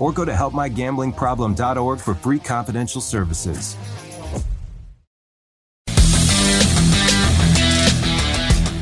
or go to helpmygamblingproblem.org for free confidential services.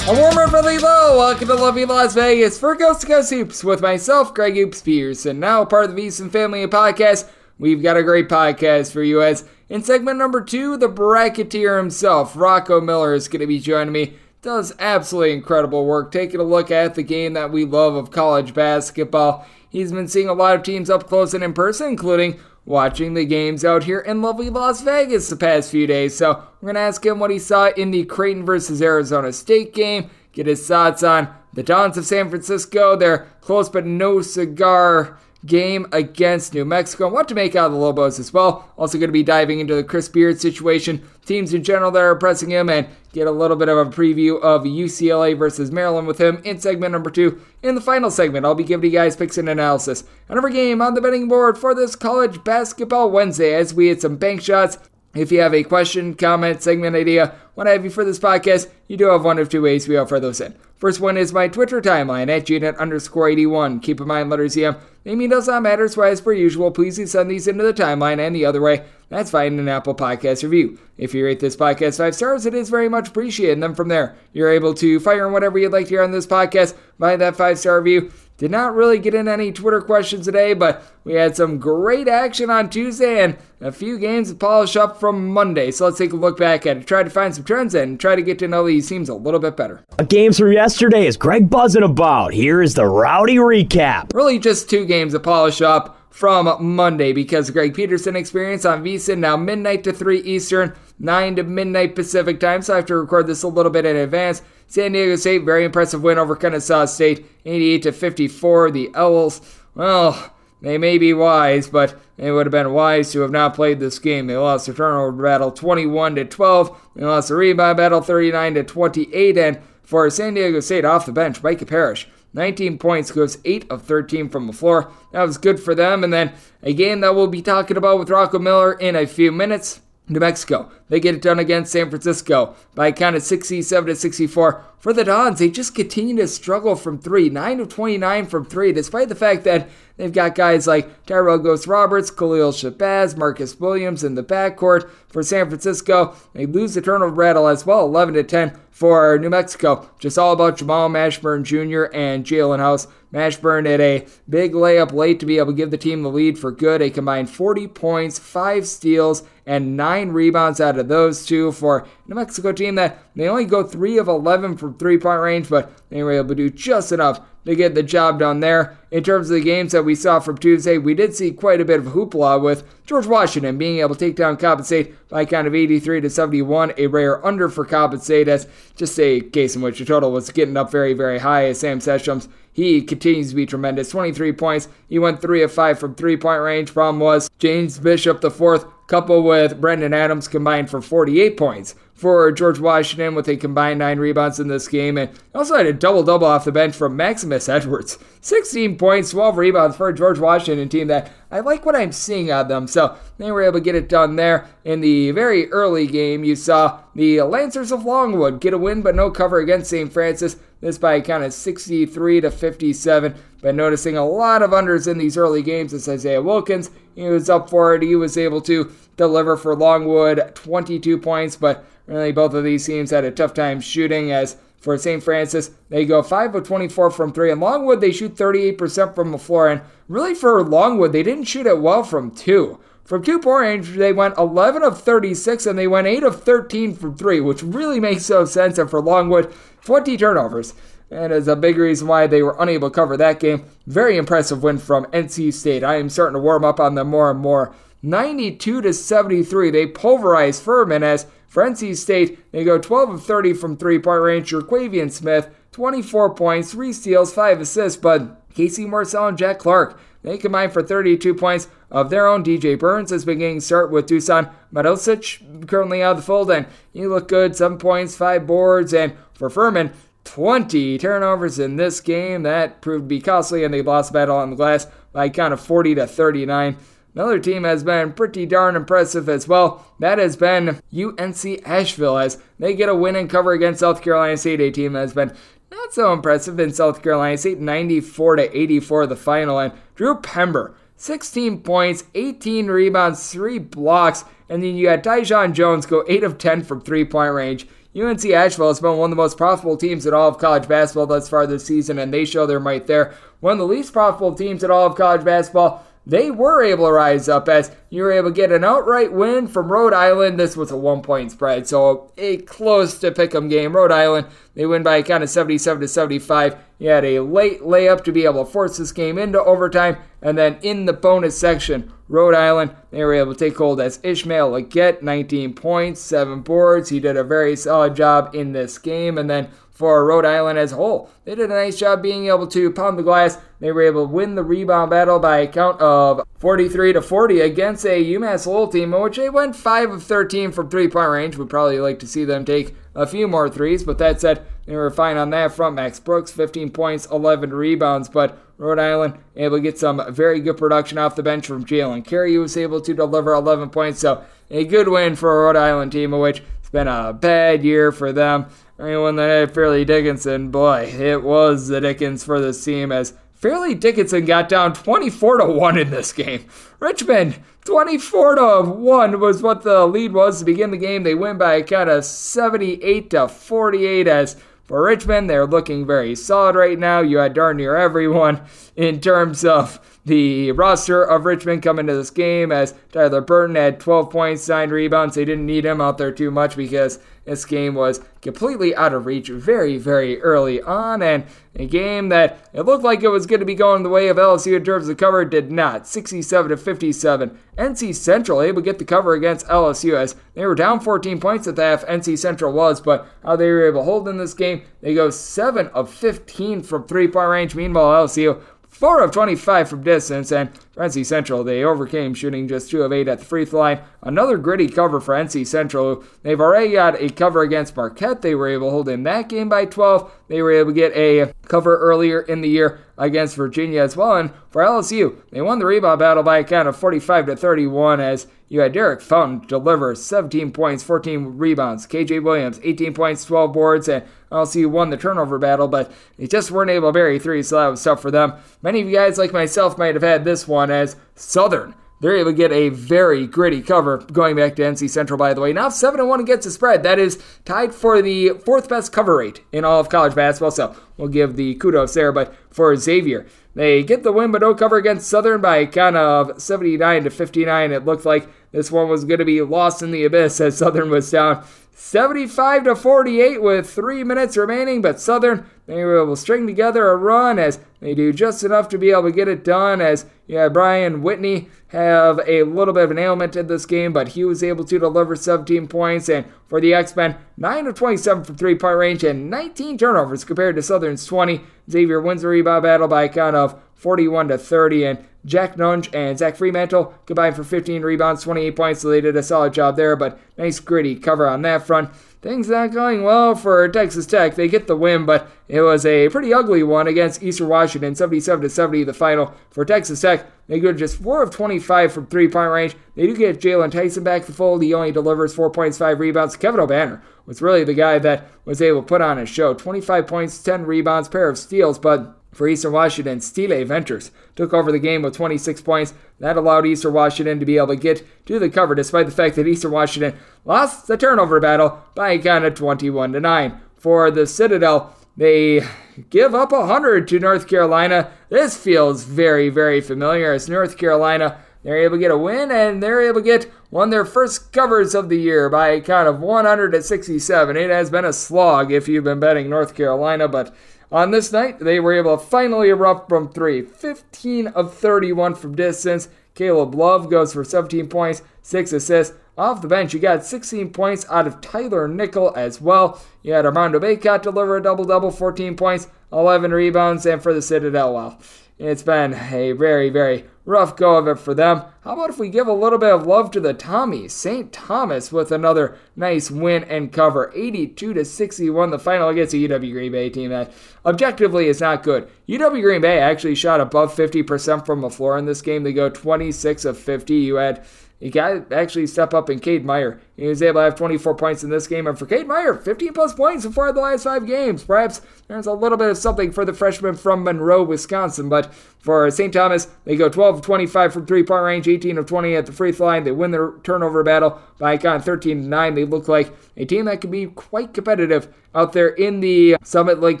A warmer friendly hello, welcome to lovely Las Vegas for Coast to Coast Hoops with myself, Greg Hoops Peterson, now part of the VSiN Family Podcast. We've got a great podcast for you as in segment number two, the bracketeer himself, Rocco Miller, is going to be joining me. Does absolutely incredible work taking a look at the game that we love of college basketball. He's been seeing a lot of teams up close and in person, including watching the games out here in lovely Las Vegas the past few days. So we're going to ask him what he saw in the Creighton versus Arizona State game, get his thoughts on the Dons of San Francisco, their close but no cigar game against New Mexico. What to make out of the Lobos as well. Also going to be diving into the Chris Beard situation, teams in general that are pressing him, and get a little bit of a preview of UCLA versus Maryland with him in segment number two. In the final segment, I'll be giving you guys picks and analysis on every game on the betting board for this college basketball Wednesday as we hit some bank shots if you have a question, comment, segment idea, what have you for this podcast, you do have one of two ways we offer those in. First one is my Twitter timeline at gnet underscore 81. Keep in mind, letters EM. Naming does not matter, so as per usual, please send these into the timeline and the other way. That's fine in an Apple Podcast review. If you rate this podcast five stars, it is very much appreciated. And then from there, you're able to fire in whatever you'd like to hear on this podcast by that five star review. Did not really get in any Twitter questions today, but we had some great action on Tuesday and a few games to polish up from Monday. So let's take a look back at it, try to find some trends and try to get to know these teams a little bit better. Games from yesterday is Greg buzzing about. Here is the rowdy recap. Really, just two games to polish up from Monday because Greg Peterson experience on VSiN now midnight to 3 Eastern, 9 to midnight Pacific time. So I have to record this a little bit in advance. San Diego State, very impressive win over Kennesaw State, 88 to 54. The Owls, well, they may be wise, but they would have been wise to have not played this game. They lost the turnover battle 21 to 12. They lost the rebound battle 39 to 28. And for San Diego State off the bench, Micah Parrish, 19 points, goes 8 of 13 from the floor. That was good for them. And then a game that we'll be talking about with Rocco Miller in a few minutes. New Mexico. They get it done against San Francisco by a count of 67 to 64. For the Dons, they just continue to struggle from three, 9 of 29 from three, despite the fact that they've got guys like Tyrell Ghost Roberts, Khalil Shabazz, Marcus Williams in the backcourt. For San Francisco, they lose the turnover battle as well, 11 to 10 for New Mexico. Just all about Jamal Mashburn Jr. and Jaelen House. Mashburn had a big layup late to be able to give the team the lead for good. A combined 40 points, 5 steals, and 9 rebounds out of those two for New Mexico team that they only go 3 of 11 from three point range, but they were able to do just enough to get the job done there. In terms of the games that we saw from Tuesday, we did see quite a bit of hoopla with George Washington being able to take down Coppin State by kind of 83 to 71, a rare under for Coppin State as just a case in which the total was getting up very, very high as Sam Sessions he continues to be tremendous. 23 points. He went 3 of 5 from three point range. Problem was, James Bishop, the fourth, coupled with Brendan Adams, combined for 48 points for George Washington with a combined nine rebounds in this game. And also had a double double off the bench from Maximus Edwards. 16 points, 12 rebounds for a George Washington team that I like what I'm seeing out of them. So they were able to get it done there. In the very early game, you saw the Lancers of Longwood get a win but no cover against St. Francis. This by a count of 63 to 57. But noticing a lot of unders in these early games as Isaiah Wilkins. He was up for it. He was able to deliver for Longwood 22 points, but Really, both of these teams had a tough time shooting as for St. Francis, they go 5 of 24 from 3. And Longwood, they shoot 38% from the floor. And really, for Longwood, they didn't shoot it well from 2. From two point range, they went 11 of 36 and they went 8 of 13 from three, which really makes no sense. And for Longwood, 20 turnovers. And is a big reason why they were unable to cover that game. Very impressive win from NC State. I am starting to warm up on them more and more. 92 to 73. They pulverized Furman as for NC State, they go 12 of 30 from three point range. Quavian Smith, 24 points, 3 steals, 5 assists, but Casey Morsell and Jack Clark, they combined for 32 points of their own. DJ Burns has been getting start with Dusan Mahorcic currently out of the fold, and he looked good. 7 points, 5 boards, and for Furman, 20 turnovers in this game. That proved to be costly, and they lost the battle on the glass by count of 40 to 39. Another team has been pretty darn impressive as well. That has been UNC Asheville as they get a win and cover against South Carolina State. A team has been not so impressive in South Carolina State, 94 to 84 the final. And Drew Pember, 16 points, 18 rebounds, 3 blocks. And then you got Tajion Jones go 8 of 10 from three point range. UNC Asheville has been one of the most profitable teams in all of college basketball thus far this season, and they show their might there. One of the least profitable teams in all of college basketball they were able to rise up as you were able to get an outright win from Rhode Island. This was a one point spread, so a close to pick 'em game. Rhode Island, they win by a count of 77 to 75. You had a late layup to be able to force this game into overtime, and then in the bonus section, Rhode Island, they were able to take hold as Ishmael Leggett, 19 points, 7 boards. He did a very solid job in this game, and then for Rhode Island as a whole. They did a nice job being able to pound the glass. They were able to win the rebound battle by a count of 43 to 40 against a UMass Lowell team, in which they went 5 of 13 from three point range. We'd probably like to see them take a few more threes, but that said, they were fine on that front. Max Brooks, 15 points, 11 rebounds, but Rhode Island able to get some very good production off the bench from Jalen Carey, who was able to deliver 11 points. So a good win for a Rhode Island team, which it's been a bad year for them. Anyone that had Fairleigh Dickinson, boy, it was the Dickens for this team as Fairleigh Dickinson got down 24 to 1 in this game. Richmond 24 to 1 was what the lead was to begin the game. They win by a count of 78 to 48 as for Richmond, they're looking very solid right now. You had darn near everyone in terms of the roster of Richmond coming to this game as Tyler Burton had 12 points, 9 rebounds. They didn't need him out there too much because this game was completely out of reach very, very early on. And a game that it looked like it was going to be going the way of LSU in terms of cover did not. 67 to 57. NC Central able to get the cover against LSU as they were down 14 points at the half. NC Central was, but how they were able to hold in this game, they go 7 of 15 from three point range. Meanwhile, LSU 4 of 25 from distance, and for NC Central, they overcame shooting just 2 of 8 at the free throw line. Another gritty cover for NC Central. They've already got a cover against Marquette. They were able to hold in that game by 12. They were able to get a cover earlier in the year against Virginia as well. And for LSU, they won the rebound battle by a count of 45 to 31 as you had Derek Fountain deliver 17 points, 14 rebounds. KJ Williams, 18 points, 12 boards, and LSU won the turnover battle, but they just weren't able to bury three, so that was tough for them. Many of you guys, like myself, might have had this one as Southern. They're able to get a very gritty cover going back to NC Central, by the way. Now 7 1 against the spread. That is tied for the fourth best cover rate in all of college basketball, so we'll give the kudos there. But for Xavier, they get the win, but don't cover against Southern by a count of 79 to 59. It looked like this one was going to be lost in the abyss as Southern was down 75 to 48 with three minutes remaining, but Southern they were able to string together a run as they do just enough to be able to get it done. As yeah, Brion Whitley have a little bit of an ailment in this game, but he was able to deliver 17 points. And for the X-Men, 9 of 27 from three-point range and 19 turnovers compared to Southern's 20. Xavier wins the rebound battle by a count of 41 to 30, and Jack Nunge and Zach Freemantle combined for 15 rebounds, 28 points, so they did a solid job there, but nice gritty cover on that front. Things not going well for Texas Tech. They get the win, but it was a pretty ugly one against Eastern Washington, 77 to 70, the final for Texas Tech. They go just 4 of 25 from three point range. They do get Jaylon Tyson back the fold. He only delivers 4 points, 5 rebounds. Kevin Obanor was really the guy that was able to put on a show. 25 points, 10 rebounds, pair of steals, but for Eastern Washington, Steele Venters took over the game with 26 points. That allowed Eastern Washington to be able to get to the cover, despite the fact that Eastern Washington lost the turnover battle by a count of 21 to 9. For the Citadel, they give up 100 to North Carolina. This feels very, very familiar as North Carolina they're able to get a win, and they're able to get one of their first covers of the year by a count of 167. It has been a slog if you've been betting North Carolina, but on this night, they were able to finally erupt from three. 15 of 31 from distance. Caleb Love goes for 17 points, 6 assists. Off the bench, you got 16 points out of Tyler Nickel as well. You had Armando Bacot deliver a double double, 14 points, 11 rebounds, and for the Citadel, well, it's been a very, very rough go of it for them. How about if we give a little bit of love to the Tommies? St. Thomas with another nice win and cover. 82 to 61, the final against the UW Green Bay team that objectively is not good. UW Green Bay actually shot above 50% from the floor in this game. They go 26 of 50. You had he got actually step up in Cade Meyer. He was able to have 24 points in this game, and for Cade Meyer, 15 plus points in four of the last five games. Perhaps there's a little bit of something for the freshman from Monroe, Wisconsin. But for St. Thomas, they go 12 of 25 from three-point range, 18 of 20 at the free throw line. They win their turnover battle by a count 13 9. They look like a team that can be quite competitive out there in the Summit League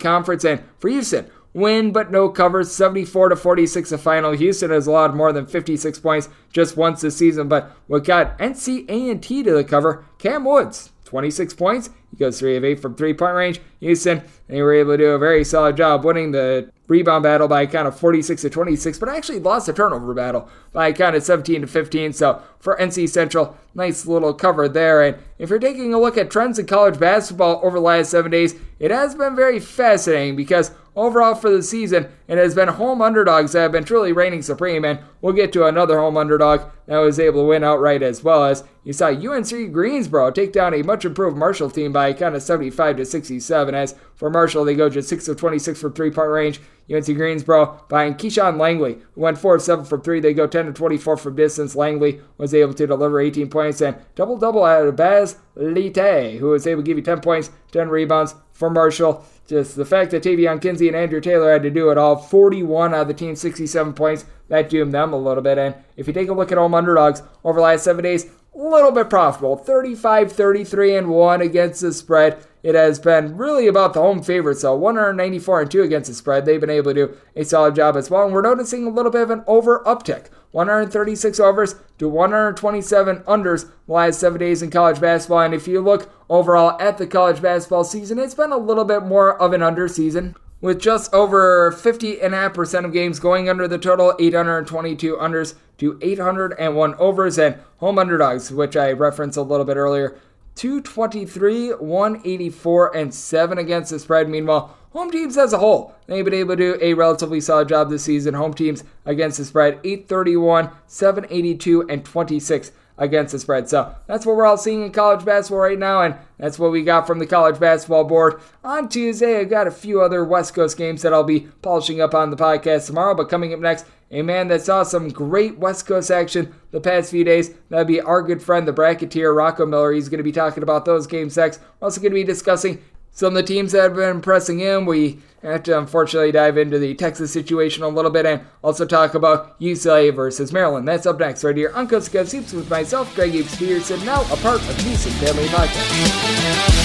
Conference. And for Houston, win but no covers 74 to 46 the final. Houston has allowed more than 56 points just once this season but what got nc a&t to the cover? Kam Woods 26 points. He goes 3 of 8 from three point range. Houston they were able to do a very solid job winning the rebound battle by count of 46 to 26 but actually lost the turnover battle by count of 17 to 15 so for nc central nice little cover there. And if you're taking a look at trends in college basketball over the last seven days it has been very fascinating because overall for the season, it has been home underdogs that have been truly reigning supreme, and we'll get to another home underdog that was able to win outright as well as you saw UNC Greensboro take down a much improved Marshall team by a count of 75 to 67. As for Marshall, they go just 6 of 26 from three point range. UNC Greensboro buying Keyshaun Langley, who went 4 of 7 from 3. They go 10 to 24 from distance. Langley was able to deliver 18 points and double double out of Baz Lite, who was able to give you 10 points, 10 rebounds for Marshall. Just the fact that Taevion Kinsey and Andrew Taylor had to do it all, 41 out of the team, 67 points, that doomed them a little bit. And if you take a look at home underdogs over the last seven days, a little bit profitable 35 33 and 1 against the spread it has been really about the home favorites so 194 and 2 against the spread. They've been able to do a solid job as well and we're noticing a little bit of an over uptick 136 overs to 127 unders the last seven days in college basketball and if you look overall at the college basketball season it's been a little bit more of an under season with just over 50.5% of games going under the total, 822 unders to 801 overs, and home underdogs, which I referenced a little bit earlier, 223, 184, and 7 against the spread. Meanwhile, home teams as a whole, they've been able to do a relatively solid job this season. Home teams against the spread, 831, 782, and 26 against the spread. So that's what we're all seeing in college basketball right now, and that's what we got from the college basketball board. On Tuesday, I've got a few other West Coast games that I'll be polishing up on the podcast tomorrow, but coming up next, a man that saw some great West Coast action the past few days. That'd be our good friend, the bracketeer, Rocco Miller. He's going to be talking about those game six. We're also going to be discussing some of the teams that have been pressing in. We have to unfortunately dive into the Texas situation a little bit and also talk about UCLA versus Maryland. That's up next right here on Coast to Coast Hoops with myself, Greg Eaves Peterson, now a part of VSiN Family Podcast.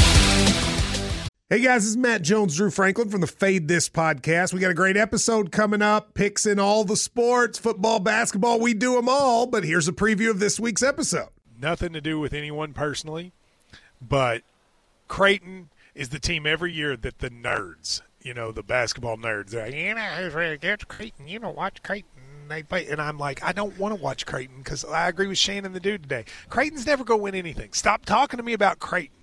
Hey guys, this is Matt Jones, Drew Franklin from the Fade This podcast. We got a great episode coming up, picks in all the sports, football, basketball, we do them all. But here's a preview of this week's episode. Nothing to do with anyone personally, but Creighton is the team every year that the nerds, you know, the basketball nerds, they're like, you know, really? Creighton. You know, watch Creighton. They play, and I'm like, I don't want to watch Creighton because I agree with Shannon the dude today. Creighton's never going to win anything. Stop talking to me about Creighton.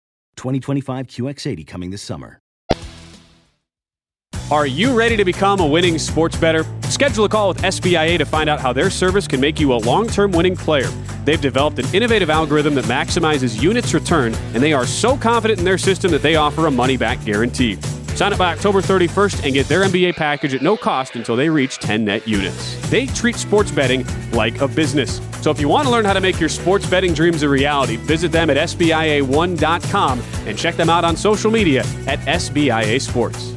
2025 QX80 coming this summer. Are you ready to become a winning sports bettor? Schedule a call with SBIA to find out how their service can make you a long term winning player. They've developed an innovative algorithm that maximizes units return, and they are so confident in their system that they offer a money back guarantee. Sign up by October 31st and get their MBA package at no cost until they reach 10 net units. They treat sports betting like a business. So if you want to learn how to make your sports betting dreams a reality, visit them at SBIA1.com and check them out on social media at SBIA Sports.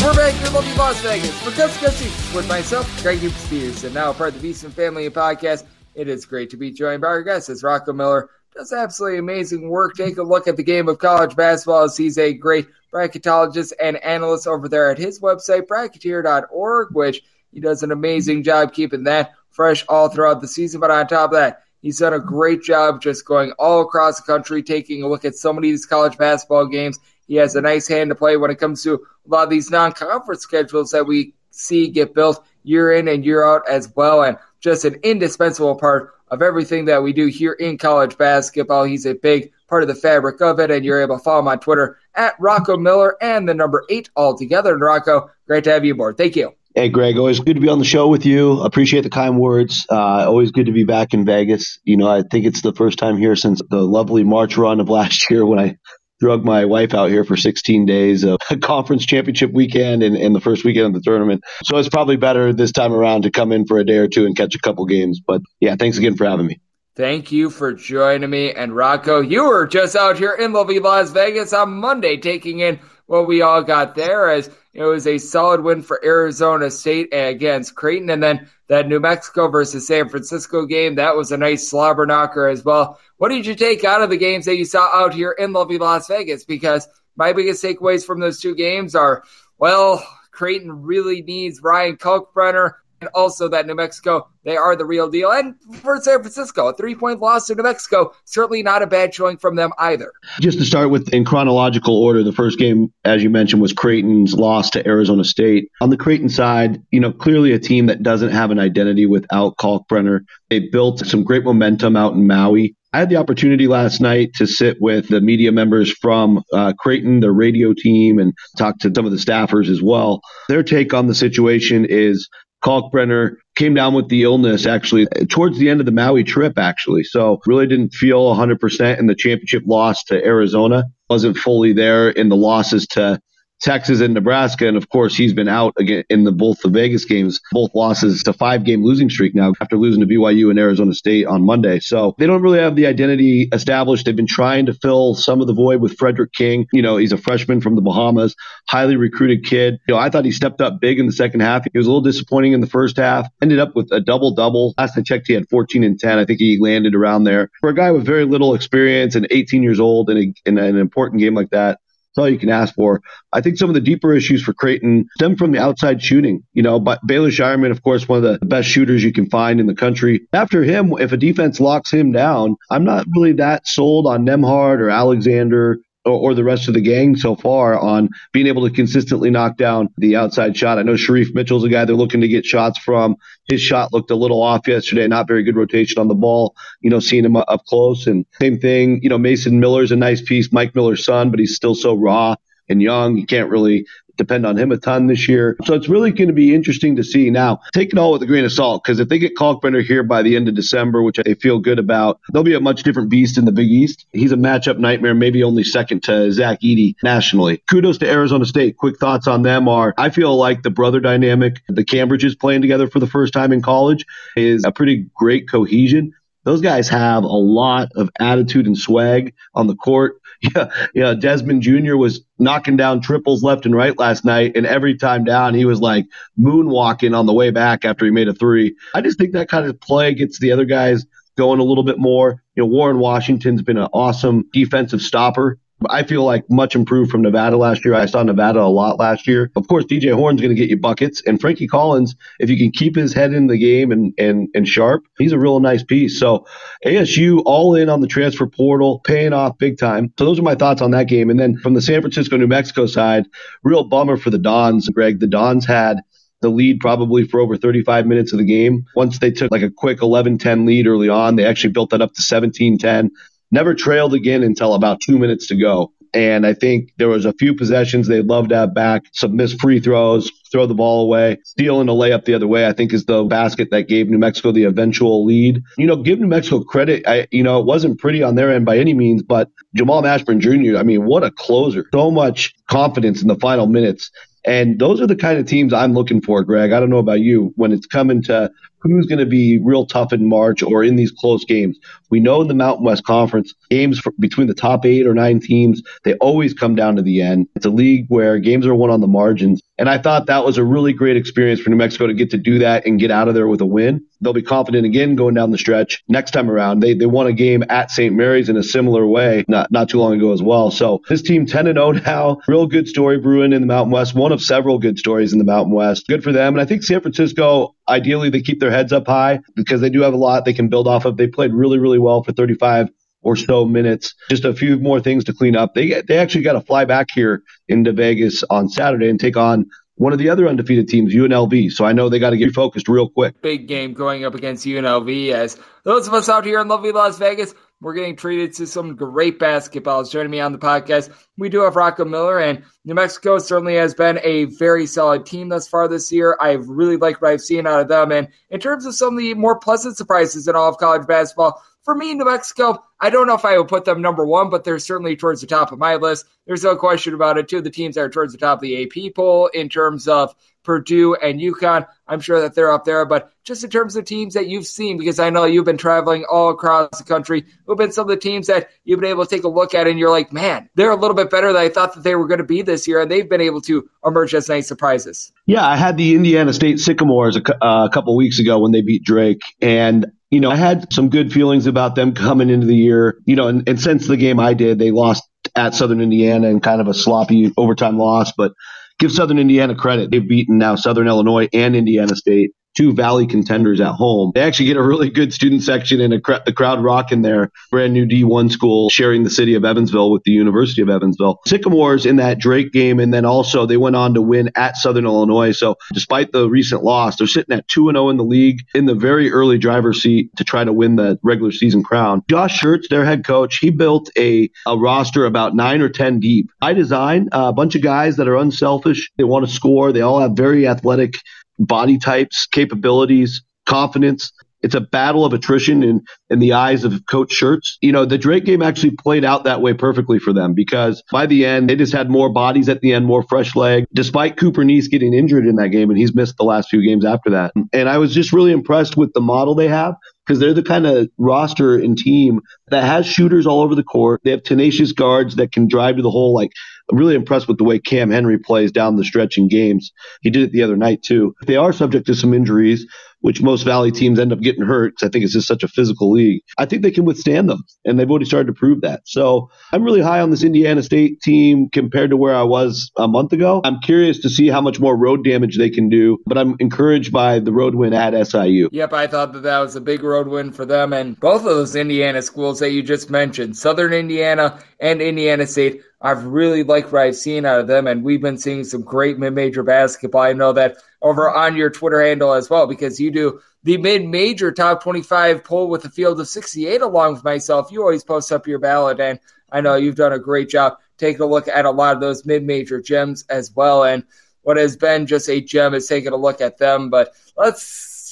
We're back here in lovely Las Vegas for Coast East with myself, Greg Hoops Peterson, now part of the VSiN Family Podcast. It is great to be joined by our guest, as Rocco Miller does absolutely amazing work. Take a look at the game of college basketball as he's a great bracketologist and analyst over there at his website, bracketeer.org, which he does an amazing job keeping that fresh all throughout the season. But on top of that, he's done a great job just going all across the country, taking a look at so many of these college basketball games. He has a nice hand to play when it comes to a lot of these non conference schedules that we see get built year in and year out as well. And just an indispensable part of everything that we do here in college basketball. He's a big part of the fabric of it. And you're able to follow him on Twitter at Rocco Miller and the number eight altogether. And Rocco, great to have you aboard. Thank you. Hey, Greg, always good to be on the show with you. Appreciate the kind words. Uh, always good to be back in Vegas. You know, I think it's the first time here since the lovely March run of last year when I drug my wife out here for 16 days of a conference championship weekend and, and the first weekend of the tournament. So it's probably better this time around to come in for a day or two and catch a couple games. But yeah, thanks again for having me. Thank you for joining me. And Rocco, you were just out here in lovely Las Vegas on Monday taking in what we all got there as it was a solid win for Arizona State against Creighton. And then that New Mexico versus San Francisco game, that was a nice slobber knocker as well. What did you take out of the games that you saw out here in lovely Las Vegas? Because my biggest takeaways from those two games are, well, Creighton really needs Ryan Kalkbrenner and also that New Mexico, they are the real deal. And for San Francisco, a three point loss to New Mexico, certainly not a bad showing from them either. Just to start with, in chronological order, the first game, as you mentioned, was Creighton's loss to Arizona State. On the Creighton side, you know, clearly a team that doesn't have an identity without Kalkbrenner. They built some great momentum out in Maui. I had the opportunity last night to sit with the media members from uh, Creighton, the radio team, and talk to some of the staffers as well. Their take on the situation is Kalkbrenner came down with the illness actually towards the end of the Maui trip, actually. So really didn't feel 100% in the championship loss to Arizona. Wasn't fully there in the losses to Texas and Nebraska. And of course, he's been out again in the both the Vegas games, both losses to five game losing streak now after losing to BYU and Arizona State on Monday. So they don't really have the identity established. They've been trying to fill some of the void with Fredrick King. You know, he's a freshman from the Bahamas, highly recruited kid. You know, I thought he stepped up big in the second half. He was a little disappointing in the first half. Ended up with a double double. Last I checked, he had 14 and 10. I think he landed around there. For a guy with very little experience and 18 years old in, a, in an important game like that, that's all you can ask for. I think some of the deeper issues for Creighton stem from the outside shooting. You know, but Baylor Scheierman, of course, one of the best shooters you can find in the country. After him, if a defense locks him down, I'm not really that sold on Nembhard or Alexander or, the rest of the gang so far on being able to consistently knock down the outside shot. I know Shereef Mitchell's a guy they're looking to get shots from. His shot looked a little off yesterday, not very good rotation on the ball, you know, seeing him up close. And same thing, you know, Mason Miller's a nice piece, Mike Miller's son, but he's still so raw and young. You can't really depend on him a ton this year. So it's really going to be interesting to see. Now, take it all with a grain of salt because if they get Kalkbrenner here by the end of December, which I feel good about, they'll be a much different beast in the Big East. He's a matchup nightmare, maybe only second to Zach Edey nationally. Kudos to Arizona State. Quick thoughts on them are I feel like the brother dynamic, the Cambridges playing together for the first time in college, is a pretty great cohesion. Those guys have a lot of attitude and swag on the court. Yeah, yeah. Desmond Jr. was knocking down triples left and right last night, and every time down, he was like moonwalking on the way back after he made a three. I just think that kind of play gets the other guys going a little bit more. You know, Warren Washington's been an awesome defensive stopper I feel like much improved from Nevada last year. I saw Nevada a lot last year. Of course, DJ Horne's going to get you buckets, and Frankie Collins, if you can keep his head in the game and and and sharp, he's a real nice piece. So ASU all in on the transfer portal, paying off big time. So those are my thoughts on that game. And then from the San Francisco New Mexico side, real bummer for the Dons. Greg, the Dons had the lead probably for over 35 minutes of the game. Once they took like a quick 11 10 lead early on, they actually built that up to 17 10 never trailed again until about two minutes to go. And I think there was a few possessions they'd love to have back, some missed free throws, throw the ball away, stealing a layup the other way. I think is the basket that gave New Mexico the eventual lead. You know, give New Mexico credit. I, you know, it wasn't pretty on their end by any means, but Jamal Mashburn Jr. I mean, what a closer! So much confidence in the final minutes. And those are the kind of teams I'm looking for, Greg. I don't know about you when it's coming to who's going to be real tough in March or in these close games. We know in the Mountain West Conference, games between the top eight or nine teams, they always come down to the end. It's a league where games are won on the margins. And I thought that was a really great experience for New Mexico to get to do that and get out of there with a win. They'll be confident again going down the stretch next time around. They, they won a game at St. Mary's in a similar way not, not too long ago as well. So this team 10 and 0 now. Real good story brewing in the Mountain West. One of several good stories in the Mountain West. Good for them. And I think San Francisco, ideally, they keep their heads up high because they do have a lot they can build off of. They played really, really well for 35 or so minutes. Just a few more things to clean up. They they actually got to fly back here into Vegas on Saturday and take on one of the other undefeated teams, UNLV. So I know they got to get focused real quick. Big game going up against UNLV as those of us out here in lovely Las Vegas, we're getting treated to some great basketballs. Joining me on the podcast, we do have Rocco Miller, and New Mexico certainly has been a very solid team thus far this year. I've really like what I've seen out of them. And in terms of some of the more pleasant surprises in all of college basketball, for me, New Mexico, I don't know if I would put them number one, but they're certainly towards the top of my list. There's no question about it. Two of the teams are towards the top of the AP poll in terms of Purdue and UConn. I'm sure that they're up there, but just in terms of teams that you've seen, because I know you've been traveling all across the country, who have been some of the teams that you've been able to take a look at and you're like, man, they're a little bit better than I thought that they were going to be this year, and they've been able to emerge as nice surprises. Yeah, I had the Indiana State Sycamores a, uh, a couple weeks ago when they beat Drake, and you know, I had some good feelings about them coming into the year, you know, and, and since the game I did, they lost at Southern Indiana in kind of a sloppy overtime loss, but give Southern Indiana credit. They've beaten now Southern Illinois and Indiana State two Valley contenders at home. They actually get a really good student section and a cr- the crowd rocking their brand new D1 school, sharing the city of Evansville with the University of Evansville. Sycamores in that Drake game, and then also they went on to win at Southern Illinois. So despite the recent loss, they're sitting at 2 0 in the league in the very early driver's seat to try to win the regular season crown. Josh Schertz, their head coach, he built a, a roster about nine or 10 deep. I design uh, a bunch of guys that are unselfish. They want to score. They all have very athletic body types, capabilities, confidence. It's a battle of attrition in, in the eyes of Coach Schertz. You know, the Drake game actually played out that way perfectly for them because by the end, they just had more bodies at the end, more fresh leg, despite Cooper Neese getting injured in that game, and he's missed the last few games after that. And I was just really impressed with the model they have because they're the kind of roster and team that has shooters all over the court. They have tenacious guards that can drive to the hole. Like, I'm really impressed with the way Cam Henry plays down the stretch in games. He did it the other night, too. They are subject to some injuries, which most Valley teams end up getting hurt. because I think it's just such a physical league. I think they can withstand them, and they've already started to prove that. So I'm really high on this Indiana State team compared to where I was a month ago. I'm curious to see how much more road damage they can do, but I'm encouraged by the road win at SIU. Yep, I thought that that was a big road win for them, and both of those Indiana schools that you just mentioned, Southern Indiana and Indiana State. I've really liked what I've seen out of them, and we've been seeing some great mid-major basketball. I know that over on your Twitter handle as well, because you do the mid-major top 25 poll with a field of 68 along with myself. You always post up your ballot, and I know you've done a great job taking a look at a lot of those mid-major gems as well. And what has been just a gem is taking a look at them. But let's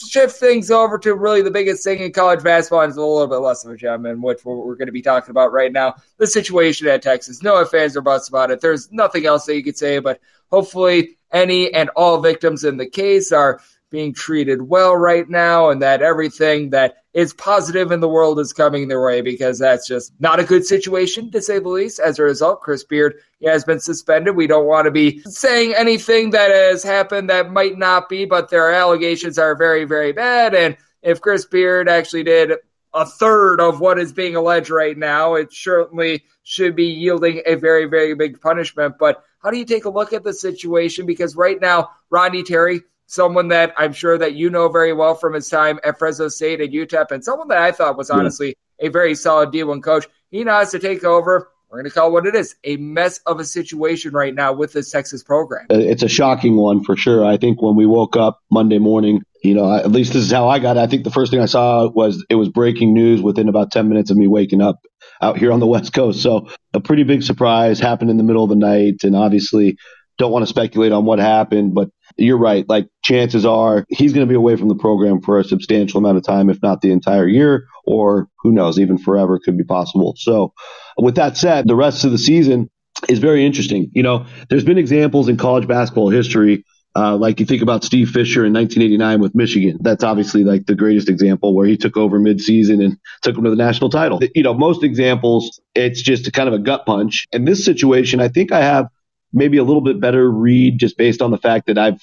shift things over to really the biggest thing in college basketball, and it's a little bit less of a gem, and which we're, we're going to be talking about right now. The situation at Texas. No fans or buts about it. There's nothing else that you could say, but hopefully, any and all victims in the case are being treated well right now, and that everything that is positive in the world is coming their way because that's just not a good situation to say the least. As a result, Chris Beard has been suspended. We don't want to be saying anything that has happened that might not be, but their allegations are very, very bad. And if Chris Beard actually did a third of what is being alleged right now, it certainly should be yielding a very, very big punishment. But how do you take a look at the situation? Because right now, Rodney Terry someone that I'm sure that you know very well from his time at Fresno State and UTEP, and someone that I thought was honestly a very solid D1 coach. He now has to take over. We're going to call it what it is a mess of a situation right now with this Texas program. Uh, it's a shocking one for sure. I think when we woke up Monday morning, you know, at least this is how I got it. I think the first thing I saw was it was breaking news within about 10 minutes of me waking up out here on the West Coast. So a pretty big surprise happened in the middle of the night. And obviously, don't want to speculate on what happened, but you're right. Like chances are he's going to be away from the program for a substantial amount of time, if not the entire year, or who knows, even forever could be possible. So, with that said, the rest of the season is very interesting. You know, there's been examples in college basketball history. Uh, like you think about Steve Fisher in 1989 with Michigan. That's obviously like the greatest example where he took over midseason and took them to the national title. You know, most examples, it's just a kind of a gut punch. In this situation, I think I have maybe a little bit better read just based on the fact that I've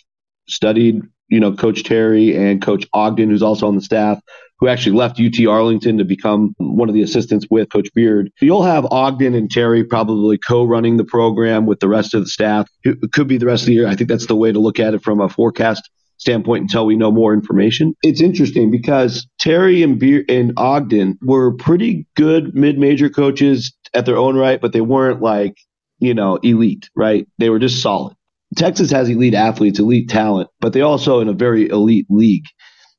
studied, you know, Coach Terry and Coach Ogden, who's also on the staff, who actually left UT Arlington to become one of the assistants with Coach Beard. You'll have Ogden and Terry probably co-running the program with the rest of the staff. It could be the rest of the year. I think that's the way to look at it from a forecast standpoint until we know more information. It's interesting because Terry and Beard and Ogden were pretty good mid-major coaches at their own right, but they weren't like you know, elite, right? They were just solid. Texas has elite athletes, elite talent, but they also in a very elite league.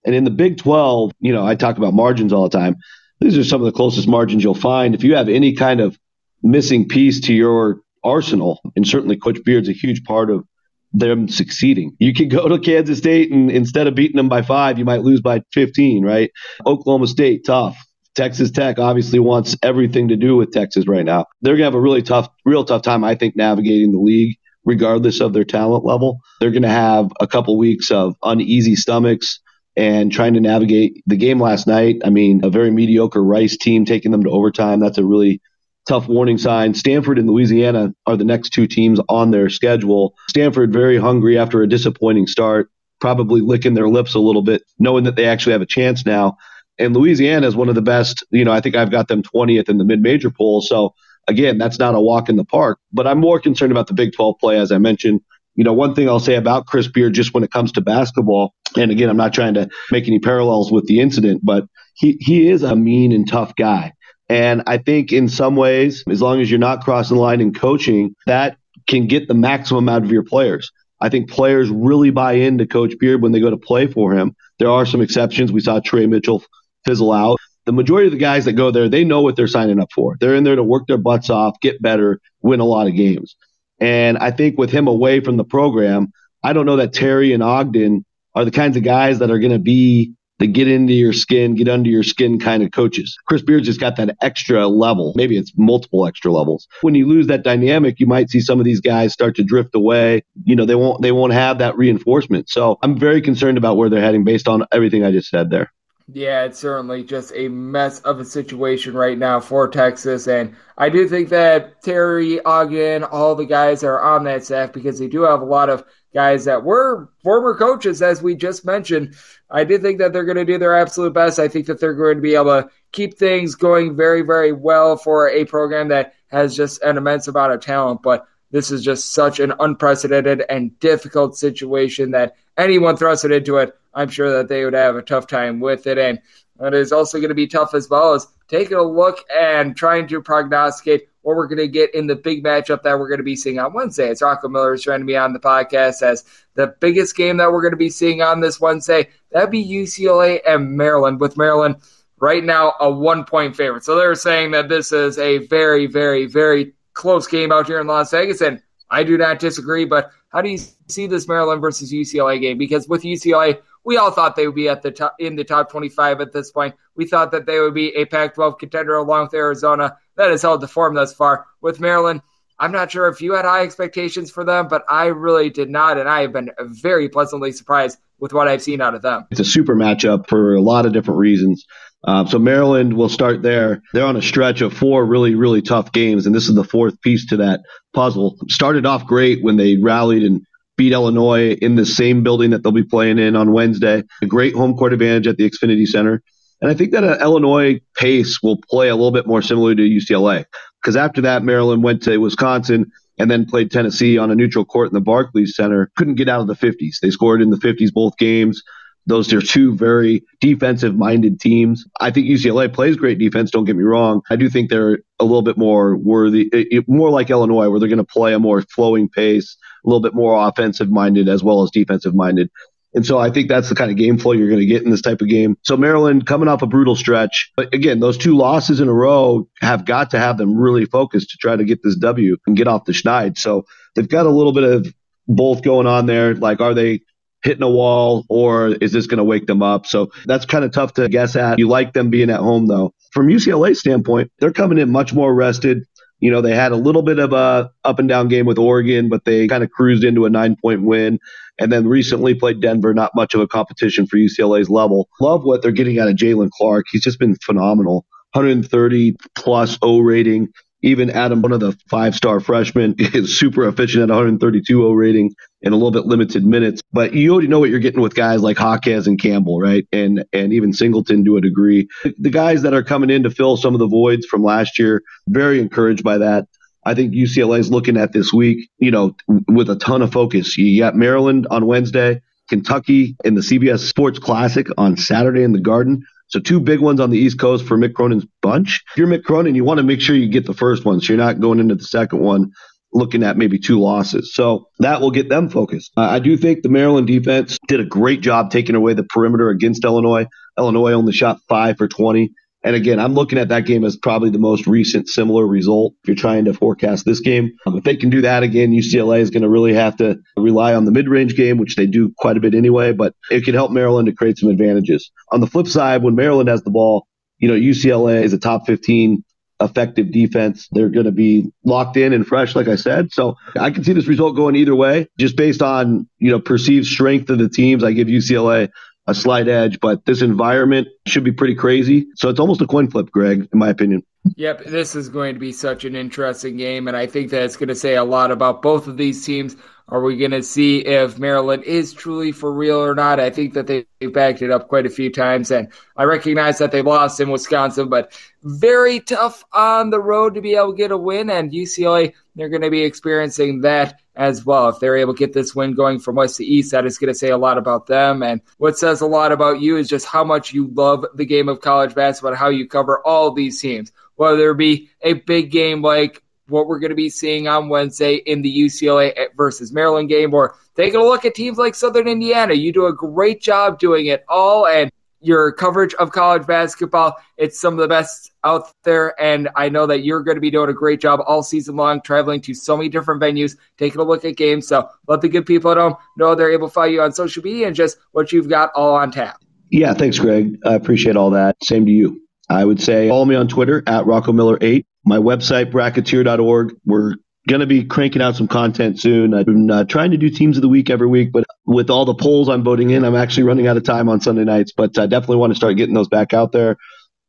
And in the Big 12, you know, I talk about margins all the time. These are some of the closest margins you'll find. If you have any kind of missing piece to your arsenal, and certainly Coach Beard's a huge part of them succeeding. You could go to Kansas State and instead of beating them by five, you might lose by 15, right? Oklahoma State, tough. Texas Tech obviously wants everything to do with Texas right now. They're going to have a really tough, real tough time, I think, navigating the league, regardless of their talent level. They're going to have a couple weeks of uneasy stomachs and trying to navigate the game last night. I mean, a very mediocre Rice team taking them to overtime. That's a really tough warning sign. Stanford and Louisiana are the next two teams on their schedule. Stanford very hungry after a disappointing start, probably licking their lips a little bit, knowing that they actually have a chance now. And Louisiana is one of the best. You know, I think I've got them 20th in the mid-major poll. So again, that's not a walk in the park. But I'm more concerned about the Big 12 play, as I mentioned. You know, one thing I'll say about Chris Beard just when it comes to basketball, and again, I'm not trying to make any parallels with the incident, but he, he is a mean and tough guy. And I think in some ways, as long as you're not crossing the line in coaching, that can get the maximum out of your players. I think players really buy into Coach Beard when they go to play for him. There are some exceptions. We saw Trey Mitchell fizzle out. The majority of the guys that go there, they know what they're signing up for. They're in there to work their butts off, get better, win a lot of games. And I think with him away from the program, I don't know that Terry and Ogden are the kinds of guys that are going to be the get into your skin, get under your skin kind of coaches. Chris Beard just got that extra level. Maybe it's multiple extra levels. When you lose that dynamic, you might see some of these guys start to drift away. You know, they won't they won't have that reinforcement. So I'm very concerned about where they're heading based on everything I just said there. Yeah, it's certainly just a mess of a situation right now for Texas. And I do think that Terry, Ogden, all the guys are on that staff because they do have a lot of guys that were former coaches, as we just mentioned. I do think that they're going to do their absolute best. I think that they're going to be able to keep things going very, very well for a program that has just an immense amount of talent. But this is just such an unprecedented and difficult situation that anyone thrusted into it I'm sure that they would have a tough time with it. And it is also going to be tough as well as taking a look and trying to prognosticate what we're going to get in the big matchup that we're going to be seeing on Wednesday. It's Rocco Miller is trying to be on the podcast as the biggest game that we're going to be seeing on this Wednesday. That'd be UCLA and Maryland, with Maryland right now a one point favorite. So they're saying that this is a very, very, very close game out here in Las Vegas. And I do not disagree, but how do you see this Maryland versus UCLA game? Because with UCLA, we all thought they would be at the top in the top 25 at this point. We thought that they would be a Pac-12 contender along with Arizona. That has held the form thus far. With Maryland, I'm not sure if you had high expectations for them, but I really did not, and I have been very pleasantly surprised with what I've seen out of them. It's a super matchup for a lot of different reasons. Um, so Maryland will start there. They're on a stretch of four really, really tough games, and this is the fourth piece to that puzzle. Started off great when they rallied and beat Illinois in the same building that they'll be playing in on Wednesday. A great home court advantage at the Xfinity Center. And I think that an Illinois pace will play a little bit more similar to UCLA because after that, Maryland went to Wisconsin and then played Tennessee on a neutral court in the Barclays Center. Couldn't get out of the 50s. They scored in the 50s both games. Those are two very defensive minded teams. I think UCLA plays great defense. Don't get me wrong. I do think they're a little bit more worthy, more like Illinois, where they're going to play a more flowing pace, a little bit more offensive minded as well as defensive minded. And so I think that's the kind of game flow you're going to get in this type of game. So Maryland coming off a brutal stretch. But again, those two losses in a row have got to have them really focused to try to get this W and get off the schneid. So they've got a little bit of both going on there. Like, are they hitting a wall or is this going to wake them up? So that's kind of tough to guess at. You like them being at home though. From UCLA standpoint, they're coming in much more rested. You know, they had a little bit of a up and down game with Oregon, but they kind of cruised into a nine point win. And then recently played Denver, not much of a competition for UCLA's level. Love what they're getting out of Jaylen Clark. He's just been phenomenal. 130 plus O rating. Even Adem, one of the five star freshmen, is super efficient at 132 O rating in a little bit limited minutes. But you already know what you're getting with guys like Jaquez and Campbell, right? And and even Singleton to a degree. The guys that are coming in to fill some of the voids from last year, very encouraged by that. I think UCLA is looking at this week, you know, with a ton of focus. You got Maryland on Wednesday, Kentucky in the CBS Sports Classic on Saturday in the Garden. So two big ones on the East Coast for Mick Cronin's bunch. If you're Mick Cronin, you want to make sure you get the first one, so you're not going into the second one looking at maybe two losses. So that will get them focused. Uh, I do think the Maryland defense did a great job taking away the perimeter against Illinois. Illinois only shot five for 20. And again, I'm looking at that game as probably the most recent similar result if you're trying to forecast this game. Um, if they can do that again, UCLA is going to really have to rely on the mid range game, which they do quite a bit anyway, but it can help Maryland to create some advantages. On the flip side, when Maryland has the ball, you know, UCLA is a top 15 effective defense. They're going to be locked in and fresh, like I said. So I can see this result going either way, just based on, you know, perceived strength of the teams. I give UCLA a slight edge, but this environment should be pretty crazy. So it's almost a coin flip, Greg, in my opinion. Yep, this is going to be such an interesting game, and I think that it's going to say a lot about both of these teams Are we going to see if Maryland is truly for real or not? I think that they backed it up quite a few times, and I recognize that they lost in Wisconsin, but very tough on the road to be able to get a win. And UCLA, they're going to be experiencing that as well. If they're able to get this win going from west to east, that is going to say a lot about them. And what says a lot about you is just how much you love the game of college basketball how you cover all these teams, whether it be a big game like what we're going to be seeing on Wednesday in the UCLA versus Maryland game, or taking a look at teams like Southern Indiana. You do a great job doing it all, and your coverage of college basketball, it's some of the best out there. And I know that you're going to be doing a great job all season long, traveling to so many different venues, taking a look at games. So let the good people at home know they're able to follow you on social media and just what you've got all on tap. Yeah, thanks, Greg. I appreciate all that. Same to you. I would say follow me on Twitter at Rocco Miller 8 my website, bracketeer.org. We're going to be cranking out some content soon. I've been uh, trying to do teams of the week every week, but with all the polls I'm voting in, I'm actually running out of time on Sunday nights. But I definitely want to start getting those back out there.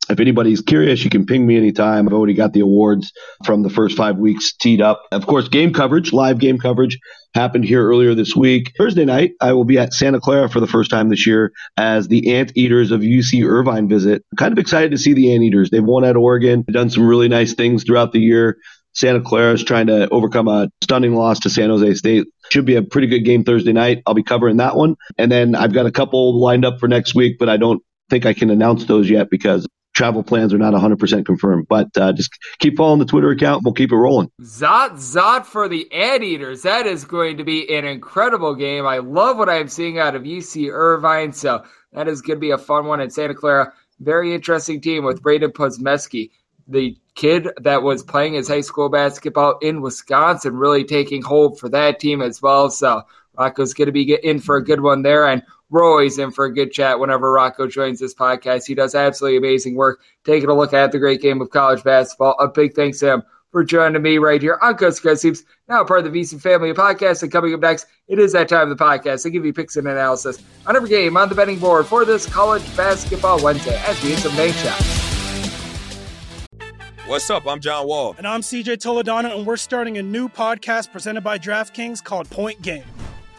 If anybody's curious, you can ping me anytime. I've already got the awards from the first five weeks teed up. Of course, game coverage, live game coverage happened here earlier this week. Thursday night, I will be at Santa Clara for the first time this year as the Anteaters of UC Irvine visit. Kind of excited to see the Anteaters. They've won at Oregon, done some really nice things throughout the year. Santa Clara is trying to overcome a stunning loss to San Jose State. Should be a pretty good game Thursday night. I'll be covering that one. And then I've got a couple lined up for next week, but I don't think I can announce those yet because travel plans are not 100% confirmed. But uh, just keep following the Twitter account. We'll keep it rolling. Zot Zot for the Anteaters. That is going to be an incredible game. I love what I'm seeing out of UC Irvine. So that is going to be a fun one in Santa Clara. Very interesting team with Brandin Podziemski, the kid that was playing his high school basketball in Wisconsin, really taking hold for that team as well. So Rocco's going to be in for a good one there. And we're always in for a good chat whenever Rocco joins this podcast. He does absolutely amazing work taking a look at the great game of college basketball. A big thanks to him for joining me right here on Coast Coast Hoops, now part of the VSiN family of podcasts. And coming up next, it is that time of the podcast. I give you picks and analysis on every game on the betting board for this college basketball Wednesday as we hit some bank shots. What's up? I'm John Wall. And I'm CJ Toledano, and we're starting a new podcast presented by DraftKings called Point Game.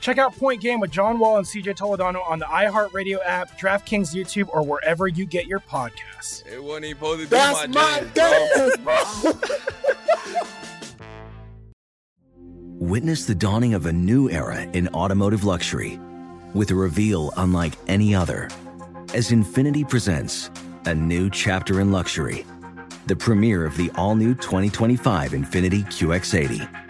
Check out Point Game with John Wall and CJ Toledano on the iHeartRadio app, DraftKings YouTube, or wherever you get your podcasts. It wasn't even supposed to be That's my, my game, bro. Witness the dawning of a new era in automotive luxury with a reveal unlike any other as Infiniti presents a new chapter in luxury, the premiere of the all new 2025 Infiniti QX80.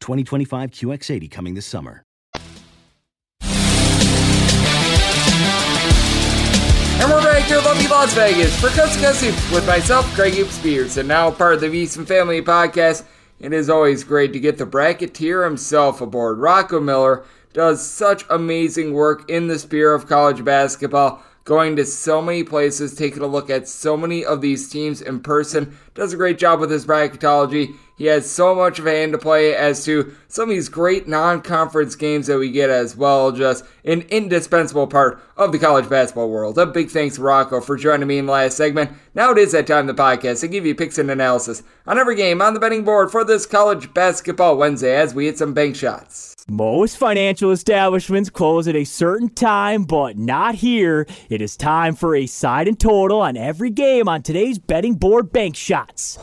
2025 QX80 coming this summer. And we're back here, lovely Las Vegas, for Coast with myself, Greg Hoops Spears, and now part of the Easton Family Podcast. It is always great to get the bracketeer himself aboard. Rocco Miller does such amazing work in the sphere of college basketball, going to so many places, taking a look at so many of these teams in person. Does a great job with his bracketology. He has so much of a hand to play as to some of these great non conference games that we get as well. Just an indispensable part of the college basketball world. A big thanks Rocco for joining me in the last segment. Now it is that time in the podcast to give you picks and analysis on every game on the betting board for this college basketball Wednesday as we hit some bank shots. Most financial establishments close at a certain time, but not here. It is time for a side and total on every game on today's betting board bank shots.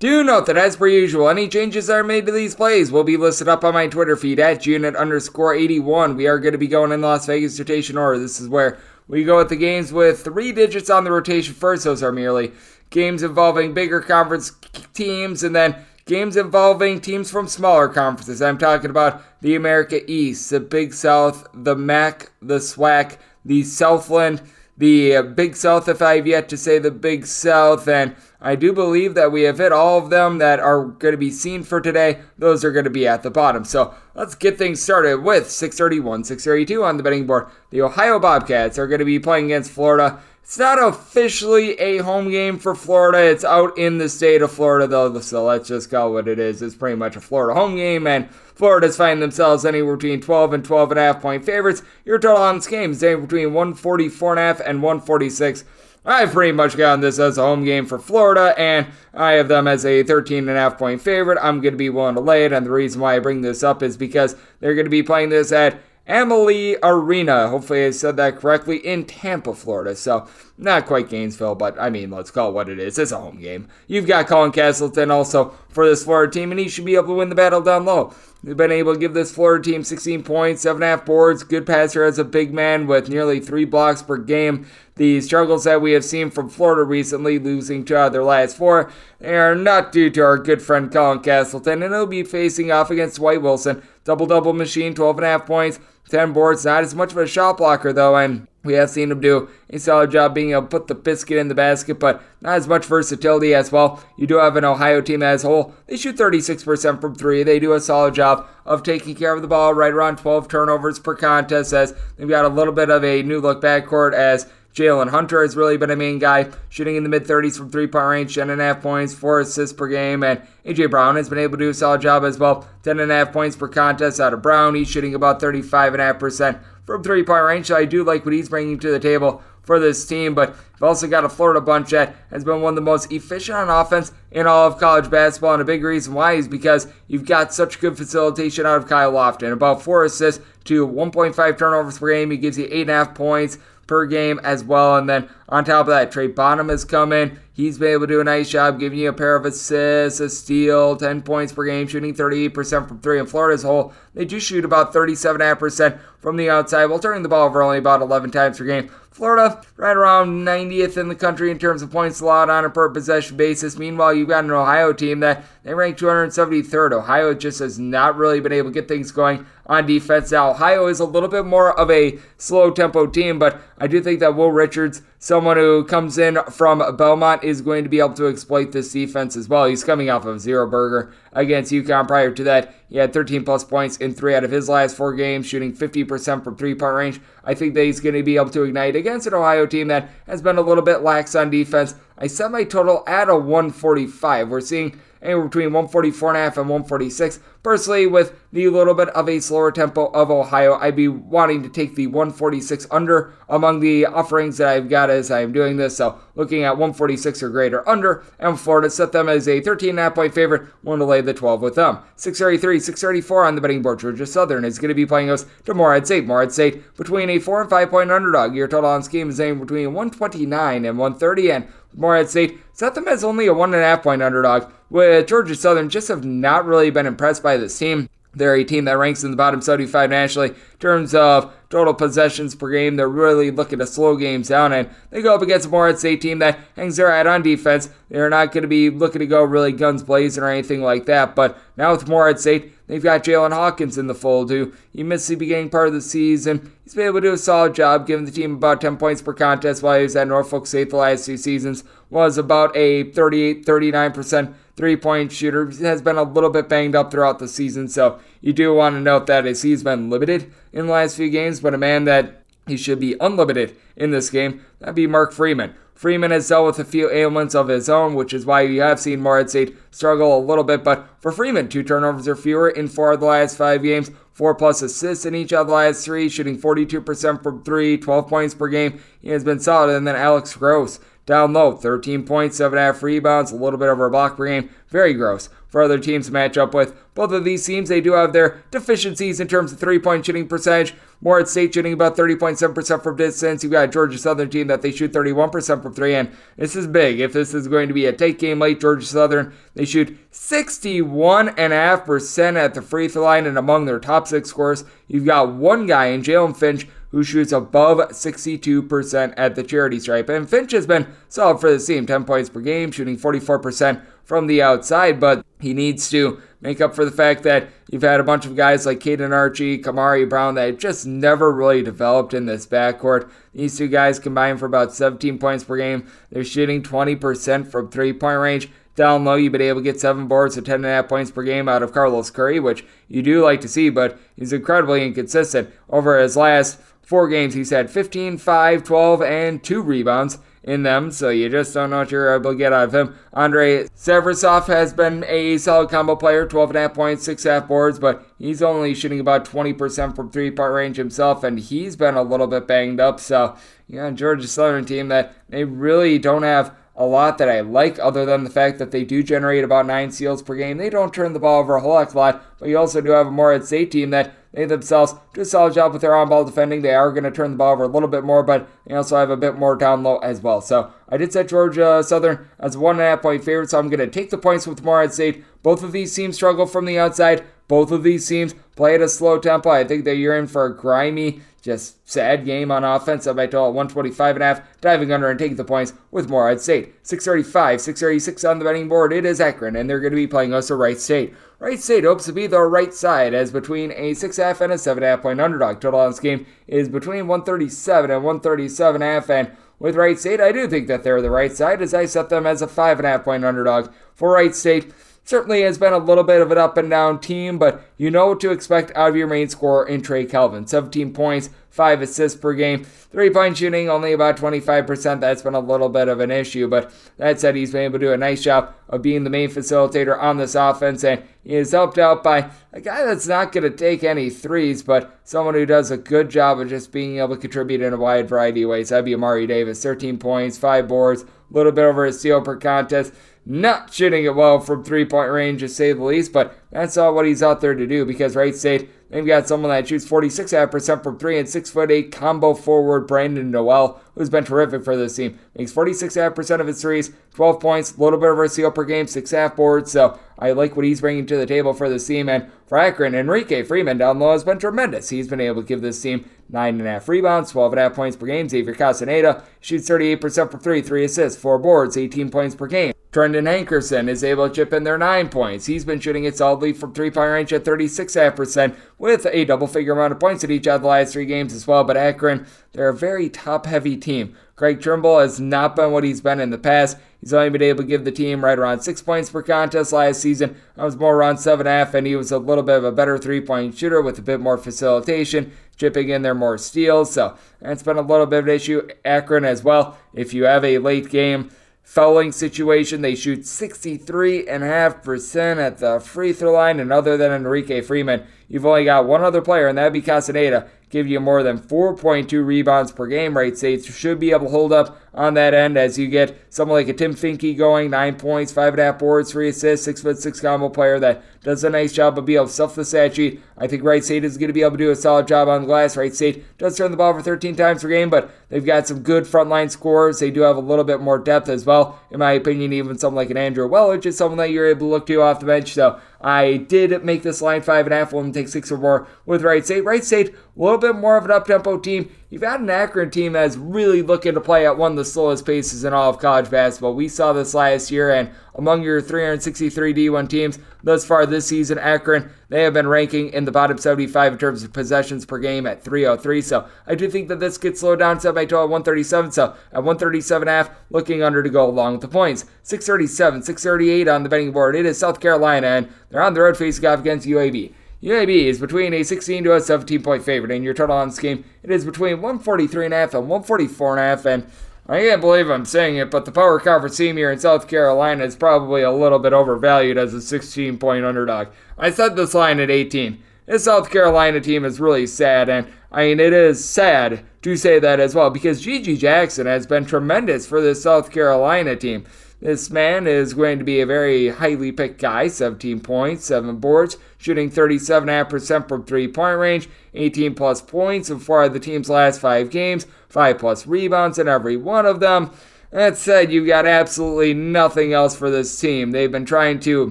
Do note that as per usual, any changes that are made to these plays will be listed up on my Twitter feed at unit underscore 81. We are going to be going in Las Vegas rotation order. This is where we go with the games with three digits on the rotation first. Those are merely games involving bigger conference teams and then games involving teams from smaller conferences. I'm talking about the America East, the Big South, the MAC, the SWAC, the Southland, the uh, Big South, if I've yet to say the Big South. And I do believe that we have hit all of them that are going to be seen for today. Those are going to be at the bottom. So let's get things started with 631, 632 on the betting board. The Ohio Bobcats are going to be playing against Florida. It's not officially a home game for Florida. It's out in the state of Florida, though, so let's just call what it is. It's pretty much a Florida home game, and Florida's finding themselves anywhere between 12 and 12 and a half point favorites. Your total on this game is anywhere between 144 and a half and 146. I've pretty much gotten this as a home game for Florida, and I have them as a 13 and a half point favorite. I'm going to be willing to lay it, and the reason why I bring this up is because they're going to be playing this at Amalie Arena. Hopefully, I said that correctly in Tampa, Florida. So, not quite Gainesville, but I mean, let's call it what it is. It's a home game. You've got Colin Castleton also for this Florida team, and he should be able to win the battle down low. They've been able to give this Florida team 16 points, 7.5 boards, good passer as a big man with nearly three blocks per game. The struggles that we have seen from Florida recently, losing of their last four, they are not due to our good friend Colin Castleton, and he'll be facing off against Dwight Wilson. Double double machine, 12.5 points, 10 boards. Not as much of a shot blocker, though, and we have seen him do a solid job being able to put the biscuit in the basket, but not as much versatility as well. You do have an Ohio team as a whole. They shoot 36% from three. They do a solid job of taking care of the ball, right around 12 turnovers per contest, as they've got a little bit of a new look backcourt as Jaylin Hunter has really been a main guy, shooting in the mid 30s from three point range, 10.5 points, 4 assists per game. And A.J. Brown has been able to do a solid job as well, 10.5 points per contest out of Brown. He's shooting about 35.5% from three point range, so I do like what he's bringing to the table for this team. But you've also got a Florida bunch that has been one of the most efficient on offense in all of college basketball. And a big reason why is because you've got such good facilitation out of Kyle Lofton. About four assists to 1.5 turnovers per game. He gives you 8.5 points per game as well. And then on top of that, Trey Bonham has come in. He's been able to do a nice job giving you a pair of assists, a steal, 10 points per game, shooting 38% from three. In Florida's whole, they do shoot about 37.5% from the outside while turning the ball over only about 11 times per game. Florida, right around 90th in the country in terms of points allowed on a per possession basis. Meanwhile, you've got an Ohio team that they rank 273rd. Ohio just has not really been able to get things going on defense. Now, Ohio is a little bit more of a slow tempo team, but I do think that Will Richards, someone who comes in from Belmont, is going to be able to exploit this defense as well. He's coming off of zero burger against UConn. Prior to that, he had 13 plus points in three out of his last four games, shooting 50% from three point range. I think that he's going to be able to ignite against an Ohio team that has been a little bit lax on defense. I set my total at a 145. We're seeing anywhere between 144 and a half and 146. Personally, with the little bit of a slower tempo of Ohio, I'd be wanting to take the 146 under among the offerings that I've got as I'm doing this. So looking at 146 or greater under, and Florida set them as a 13.5 point favorite. Want to lay the 12 with them. 633, 634 on the betting board. Georgia Southern is going to be playing us to Morehead State. Morehead State between a 4 and 5 point underdog. Your total on game is anywhere between 129 and 130, and Morehead State set them as only a 1.5 point underdog with Georgia Southern just have not really been impressed by this team. They're a team that ranks in the bottom 75 nationally in terms of total possessions per game. They're really looking to slow games down, and they go up against a Morehead State team that hangs their hat on defense. They're not going to be looking to go really guns blazing or anything like that. But now with Morehead State, they've got Jalen Hawkins in the fold, who he missed the beginning part of the season. He's been able to do a solid job, giving the team about 10 points per contest while he was at Norfolk State the last two seasons. Was about a 38 39% three point shooter. Has been a little bit banged up throughout the season, so you do want to note that as he's been limited in the last few games, but a man that he should be unlimited in this game, that'd be Mark Freeman. Freeman has dealt with a few ailments of his own, which is why you have seen Morehead State struggle a little bit. But for Freeman, two turnovers or fewer in four of the last five games, four plus assists in each of the last three, shooting 42% from three, 12 points per game. He has been solid. And then Alex Gross down low, 13 points, 7.5 rebounds, a little bit over a block per game. Very gross for other teams to match up with. Both of these teams, they do have their deficiencies in terms of three point shooting percentage. Morehead State shooting about 30.7% from distance. You've got a Georgia Southern team that they shoot 31% from three. And this is big. If this is going to be a take game late, Georgia Southern, they shoot 61.5% at the free throw line and among their top six scorers. You've got one guy in Jalen Finch who shoots above 62% at the charity stripe. And Finch has been solid for the team, 10 points per game, shooting 44% from the outside, but he needs to make up for the fact that you've had a bunch of guys like Caden Archie, Kamari Brown that just never really developed in this backcourt. These two guys combined for about 17 points per game. They're shooting 20% from three point range. Down low, you've been able to get seven boards of 10.5 points per game out of Carlos Curry, which you do like to see, but he's incredibly inconsistent. Over his last four games, he's had 15, 5, 12, and two rebounds in them, so you just don't know what you're able to get out of him. Andrei Savrasov has been a solid combo player, 12.5 points, 6.5 boards, but he's only shooting about 20% from three point range himself, and he's been a little bit banged up. So, yeah, Georgia Southern team that they really don't have a lot that I like, other than the fact that they do generate about nine steals per game. They don't turn the ball over a whole heck of a lot, but you also do have a Morehead State team that they themselves do a solid job with their on ball defending. They are going to turn the ball over a little bit more, but they also have a bit more down low as well. So I did set Georgia Southern as a one and a half point favorite, so I'm going to take the points with Morehead State. Both of these teams struggle from the outside. Both of these teams play at a slow tempo. I think that you're in for a grimy just sad game on offense. Up by total 125 and a half, diving under and taking the points with Morehead State. 635, 636 on the betting board. It is Akron, and they're going to be playing us a Wright State. Wright State hopes to be the right side as between a 6.5 and a 7.5 point underdog. Total on this game is between 137 and 137 half, and with Wright State, I do think that they're the right side as I set them as a 5.5 point underdog for Wright State certainly has been a little bit of an up and down team, but you know what to expect out of your main scorer in Trey Calvin. 17 points, 5 assists per game. Three point shooting, only about 25%. That's been a little bit of an issue, but that said, he's been able to do a nice job of being the main facilitator on this offense, and he is helped out by a guy that's not going to take any threes, but someone who does a good job of just being able to contribute in a wide variety of ways. That'd be Amari Davis, 13 points, 5 boards, a little bit over a steal per contest not shooting it well from three point range, to say the least, but that's all what he's out there to do because Wright State, they've got someone that shoots 46.5% from three and 6 foot 8 combo forward, Brandon Noel, who's been terrific for this team. Makes 46.5% of his threes, 12 points, a little bit of a steal per game, 6 half boards, so I like what he's bringing to the table for this team. And for Akron, Enrique Freeman down low has been tremendous. He's been able to give this team 9.5 rebounds, 12.5 points per game. Xavier Castaneda shoots 38% for 3, 3 assists, 4 boards, 18 points per game. Trendon Hankerson is able to chip in their 9 points. He's been shooting it solidly from 3 point range at 36.5% with a double figure amount of points at each of the last three games as well. But Akron, they're a very top heavy team. Greg Tribble has not been what he's been in the past. He's only been able to give the team right around six points per contest last season. I was more around seven and a half, and he was a little bit of a better three point shooter with a bit more facilitation, chipping in there more steals. So that's been a little bit of an issue. Akron as well. If you have a late game fouling situation, they shoot 63.5% at the free throw line, and other than Enrique Freeman, you've only got one other player, and that'd be Castaneda give you more than 4.2 rebounds per game. Right States should be able to hold up on that end as you get someone like a Tim Finke going, nine points, five and a half boards, three assists, six foot six combo player that does a nice job of being able to stuff the stat. I think Wright State is going to be able to do a solid job on the glass. Wright State does turn the ball over 13 times per game, but they've got some good frontline scorers. They do have a little bit more depth as well. In my opinion, even someone like an Andrew Welage is someone that you're able to look to off the bench. So I did make this line five and a half. Will take six or more with Wright State. Wright State, a little bit more of an up tempo team. You've had an Akron team that's really looking to play at one of the slowest paces in all of college basketball. We saw this last year, and among your 363 D1 teams thus far this season, Akron, they have been ranking in the bottom 75 in terms of possessions per game at 303. So I do think that this gets slowed down to by 12 137. So at 137 half, looking under to go along with the points. 637, 638 on the betting board. It is South Carolina, and they're on the road facing off against UAB. UAB is between a 16 to a 17 point favorite, and your total on this game it is between 143 and a half and 144 and a half. And I can't believe I'm saying it, but the Power Conference team here in South Carolina is probably a little bit overvalued as a 16 point underdog. I set this line at 18. This South Carolina team is really sad, and I mean, it is sad to say that as well because GG Jackson has been tremendous for this South Carolina team. This man is going to be a very highly picked guy 17 points, 7 boards, shooting 37.5% from three point range, 18 plus points in four of the team's last five games, 5 plus rebounds in every one of them. That said, you've got absolutely nothing else for this team. They've been trying to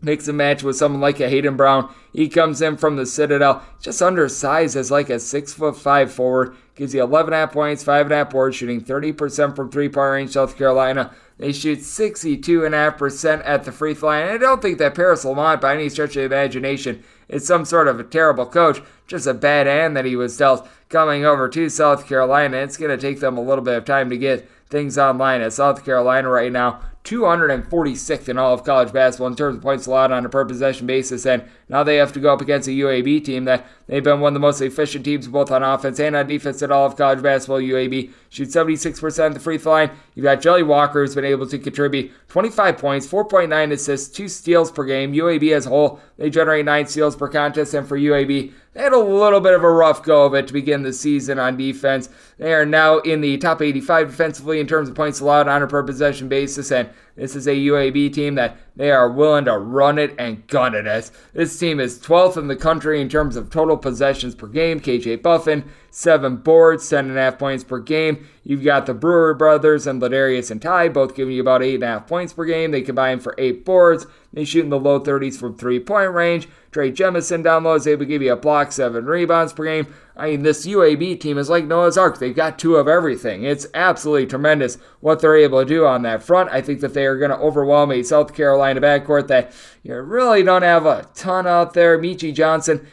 mix a match with someone like a Hayden Brown. He comes in from the Citadel, just undersized as like a six foot five forward. gives you 11.5 points, 5.5 boards, shooting 30% from three point range. South Carolina. They shoot 62.5% at the free throw line. And I don't think that Paris Lamont, by any stretch of imagination, is some sort of a terrible coach. Just a bad hand that he was dealt coming over to South Carolina. It's going to take them a little bit of time to get things online at South Carolina right now. 246th in all of college basketball in terms of points allowed on a per possession basis. And now they have to go up against a UAB team that they've been one of the most efficient teams both on offense and on defense at all of college basketball. UAB shoots 76% at the free throw line. You've got Jelly Walker who's been able to contribute 25 points, 4.9 assists, 2 steals per game. UAB as a whole, they generate 9 steals per contest. And for UAB, they had a little bit of a rough go of it to begin the season on defense. They are now in the top 85 defensively in terms of points allowed on a per possession basis, and this is a UAB team that they are willing to run it and gun it as. This team is 12th in the country in terms of total possessions per game. KJ Buffen, seven boards, ten and a half points per game. You've got the Brewer brothers and Ladarius and Ty, both giving you about eight and a half points per game. They combine for eight boards. They shoot in the low 30s from three point range. Trey Jemison down low is able to give you a block, seven rebounds per game. I mean, this UAB team is like Noah's Ark. They've got two of everything. It's absolutely tremendous what they're able to do on that front. I think that they are going to overwhelm a South Carolina backcourt that you really don't have a ton out there. Meechie Johnson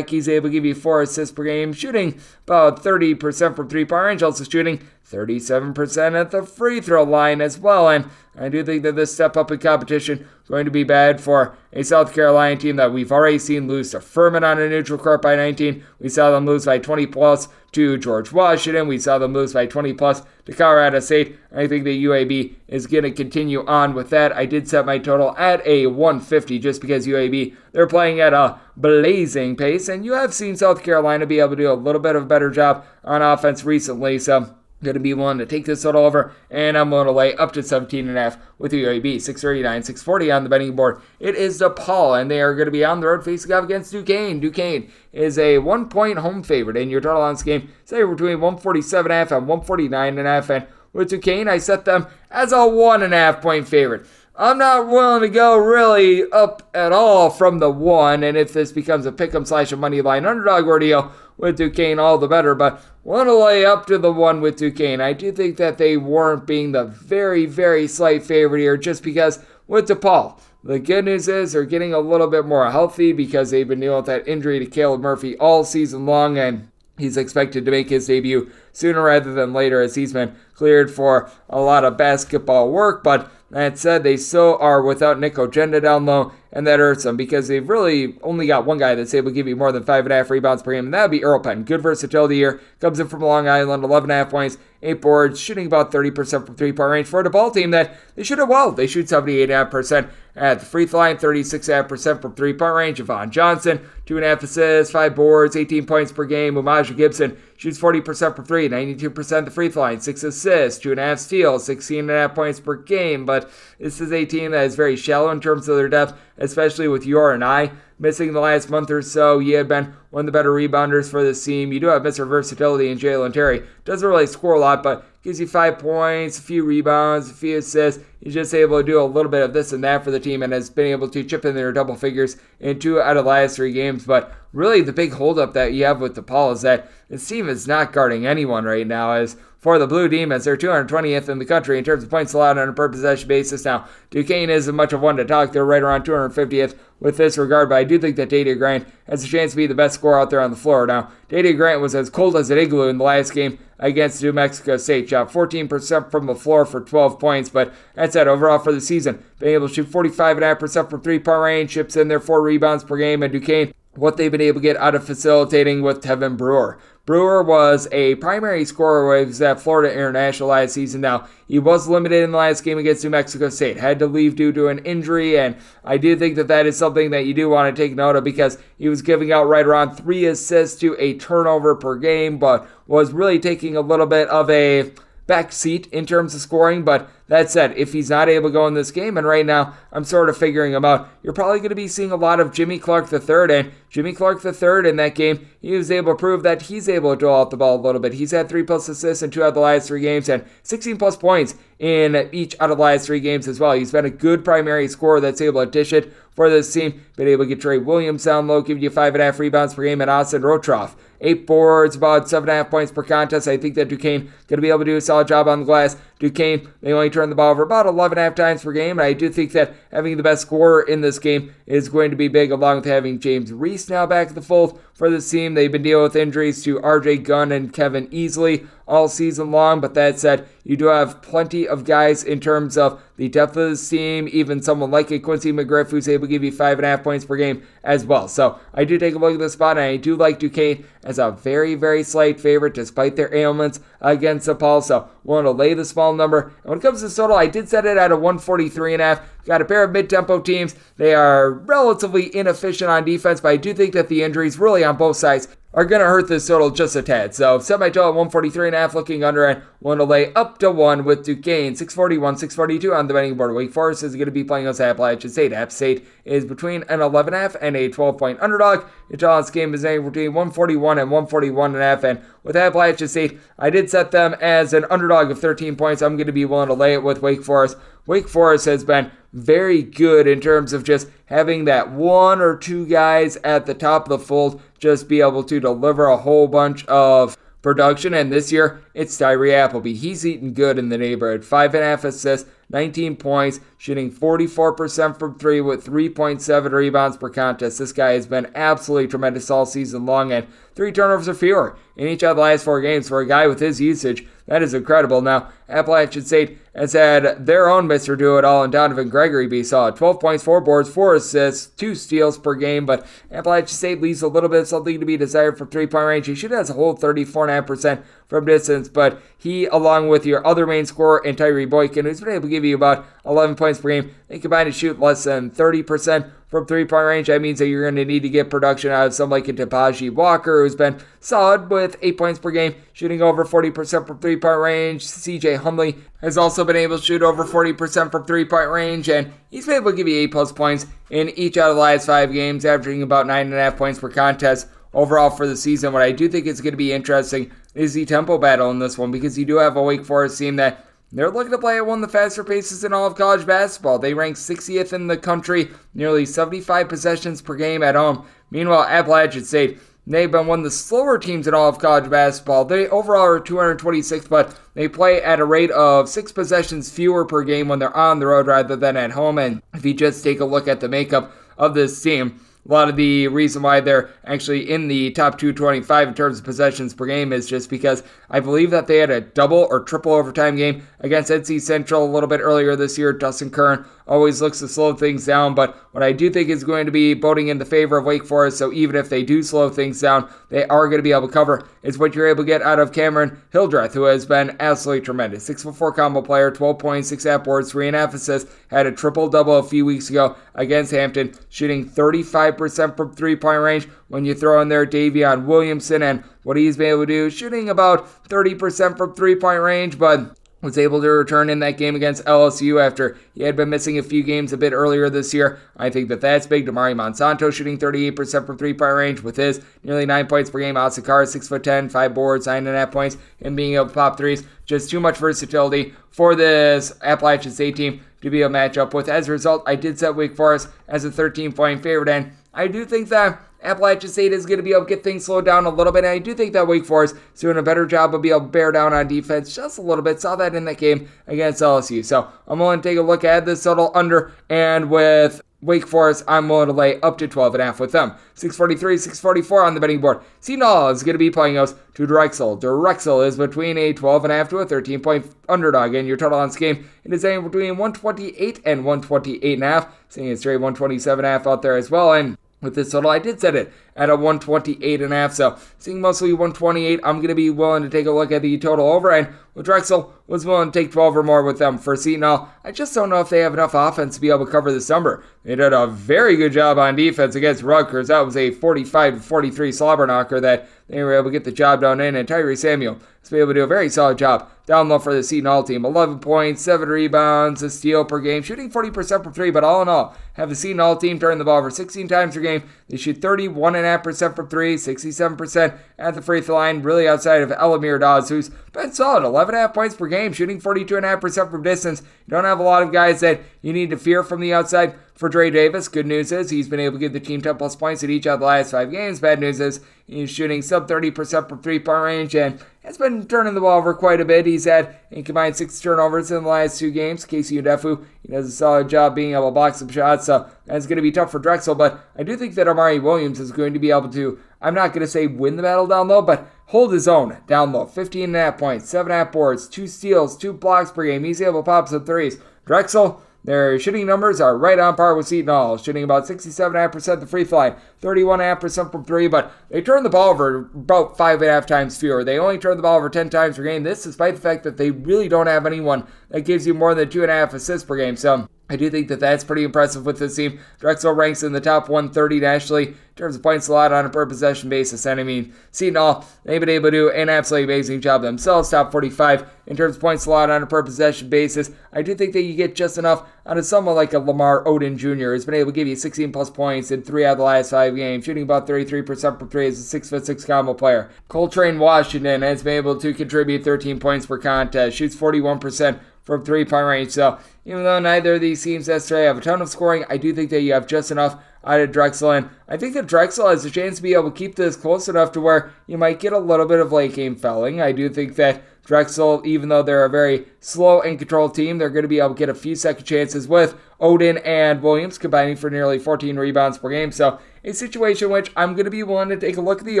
He's able to give you four assists per game, shooting about 30% from three point range, also shooting 37% at the free throw line as well. And I do think that this step up in competition is going to be bad for a South Carolina team that we've already seen lose to Furman on a neutral court by 19. We saw them lose by 20 plus to George Washington. We saw them lose by 20 plus to Colorado State. I think the UAB is going to continue on with that. I did set my total at a 150 just because UAB, they're playing at a blazing pace. And you have seen South Carolina be able to do a little bit of a better job on offense recently. So going to be willing to take this total over, and I'm going to lay up to 17.5 with the UAB. 639, 640 on the betting board. It is DePaul, and they are going to be on the road facing off against Duquesne. Duquesne is a one point home favorite, and your total on this game, say between 147.5 and 149.5. And with Duquesne, I set them as a one and a half point favorite. I'm not willing to go really up at all from the one, and if this becomes a pick'em slash a money line underdog ordeal with Duquesne, all the better. But want to lay up to the one with Duquesne. I do think that they warrant being the very, very slight favorite here, just because with DePaul. The good news is they're getting a little bit more healthy because they've been dealing with that injury to Caleb Murphy all season long, and he's expected to make his debut sooner rather than later as he's been cleared for a lot of basketball work. But that said, they still are without Nick Ojeda down low, and that hurts them because they've really only got one guy that's able to give you more than five and a half rebounds per game, and that would be Eral Penn. Good versatility here. Comes in from Long Island, 11 and a half points, eight boards, shooting about 30% from three point range for a ball team that they should have well. They shoot 78.5% at the free throw line, 36.5% from three point range. Javan Johnson, two and a half assists, five boards, 18 points per game. Umoja Gibson shoots 40% from three, 92% the free throw line, six assists, two and a half steals, 16 and a half points per game. But this is a team that is very shallow in terms of their depth, especially with Yor I missing the last month or so. He had been one of the better rebounders for this team. You do have Mr. Versatility in Jalen Terry. Doesn't really score a lot, but gives you five points, a few rebounds, a few assists. He's just able to do a little bit of this and that for the team and has been able to chip in their double figures in two out of the last three games. But really, the big holdup that you have with DePaul is that this team is not guarding anyone right now. As for the Blue Demons. They're 220th in the country in terms of points allowed on a per possession basis. Now, Duquesne isn't much of one to talk. They're right around 250th with this regard, but I do think that Dae Dae Grant has a chance to be the best scorer out there on the floor. Now, Dae Dae Grant was as cold as an igloo in the last game against New Mexico State. Shot 14% from the floor for 12 points, but that's it overall for the season. Being able to shoot 45.5% from three point range, chips in their four rebounds per game, and Duquesne what they've been able to get out of facilitating with Tevin Brewer. Brewer was a primary scorer with at Florida International last season. Now, he was limited in the last game against New Mexico State, had to leave due to an injury, and I do think that that is something that you do want to take note of because he was giving out right around three assists to a turnover per game, but was really taking a little bit of a back seat in terms of scoring, but That said, if he's not able to go in this game, and right now I'm sort of figuring him out, you're probably going to be seeing a lot of Jimmy Clark III. And Jimmy Clark III in that game, he was able to prove that he's able to draw out the ball a little bit. He's had three plus assists in two out of the last three games and 16 plus points in each out of the last three games as well. He's been a good primary scorer that's able to dish it for this team. Been able to get Trey Williams down low, giving you five and a half rebounds per game, and Austin Rotroff eight boards, about seven and a half points per contest. I think that Duquesne going to be able to do a solid job on the glass. Duquesne, they only turn the ball over about 11 and a half times per game. And I do think that having the best scorer in this game is going to be big, along with having James Reese now back at the fold for this team. They've been dealing with injuries to RJ Gunn and Kevin Easley all season long. But that said, you do have plenty of guys in terms of the depth of the team, even someone like a Quincy McGriff who's able to give you five and a half points per game as well. So I do take a look at the spot, and I do like Duquesne as a very, very slight favorite despite their ailments against DePaul. So willing to lay the small number. And when it comes to total, I did set it at a 143 and a half. Got a pair of mid-tempo teams. They are relatively inefficient on defense, but I do think that the injuries really on both sides are going to hurt this total just a tad. So set my total at 143 and a half, looking under and want to lay up to one with Duquesne 641, 642 on the betting board. Wake Forest is going to be playing us Appalachian State. App State is between an 11 half and a 12 point underdog. Your total this game is anywhere between 141 and 141 and a half. And with Appalachian State, I did set them as an underdog of 13 points. I'm going to be willing to lay it with Wake Forest. Wake Forest has been very good in terms of just having that one or two guys at the top of the fold just be able to deliver a whole bunch of production. And this year, it's Tyree Appleby. He's eating good in the neighborhood. Five and a half assists, 19 points, shooting 44% from three with 3.7 rebounds per contest. This guy has been absolutely tremendous all season long, and three turnovers or fewer in each of the last four games for a guy with his usage. That is incredible. Now, Appalachian State has had their own Mr. Do It All and Donovan Gregory be solid. 12 points, 4 boards, 4 assists, 2 steals per game, but Appalachian State leaves a little bit of something to be desired from three point range. He should have a whole 34.5% from distance, but he, along with your other main scorer and Tyree Boykin, who's been able to give you about 11 points per game, they combine to shoot less than 30% from three point range. That means that you're going to need to get production out of someone like a Dibaji Walker, who's been solid with eight points per game, shooting over 40% from three point range. CJ Huntley has also been able to shoot over 40% from three point range, and he's been able to give you eight plus points in each out of the last five games, averaging about nine and a half points per contest overall for the season. What I do think is going to be interesting is the tempo battle in this one because you do have a Wake Forest team that they're looking to play at one of the faster paces in all of college basketball. They rank 60th in the country, nearly 75 possessions per game at home. Meanwhile, Appalachian State, they've been one of the slower teams in all of college basketball. They overall are 226th, but they play at a rate of six possessions fewer per game when they're on the road rather than at home. And if you just take a look at the makeup of this team, a lot of the reason why they're actually in the top 225 in terms of possessions per game is just because I believe that they had a double or triple overtime game against NC Central a little bit earlier this year. Dustin Kern always looks to slow things down, but what I do think is going to be voting in the favor of Wake Forest, so even if they do slow things down, they are going to be able to cover, is what you're able to get out of Cameron Hildreth, who has been absolutely tremendous. 6'4 combo player, 12 points, 6 half boards, 3.5 assists, had a triple double a few weeks ago against Hampton, shooting 35% from three point range. When you throw in there Daivien Williamson and what he's been able to do, shooting about 30% from three point range, but was able to return in that game against LSU after he had been missing a few games a bit earlier this year. I think that that's big. Damari Monsanto shooting 38% from three point range with his nearly nine points per game. Asakar, 6'10, 5 boards, 9.5 points, and being able to pop threes. Just too much versatility for this Appalachian State team to be able to match up with. As a result, I did set Wake Forest as a 13 point favorite, and I do think that Appalachian State is going to be able to get things slowed down a little bit. And I do think that Wake Forest is doing a better job of being able to bear down on defense just a little bit. Saw that in that game against LSU. So I'm willing to take a look at this total under. And with Wake Forest, I'm willing to lay up to 12 and a half with them. 643, 644 on the betting board. Seton is going to be playing us to Drexel. Drexel is between a 12 and a half to a 13 point underdog. in your total on this game, it is anywhere between 128 and 128 and a half. Seeing a straight 127 and a half out there as well. And with this total. I did set it at a 128 and a half. So seeing mostly 128, I'm going to be willing to take a look at the total over. And with Drexel, was willing to take 12 or more with them for Seton I just don't know if they have enough offense to be able to cover this number. They did a very good job on defense against Rutgers. That was a 45 43 slobber knocker that they were able to get the job done in. And Tyrese Samuel was able to do a very solid job down low for the Seton Hall team. 11 points, 7 rebounds, a steal per game, shooting 40% from 3, but all in all, have the Seton Hall team turn the ball over 16 times per game. They shoot 31.5% from 3, 67% at the free throw line, really outside of Al-Amir Dawes, who's been solid, 11.5 points per game, shooting 42.5% from distance. You don't have a lot of guys that you need to fear from the outside. For Dre Davis, good news is he's been able to give the team 10 plus points at each of the last five games. Bad news is he's shooting sub 30% from three point range and has been turning the ball over quite a bit. He's had a combined six turnovers in the last two games. KC Ndefo, he does a solid job being able to block some shots, so that's going to be tough for Drexel. But I do think that Amari Williams is going to be able to, I'm not going to say win the battle down low, but hold his own down low. 15 and a half points, seven 7.5 boards, 2 steals, 2 blocks per game. He's able to pop some threes. Drexel, their shooting numbers are right on par with Seton Hall, shooting about 67.5% the free line, 31.5% from three, but they turn the ball over about five and a half times fewer. They only turn the ball over 10 times per game. This despite the fact that they really don't have anyone that gives you more than two and a half assists per game. So I do think that that's pretty impressive with this team. Drexel ranks in the top 130 nationally in terms of points allowed on a per possession basis. And I mean, Seton Hall, they've been able to do an absolutely amazing job themselves, top 45 in terms of points allowed on a per possession basis. I do think that you get just enough out of someone like a Lamar Oden Jr., who's been able to give you 16 plus points in three out of the last five games, shooting about 33% per three as a 6'6 combo player. Coletrane Washington has been able to contribute 13 points per contest, shoots 41% from three point range. So even though neither of these teams necessarily have a ton of scoring, I do think that you have just enough out of Drexel. And I think that Drexel has a chance to be able to keep this close enough to where you might get a little bit of late game fouling. I do think that Drexel, even though they're a very slow and controlled team, they're going to be able to get a few second chances with Oden and Williams combining for nearly 14 rebounds per game. So a situation which I'm going to be willing to take a look at the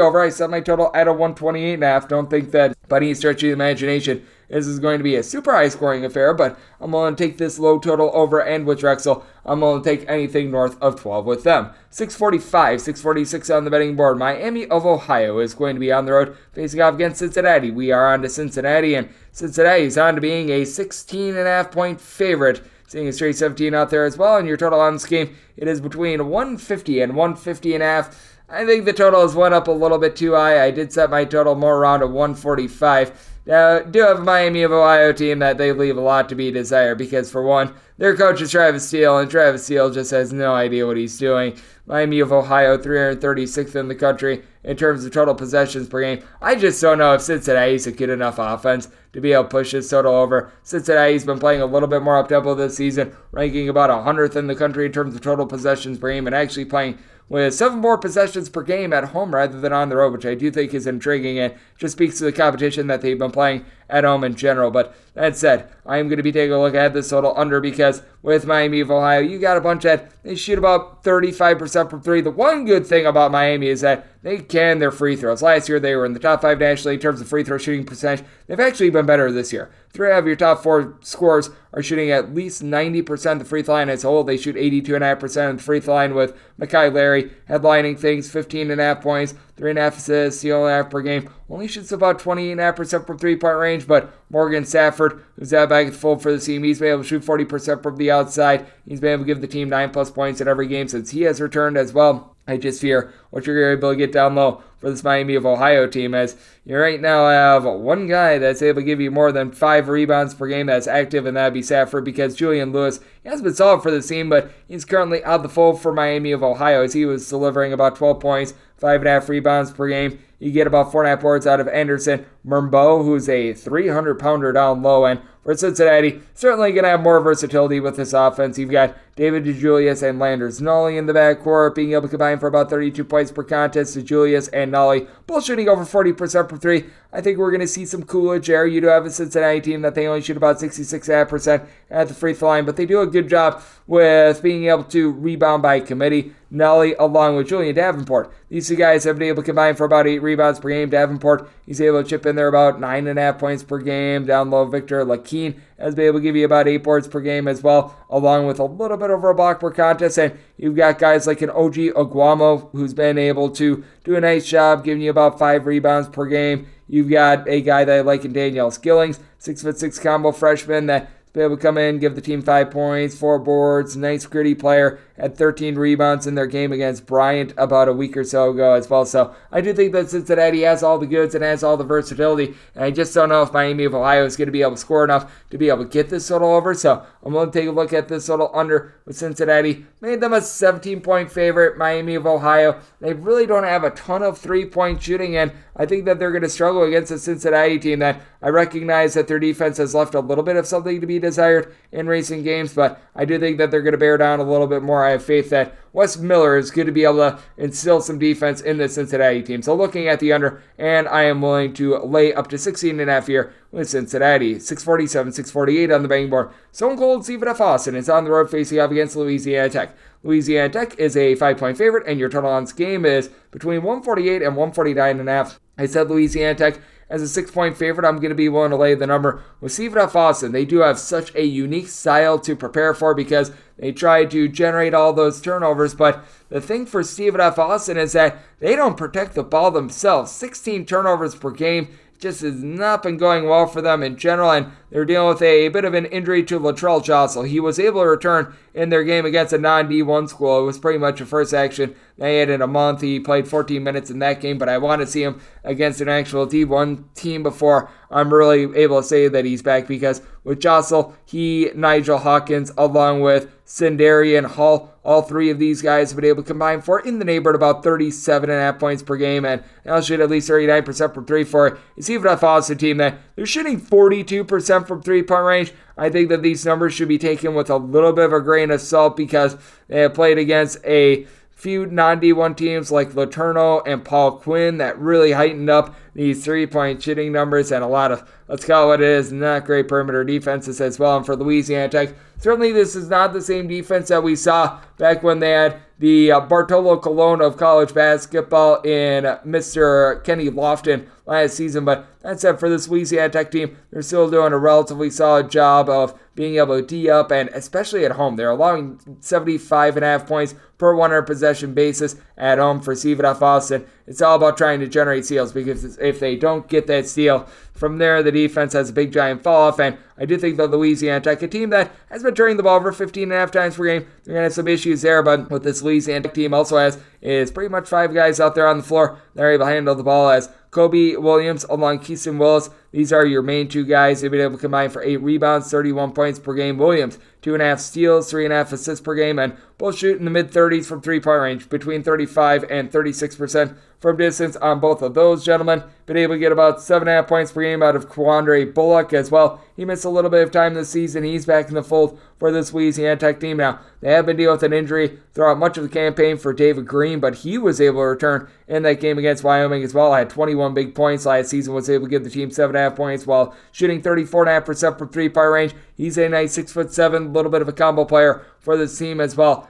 over. I set my total at a 128.5. Don't think that by any stretch of the imagination this is going to be a super high scoring affair, but I'm willing to take this low total over and with Drexel. I'm willing to take anything north of 12 with them. 645, 646 on the betting board. Miami of Ohio is going to be on the road facing off against Cincinnati. We are on to Cincinnati, and Cincinnati is on to being a 16 and a half point favorite seeing a straight 17 out there as well. And your total on this game, it is between 150 and 150 and a half. I think the total has went up a little bit too high. I did set my total more around a 145. Now, do have a Miami of Ohio team that they leave a lot to be desired because, for one, their coach is Travis Steele, and Travis Steele just has no idea what he's doing. Miami of Ohio, 336th in the country in terms of total possessions per game. I just don't know if Cincinnati's a good enough offense to be able to push this total over. Cincinnati's been playing a little bit more up tempo this season, ranking about 100th in the country in terms of total possessions per game, and actually playing with seven more possessions per game at home rather than on the road, which I do think is intriguing and just speaks to the competition that they've been playing at home in general. But that said, I am going to be taking a look at this total under because with Miami of Ohio, you got a bunch that they shoot about 35% from three. The one good thing about Miami is that they can their free throws. Last year, they were in the top five nationally in terms of free throw shooting percentage. They've actually been better this year. Three out of your top four scores are shooting at least 90% of the free throw line as a whole. They shoot 82.5% of the free throw line with Mekhi Lairy headlining things, 15.5 points, 3.5 assists, steal and a half per game. Only shoots about 28.5% from three point range, but Morgan Stafford, who's out back at the for the team, he's been able to shoot 40% from the outside. He's been able to give the team 9 plus points in every game since he has returned as well. I just fear what you're able to get down low for this Miami of Ohio team as you right now have one guy that's able to give you more than five rebounds per game that's active, and that'd be Stafford because Julian Lewis has been solid for the team, but he's currently out the fold for Miami of Ohio as he was delivering about 12 points, five and a half rebounds per game. You get about four and a half boards out of Anderson Mirambeaux, who's a 300 pounder down low, and for Cincinnati, certainly going to have more versatility with this offense. You've got David DeJulius and Landers Nolley in the backcourt, being able to combine for about 32 points per contest. DeJulius and Nolley both shooting over 40% per three. I think we're going to see some Coolidge there. You do have a Cincinnati team that they only shoot about 66.5% at the free throw line, but they do a good job with being able to rebound by committee. Nolley along with Julian Davenport. These two guys have been able to combine for about eight rebounds per game. Davenport, he's able to chip in there about nine and a half points per game. Down low, Viktor Lakhin been able to give you about eight boards per game as well, along with a little bit over a block per contest. And you've got guys like an OG Oguama who's been able to do a nice job giving you about five rebounds per game. You've got a guy that I like in Danielle Skillings, six foot six combo freshman that's been able to come in, give the team five points, four boards, nice gritty player, had 13 rebounds in their game against Bryant about a week or so ago as well. So I do think that Cincinnati has all the goods and has all the versatility, and I just don't know if Miami of Ohio is going to be able to score enough to be able to get this total over. So I'm going to take a look at this total under with Cincinnati. Made them a 17 point favorite, Miami of Ohio. They really don't have a ton of three point shooting, and I think that they're going to struggle against a Cincinnati team that I recognize that their defense has left a little bit of something to be desired in recent games, but I do think that they're going to bear down a little bit more. I have faith that Wes Miller is going to be able to instill some defense in the Cincinnati team. So looking at the under, and I am willing to lay up to 16 and a half here with Cincinnati. 647, 648 on the betting board. Stone Cold Stephen F. Austin is on the road facing off against Louisiana Tech. Louisiana Tech is a five point favorite, and your total on this game is between 148 and 149 and a half. I said Louisiana Tech as a six point favorite, I'm going to be willing to lay the number with Stephen F. Austin. They do have such a unique style to prepare for because they try to generate all those turnovers. But the thing for Stephen F. Austin is that they don't protect the ball themselves. 16 turnovers per game just has not been going well for them in general, and they're dealing with a bit of an injury to Latrell Jossell. He was able to return in their game against a non D1 school. It was pretty much a first action they had in a month. He played 14 minutes in that game, but I want to see him against an actual D1 team before I'm really able to say that he's back because with Jossell, he, Nigel Hawkins, along with Sindarian Hall, all three of these guys have been able to combine for in the neighborhood about 37 and a half points per game, and they'll shoot at least 39% from three for if that follows the team that they're shooting 42% from three point range. I think that these numbers should be taken with a little bit of a grain of salt because they have played against a few non D1 teams like LeTourneau and Paul Quinn that really heightened up these three point shooting numbers and a lot of, let's call it what it is, not great perimeter defenses as well. And for Louisiana Tech, certainly this is not the same defense that we saw back when they had the uh, Bartolo Colon of college basketball in Mr. Kenny Lofton last season. But that said, for this Louisiana Tech team, they're still doing a relatively solid job of being able to D up, and especially at home. They're allowing 75 and a half points per 100 possession basis at home for Stephen F. Austin. It's all about trying to generate steals because if they don't get that steal, from there the defense has a big giant fall off. And I do think the Louisiana Tech, a team that has been turning the ball over 15 and a half times per game, they're going to have some issues there. But what this Louisiana Tech team also has is pretty much five guys out there on the floor. They're able to handle the ball as Cobe Williams along Keaston Willis. These are your main two guys. They've been able to combine for eight rebounds, 31 points per game. Williams, two and a half steals, three and a half assists per game, and both shoot in the mid 30s from three point range, between 35 and 36% from distance on both of those gentlemen. Been able to get about seven and a half points per game out of Quandre Bullock as well. He missed a little bit of time this season. He's back in the fold for this Louisiana Tech team now. They have been dealing with an injury throughout much of the campaign for David Green, but he was able to return in that game against Wyoming as well. Had 21 big points last season, was able to give the team seven and a half points while shooting 34.5% from three point range. He's a nice seven, little bit of a combo player for this team as well.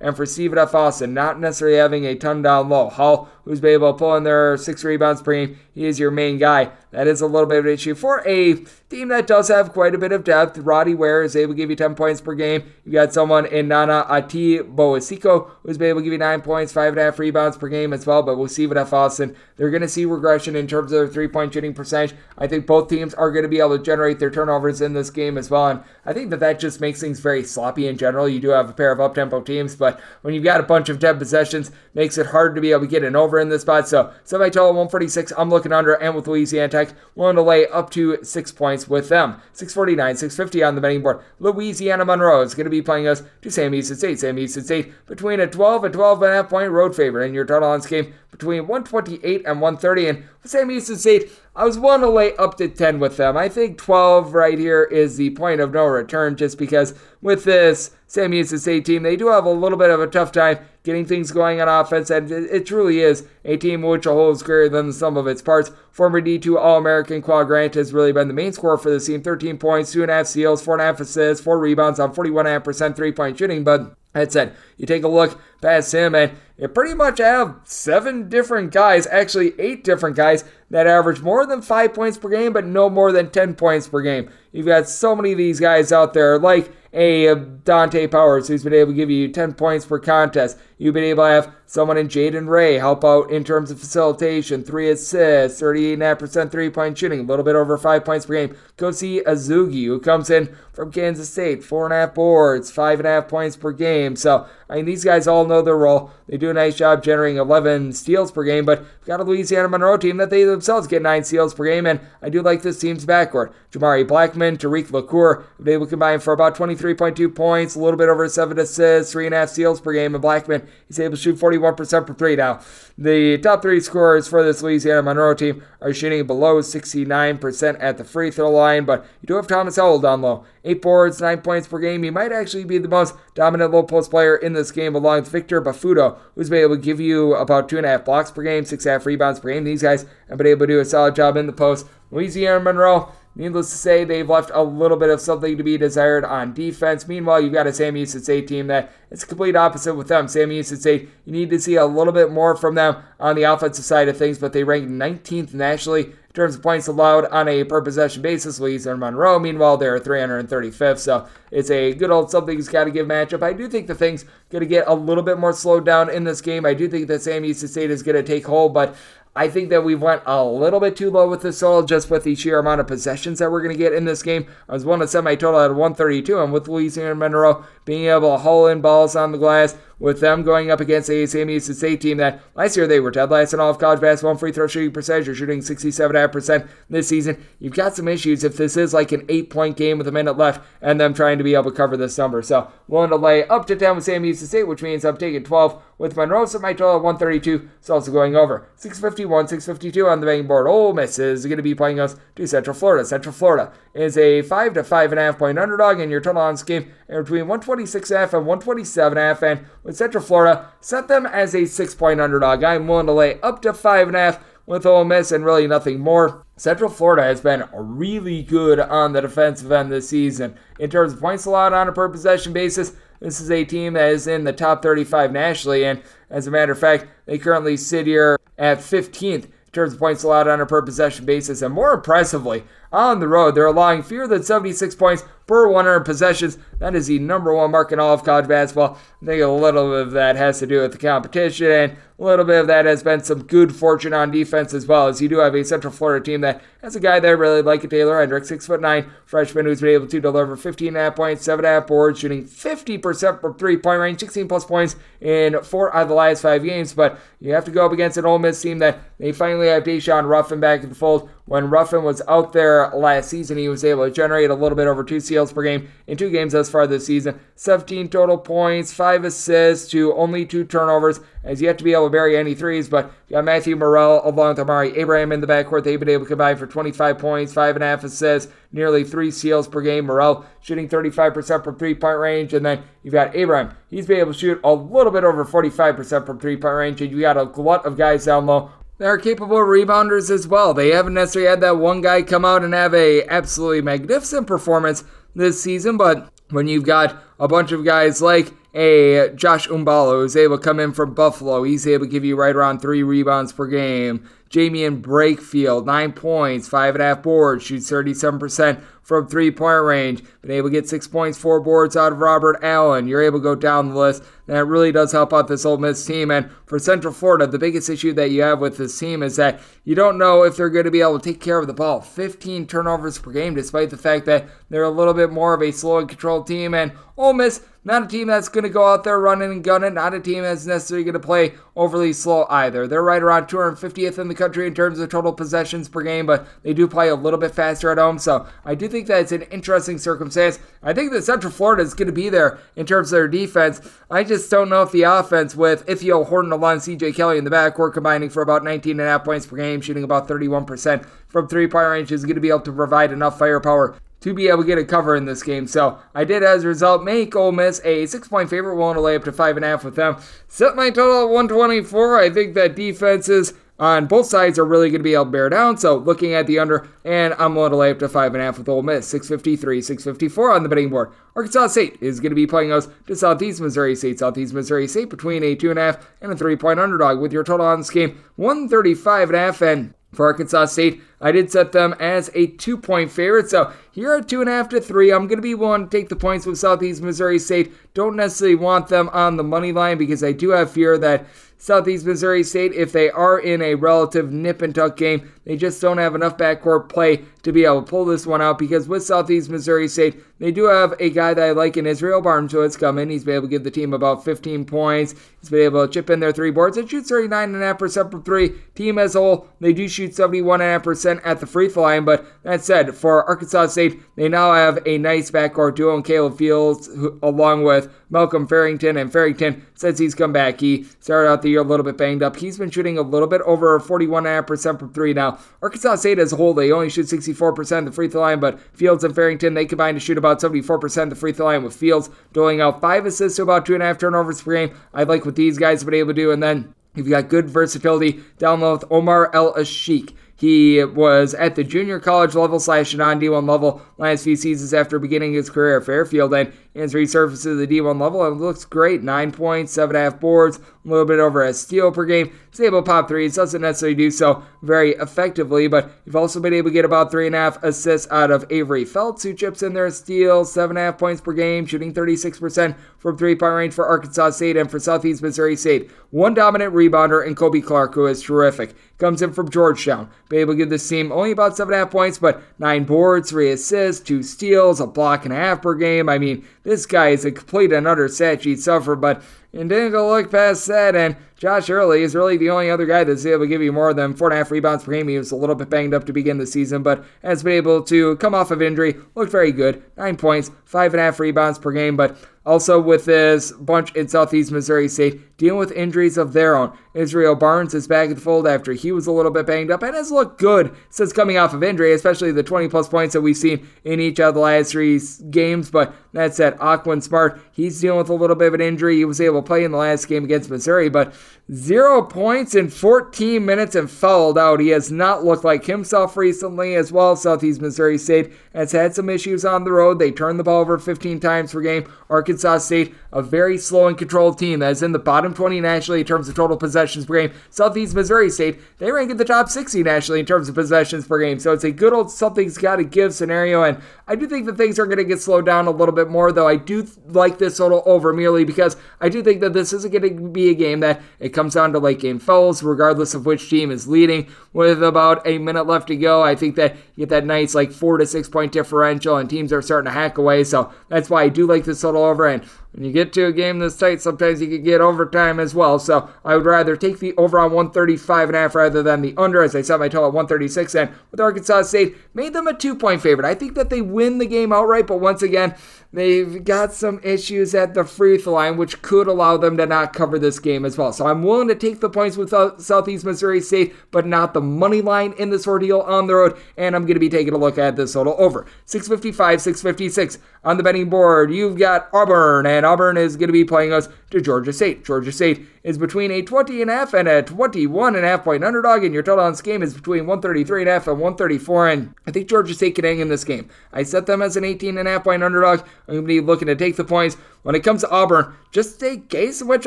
And for F. Austin, not necessarily having a ton down low. Hall, who's able to pull in their six rebounds per game, he is your main guy. That is a little bit of an issue for a team that does have quite a bit of depth. Roddy Ware is able to give you 10 points per game. You got someone in Nana Antwi-Boasiako who's able to give you 9 points, 5.5 rebounds per game as well. But we'll see. Austin. They're going to see regression in terms of their three point shooting percentage. I think both teams are going to be able to generate their turnovers in this game as well. And I think that that just makes things very sloppy in general. You do have a pair of up tempo teams, but when you've got a bunch of dead possessions, makes it hard to be able to get an over in this spot. So, semi total 146, I'm looking under, and with Louisiana Tech, willing to lay up to six points with them. 649, 650 on the betting board. Louisiana Monroe is going to be playing us to Sam Houston State. Sam Houston State between a 12 and 12 and a half point road favorite, and your total on this game between 128 and 130. And Sam Houston State, I was willing to lay up to 10 with them. I think 12 right here is the point of no return just because with this Sam Houston State team, they do have a little bit of a tough time getting things going on offense, and it, truly is a team which a whole is greater than the sum of its parts. Former D2 All American Qua Grant has really been the main scorer for the team 13 points, 2.5 steals, 4.5 assists, 4 rebounds on 41.5% three point shooting, but that said, you take a look past him, and you pretty much have seven different guys, actually eight different guys, that average more than five points per game, but no more than 10 points per game. You've got so many of these guys out there, like a Dante Powers, who's been able to give you 10 points per contest. You've been able to have someone in Jaden Ray help out in terms of facilitation, three assists, 38.5% three point shooting, a little bit over five points per game. Kosi Azugi, who comes in from Kansas State, four and a half boards, five and a half points per game. So, I mean, these guys all know their role. They do a nice job generating 11 steals per game, but we've got a Louisiana Monroe team that they themselves get nine steals per game, and I do like this team's backcourt. Jamari Blackman, Tariq LaCour, they will combine for about 23.2 points, a little bit over seven assists, three and a half steals per game, and Blackman, he's able to shoot 41% for three now. The top three scorers for this Louisiana Monroe team are shooting below 69% at the free throw line, but you do have Thomas Howell down low. Eight boards, nine points per game. He might actually be the most dominant low post player in this game, along with Victor Bafutto, who's been able to give you about two and a half blocks per game, six and a half rebounds per game. These guys have been able to do a solid job in the post. Louisiana Monroe, Needless to say, they've left a little bit of something to be desired on defense. Meanwhile, you've got a Sam Houston State team that it's complete opposite with them. Sam Houston State, you need to see a little bit more from them on the offensive side of things, but they rank 19th nationally in terms of points allowed on a per possession basis. Louisiana Monroe, meanwhile, they're 335th, so it's a good old something's got to give matchup. I do think the thing's going to get a little bit more slowed down in this game. I do think that Sam Houston State is going to take hold, but I think that we went a little bit too low with the total just with the sheer amount of possessions that we're going to get in this game. I was one of semi total at 132, and with Louisiana Monroe being able to haul in balls on the glass, with them going up against a Sam Houston State team that last year they were dead last in all of college basketball free throw shooting percentage. You're shooting 67.5% this season. You've got some issues if this is like an eight point game with a minute left and them trying to be able to cover this number. So willing to lay up to 10 with Sam Houston State, which means I'm taking 12 with Monroe. So my total at 132 is also going over. 651, 652 on the betting board. Ole Miss is going to be playing us to Central Florida. Central Florida is a 5 to 5.5 point underdog, and your total on this game are between 126.5 and 127.5. And with Central Florida, set them as a six point underdog. I'm willing to lay up to 5.5 with Ole Miss and really nothing more. Central Florida has been really good on the defensive end this season. In terms of points allowed on a per possession basis, this is a team that is in the top 35 nationally, and as a matter of fact, they currently sit here at 15th in terms of points allowed on a per possession basis. And more impressively, on the road, they're allowing fewer than 76 points per 100 possessions. That is the number one mark in all of college basketball. I think a little bit of that has to do with the competition, and a little bit of that has been some good fortune on defense as well, as you do have a Central Florida team that has a guy there really like a Taylor Hendrick, six foot nine freshman who's been able to deliver 15 and a half points, seven half boards, shooting 50% from three point range, 16 plus points in four out of the last five games. But you have to go up against an Ole Miss team that they finally have Daeshun Ruffin back in the fold. When Ruffin was out there last season, he was able to generate a little bit over two steals per game in two games thus far this season. 17 total points, five assists to only two turnovers. Has yet to be able to bury any threes, but you got Matthew Murrell along with Amaree Abram in the backcourt. They've been able to combine for 25 points, five and a half assists, nearly three steals per game. Murrell shooting 35% from three point range, and then you've got Abram. He's been able to shoot a little bit over 45% from three point range, and you got a glut of guys down low they're capable rebounders as well. They haven't necessarily had that one guy come out and have a absolutely magnificent performance this season, but when you've got a bunch of guys like a Josh Mballa who's able to come in from Buffalo, he's able to give you right around three rebounds per game. Jaemyn Brakefield, nine points, five and a half boards, shoots 37% from three point range. Been able to get six points, four boards out of Robert Allen. You're able to go down the list. That really does help out this Ole Miss team. And for Central Florida, the biggest issue that you have with this team is that you don't know if they're going to be able to take care of the ball. 15 turnovers per game, despite the fact that they're a little bit more of a slow and controlled team. And Ole Miss, not a team that's going to go out there running and gunning. Not a team that's necessarily going to play overly slow either. They're right around 250th in the country in terms of total possessions per game, but they do play a little bit faster at home. So I do think that it's an interesting circumstance. I think that Central Florida is going to be there in terms of their defense. I just don't know if the offense with Ithiel Horton along CJ Kelly in the backcourt combining for about 19 and a half points per game, shooting about 31% from three point range, is going to be able to provide enough firepower to be able to get a cover in this game. So I did, as a result, make Ole Miss a six point favorite, willing to lay up to five and a half with them. Set my total at 124. I think that defenses on both sides are really going to be able to bear down. So looking at the under, and I'm willing to lay up to five and a half with Ole Miss, 653, 654 on the betting board. Arkansas State is going to be playing us to Southeast Missouri State. Southeast Missouri State between a two and a half and a three point underdog with your total on this game 135 and a half. And for Arkansas State, I did set them as a two point favorite. So here at two and a half to three, I'm going to be willing to take the points with Southeast Missouri State. Don't necessarily want them on the money line because I do have fear that Southeast Missouri State, if they are in a relative nip and tuck game, they just don't have enough backcourt play to be able to pull this one out because with Southeast Missouri State, they do have a guy that I like in Israel Barnes-Woods come in. He's been able to give the team about 15 points. He's been able to chip in their three boards. and shoots 39.5% from three. Team as a whole, they do shoot 71.5% at the free throw line. But that said, for Arkansas State, they now have a nice backcourt duo in Caleb Fields who, along with Malcolm Farrington. And Farrington, since he's come back, he started out the year a little bit banged up. He's been shooting a little bit over 41.5% from three now. Arkansas State as a whole, they only shoot 64% of the free throw line, but Fields and Farrington, they combine to shoot about 74% of the free throw line with Fields doling out five assists to about two and a half turnovers per game. I like what these guys have been able to do. And then you've got good versatility down low with Omar El-Sheikh. He was at the junior college level slash non D1 level last few seasons after beginning his career at Fairfield, and has resurfaced to the D1 level, and looks great. Nine points, seven and a half boards, a little bit over a steal per game. He's able to pop threes, doesn't necessarily do so very effectively, but you've also been able to get about three and a half assists out of Avery Felts, who chips in their steals, seven and a half points per game, shooting 36% from three point range for Arkansas State and for Southeast Missouri State. One dominant rebounder, and Kobe Clark, who is terrific. Comes in from Georgetown. Be able to give this team only about seven and a half points, but nine boards, three assists, two steals, a block and a half per game. I mean, this guy is a complete and utter stat sheet sufferer, but and didn't go look past that. And Josh Early is really the only other guy that's able to give you more than four and a half rebounds per game. He was a little bit banged up to begin the season, but has been able to come off of injury, looked very good. Nine points, five and a half rebounds per game, but also with this bunch in Southeast Missouri State dealing with injuries of their own. Israel Barnes is back in the fold after he was a little bit banged up and has looked good since coming off of injury, especially the 20 plus points that we've seen in each of the last three games. But that said, Aquan Smart, he's dealing with a little bit of an injury. He was able to play in the last game against Missouri, but zero points in 14 minutes and fouled out. He has not looked like himself recently as well. Southeast Missouri State has had some issues on the road. They turned the ball over 15 times per game. Arkansas State, a very slow and controlled team that is in the bottom 20 nationally in terms of total possessions per game. Southeast Missouri State, they rank in the top 60 nationally in terms of possessions per game. So it's a good old something's got to give scenario. And I do think that things are going to get slowed down a little bit more, though I do like this total over merely because I do think that this isn't going to be a game that it comes down to late game fouls, regardless of which team is leading. With about a minute left to go, I think that you get that nice like four to six point differential, and teams are starting to hack away. So that's why I do like this total over. And when you get to a game this tight, sometimes you can get overtime as well. So I would rather take the over on 135 and a half rather than the under, as I set my total at 136. And with Arkansas State, made them a two point favorite. I think that they win the game outright, but once again, they've got some issues at the free throw line, which could allow them to not cover this game as well. So I'm willing to take the points with Southeast Missouri State, but not the money line in this ordeal on the road. And I'm going to be taking a look at this total over 655, 656 on the betting board. You've got Auburn, and Auburn is going to be playing us to Georgia State. Georgia State is between a 20 and a half and a 21 and a half point underdog, and your total on this game is between 133 and a half and 134. And I think Georgia State can hang in this game. I set them as an 18 and a half point underdog. I'm going to be looking to take the points. When it comes to Auburn, just a case in which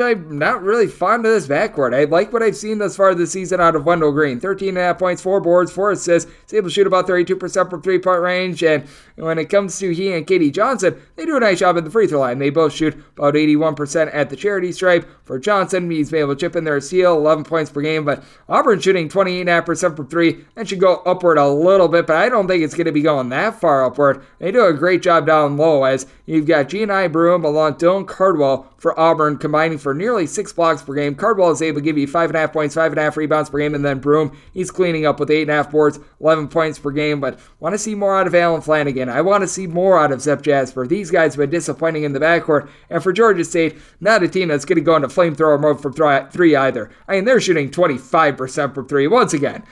I'm not really fond of this backcourt. I like what I've seen thus far this season out of Wendell Green. 13 and a half points, four boards, four assists. He's able to shoot about 32% from three point range. And when it comes to he and KD Johnson, they do a nice job at the free throw line. They both shoot about 81% at the charity stripe. For Johnson, he's been able to chip in their steal, 11 points per game. But Auburn shooting 28.5% from three. That should go upward a little bit, but I don't think it's going to be going that far upward. They do a great job down low as you've got Johni Broome along Dylan Cardwell for Auburn, combining for nearly six blocks per game. Cardwell is able to give you five and a half points, five and a half rebounds per game, and then Broome, he's cleaning up with eight and a half boards, 11 points per game. But want to see more out of Allen Flanagan. I want to see more out of Zep Jasper. These guys have been disappointing in the backcourt. And for Georgia State, not a team that's going to go into flamethrower mode for three either. I mean, they're shooting 25% from three. Once again,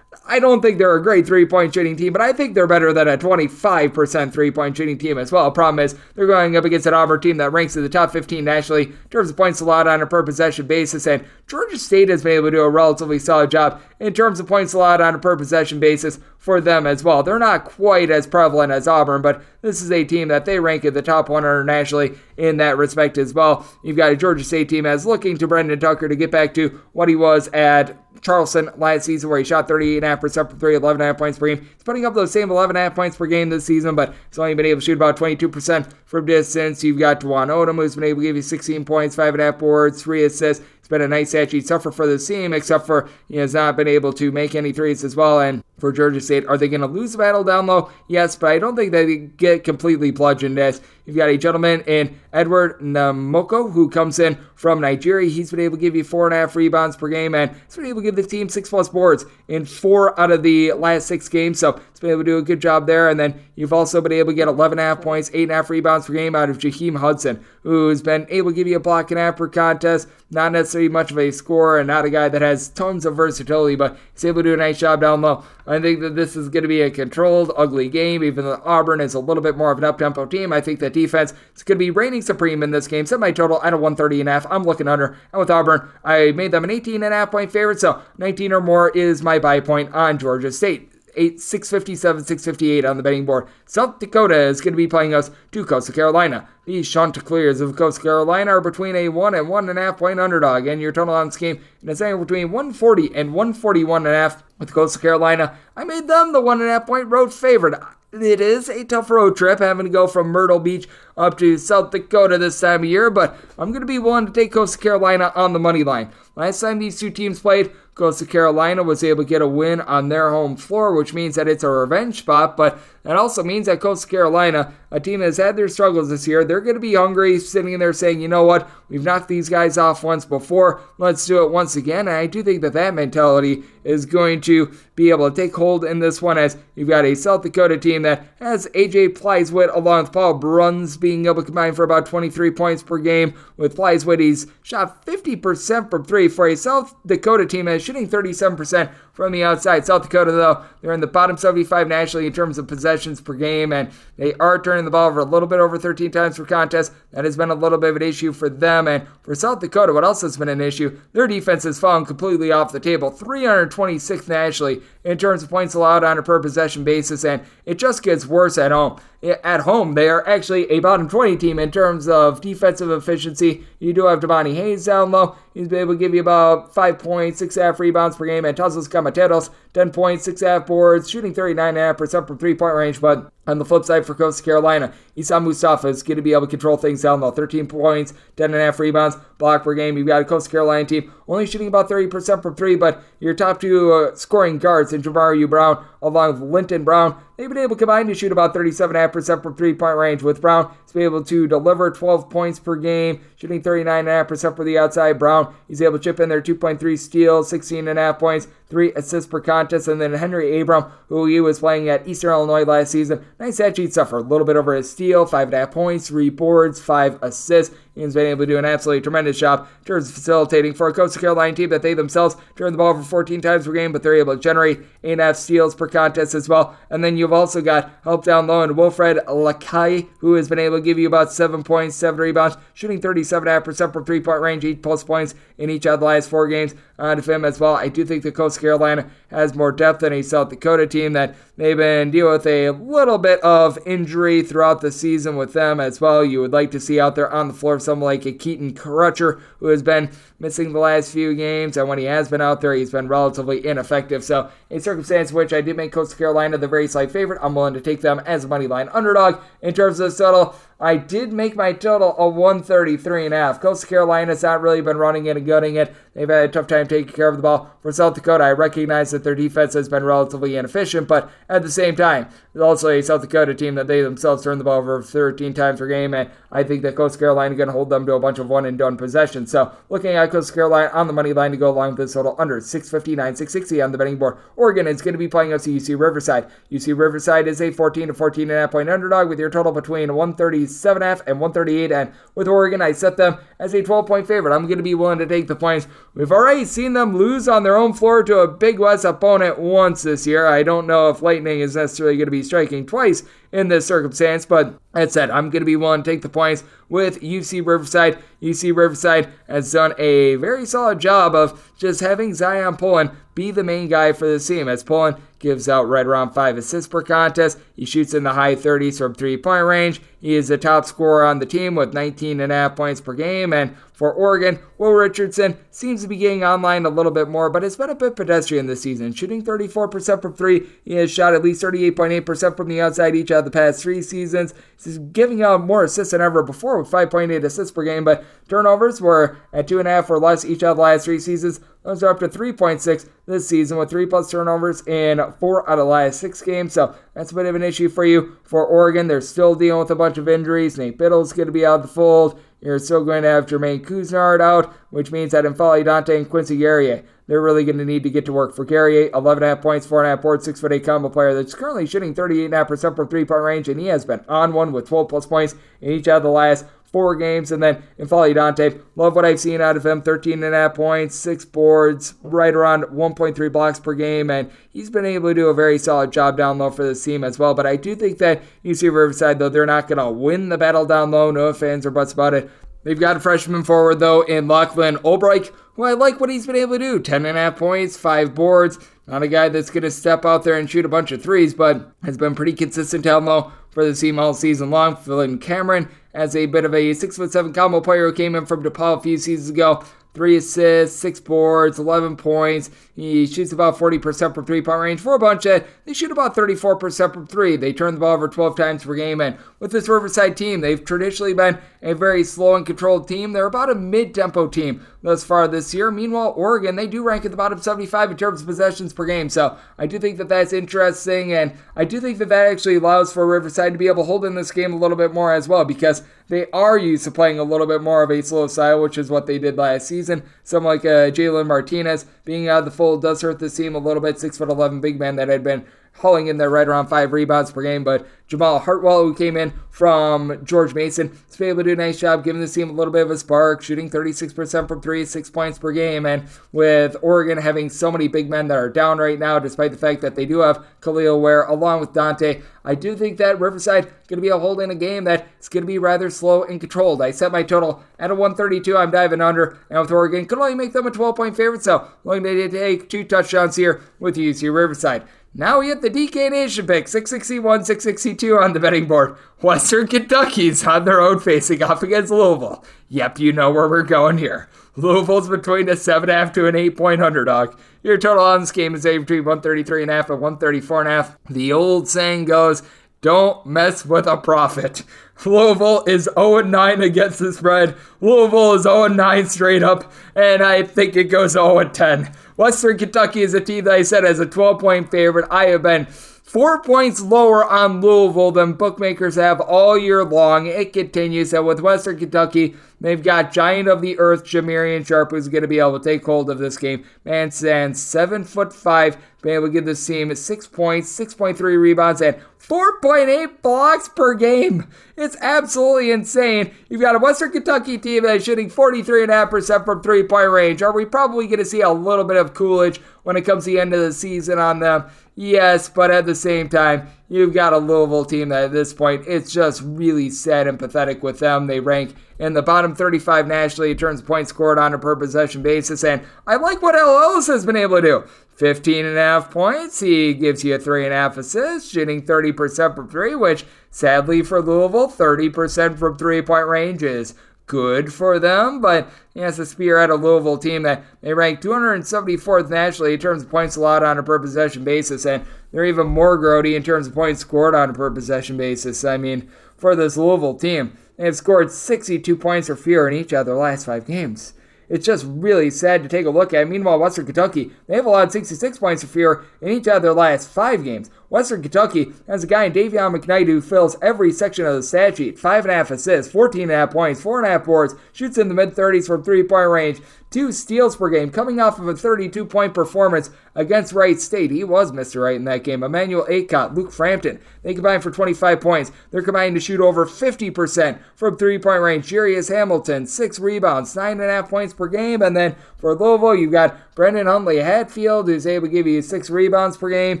I don't think they're a great three point shooting team, but I think they're better than a 25% three point shooting team as well. Problem is, they're going up against an Auburn team that ranks in the top 15 nationally in terms of points allowed on a per possession basis, and Georgia State has been able to do a relatively solid job in terms of points allowed on a per possession basis for them as well. They're not quite as prevalent as Auburn, but this is a team that they rank at the top 100 nationally in that respect as well. You've got a Georgia State team as looking to Brendan Tucker to get back to what he was at Charleston last season, where he shot 38.5% from three, 11.5 points per game. He's putting up those same 11.5 points per game this season, but he's only been able to shoot about 22% from distance. You've got Dwon Odom, who's been able to give you 16 points, 5.5 boards, 3 assists. Been a nice sheet suffer for the team, except for he has not been able to make any threes as well. And for Georgia State, are they going to lose the battle down low? Yes, but I don't think they get completely bludgeoned as you've got a gentleman in Edward Nnamoko who comes in from Nigeria. He's been able to give you four and a half rebounds per game, and he's been able to give the team six plus boards in four out of the last six games. So he's been able to do a good job there. And then you've also been able to get 11 and a half points, eight and a half rebounds per game out of Jaheim Hudson, who's been able to give you a block and a half per contest. Not necessarily much of a scorer and not a guy that has tons of versatility, but he's able to do a nice job down low. I think that this is going to be a controlled, ugly game, even though Auburn is a little bit more of an up-tempo team. I think that defense is going to be reigning supreme in this game. Set my total at a 130 and a half. I'm looking under. And with Auburn, I made them an 18 and a half point favorite, so 19 or more is my buy point on Georgia State. 8, 657, 658 on the betting board. South Dakota is going to be playing us to Coastal Carolina. The Chanticleers of Coastal Carolina are between a 1 and 1.5 point underdog, and your total on this game is anywhere between 140 and 141.5 with Coastal Carolina. I made them the 1.5 point road favorite. It is a tough road trip having to go from Myrtle Beach up to South Dakota this time of year, but I'm going to be willing to take Coastal Carolina on the money line. Last time these two teams played, Coastal Carolina was able to get a win on their home floor, which means that it's a revenge spot, but that also means that Coastal Carolina, a team has had their struggles this year, they're going to be hungry, sitting in there saying, you know what, we've knocked these guys off once before, let's do it once again. And I do think that that mentality is going to be able to take hold in this one as you've got a South Dakota team that has AJ Plitzuweit along with Paul Bruns being able to combine for about 23 points per game. With Plitzuweit, he's shot 50% from three for a South Dakota team that is shooting 37% from the outside. South Dakota, though, they're in the bottom 75 nationally in terms of possessions per game, and they are turning the ball over a little bit over 13 times per contest. That has been a little bit of an issue for them. And for South Dakota, what else has been an issue? Their defense has fallen completely off the table. 326th nationally in terms of points allowed on a per possession basis, and it just gets worse at home. At home, they are actually a bottom 20 team in terms of defensive efficiency. You do have Devontae Hayes down low. He's been able to give you about 5 points, 6.5 rebounds per game, and Tasos Kamateros, 10 points, 6.5 boards, shooting 39.5% from three point range. But on the flip side for Coastal Carolina, Essam Mostafa is going to be able to control things down low. 13 points, 10.5 rebounds, block per game. You've got a Coastal Carolina team only shooting about 30% from three, but your top two uh, scoring guards in Jomaru Brown along with Linton Brown, they've been able to combine to shoot about 37.5% from three point range. With Brown, he's been able to deliver 12 points per game, shooting 39.5% for the outside. Brown, he's able to chip in there 2.3 steals, 16.5 points, three assists per contest. And then Henry Abram, who he was playing at Eastern Illinois last season, nice stat sheet suffer. A little bit over his steal, 5.5 points, 3 boards, 5 assists. He's been able to do an absolutely tremendous job in terms of facilitating for a Coastal Carolina team that they themselves turn the ball over 14 times per game, but they're able to generate 8.5 steals per contest as well. And then you've also got help down low and Wilfried Likayi, who has been able to give you about 7 points, 7 rebounds, shooting 37.5% from three point range, 8 plus points in each of the last four games Uh, out of him as well. I do think that Coastal Carolina has more depth than a South Dakota team that they've been dealing with a little bit of injury throughout the season with them as well. You would like to see out there on the floor someone like a Keaton Crutcher, who has been missing the last few games, and when he has been out there, he's been relatively ineffective. So, a circumstance which I did make Coastal Carolina the very slight favorite, I'm willing to take them as a money line underdog. In terms of the total, I did make my total a 133 and a half. Coastal Carolina's not really been running it and gutting it. They've had a tough time taking care of the ball. For South Dakota, I recognize that their defense has been relatively inefficient, but at the same time, it's also a South Dakota team that they themselves turn the ball over 13 times per game, and I think that Coastal Carolina going to hold them to a bunch of one and done possessions. So looking at Coastal Carolina on the money line to go along with this total under 659, 660 on the betting board. Oregon is going to be playing us UC Riverside. UC Riverside is a 14 to 14 and a half point underdog with your total between 130. 137.5 and 138. And with Oregon, I set them as a 12 point favorite. I'm going to be willing to take the points. We've already seen them lose on their own floor to a Big West opponent once this year. I don't know if Lightning is necessarily going to be striking twice in this circumstance, but that said, I'm going to be willing to take the points with UC Riverside. UC Riverside has done a very solid job of just having Zyon Pullin be the main guy for this team, as Pullin gives out right around five assists per contest. He shoots in the high 30s from three point range. He is the top scorer on the team with 19 and a half points per game. And for Oregon, Will Richardson seems to be getting online a little bit more, but has been a bit pedestrian this season, shooting 34% from three. He has shot at least 38.8% from the outside each of the past three seasons. He's giving out more assists than ever before with 5.8 assists per game, but turnovers were at two and a half or less each of the last three seasons. Those are up to 3.6 this season with three plus turnovers in four out of the last six games. So that's a bit of an issue for you. For Oregon, they're still dealing with a bunch of injuries. Nate Bittle's going to be out of the fold. You're still going to have Jermaine Couisnard out, which means that N'Faly Dante and Quincy Guerrier, they're really going to need to get to work. For Guerrier, 11.5 points, 4.5 boards, 6 foot 8 combo player that's currently shooting 38.5% from three point range, and he has been on one with 12 plus points in each of the last four games. And then N'Faly Dante, love what I've seen out of him 13 and a half points, six boards, right around 1.3 blocks per game. And he's been able to do a very solid job down low for this team as well. But I do think that you see Riverside, though, they're not going to win the battle down low. No fans or buts about it. They've got a freshman forward, though, in Lachlan Olbrich, who I like what he's been able to do. 10 and a half points, five boards. Not a guy that's going to step out there and shoot a bunch of threes, but has been pretty consistent down low for the team all season long. Flynn Cameron as a bit of a six foot seven combo player who came in from DePaul a few seasons ago. Three assists, six boards, 11 points. He shoots about 40% from three point range. For a bunch of, they shoot about 34% from three. They turn the ball over 12 times per game. And with this Riverside team, they've traditionally been a very slow and controlled team. They're about a mid tempo team thus far this year. Meanwhile, Oregon, they do rank at the bottom 75 in terms of possessions per game. So I do think that that's interesting. And I do think that that actually allows for Riverside to be able to hold in this game a little bit more as well because they are used to playing a little bit more of a slow style, which is what they did last season. Someone like uh, Jalen Martinez being out of the fold does hurt this team a little bit. Six foot eleven big man that had been hauling in there right around five rebounds per game. But Jamal Hartwell, who came in from George Mason, has been able to do a nice job giving this team a little bit of a spark, shooting 36% from three, six points per game. And with Oregon having so many big men that are down right now, despite the fact that they do have Kel'el Ware along with Dante, I do think that Riverside is going to be a hold in a game that is going to be rather slow and controlled. I set my total at a 132. I'm diving under, and with Oregon, could only make them a 12 point favorite. So looking to take two touchdowns here with UC Riverside. Now we hit the DK Nation pick, 661, 662 on the betting board. Western Kentucky's on their own facing off against Louisville. Yep, you know where we're going here. Louisville's between a 7.5 to an 8 point underdog. Your total on this game is between 133.5 and 134.5. The old saying goes, don't mess with a prophet. Louisville is 0 9 against the spread. Louisville is 0 9 straight up, and I think it goes 0 10. Western Kentucky is a team that I said as a 12 point favorite. I have been four points lower on Louisville than bookmakers have all year long. It continues that with Western Kentucky, they've got giant of the earth Jamarion Sharp who's going to be able to take hold of this game. Man stands seven foot five, being able to give this team six points, 6.3 rebounds, and 4.8 blocks per game. It's absolutely insane. You've got a Western Kentucky team that is shooting 43.5% from three point range. Are we probably going to see a little bit of Coolidge when it comes to the end of the season on them? Yes, but at the same time, you've got a Louisville team that at this point, it's just really sad and pathetic with them. They rank in the bottom 35 nationally in terms of points scored on a per possession basis. And I like what El Ellis has been able to do. 15 and a half points. He gives you three and a half assists, shooting 30% from three, which sadly for Louisville, 30% from three point range is good for them, but he has to spearhead a Louisville team that they rank 274th nationally in terms of points allowed on a per possession basis, and they're even more grody in terms of points scored on a per possession basis. I mean, for this Louisville team, they have scored 62 points or fewer in each of their last five games. It's just really sad to take a look at. Meanwhile, Western Kentucky, they have allowed 66 points or fewer in each of their last five games. Western Kentucky has a guy in Dayvion McKnight who fills every section of the stat sheet. Five and a half assists, 14 and a half points, four and a half boards, shoots in the mid 30s from three point range, two steals per game, coming off of a 32 point performance against Wright State. He was Mr. Right in that game. Emmanuel Akot, Luke Frampton, they combined for 25 points. They're combining to shoot over 50% from three point range. Jairus Hamilton, six rebounds, nine and a half points per game. And then for Louisville, you've got Brandon Huntley Hatfield, who's able to give you six rebounds per game.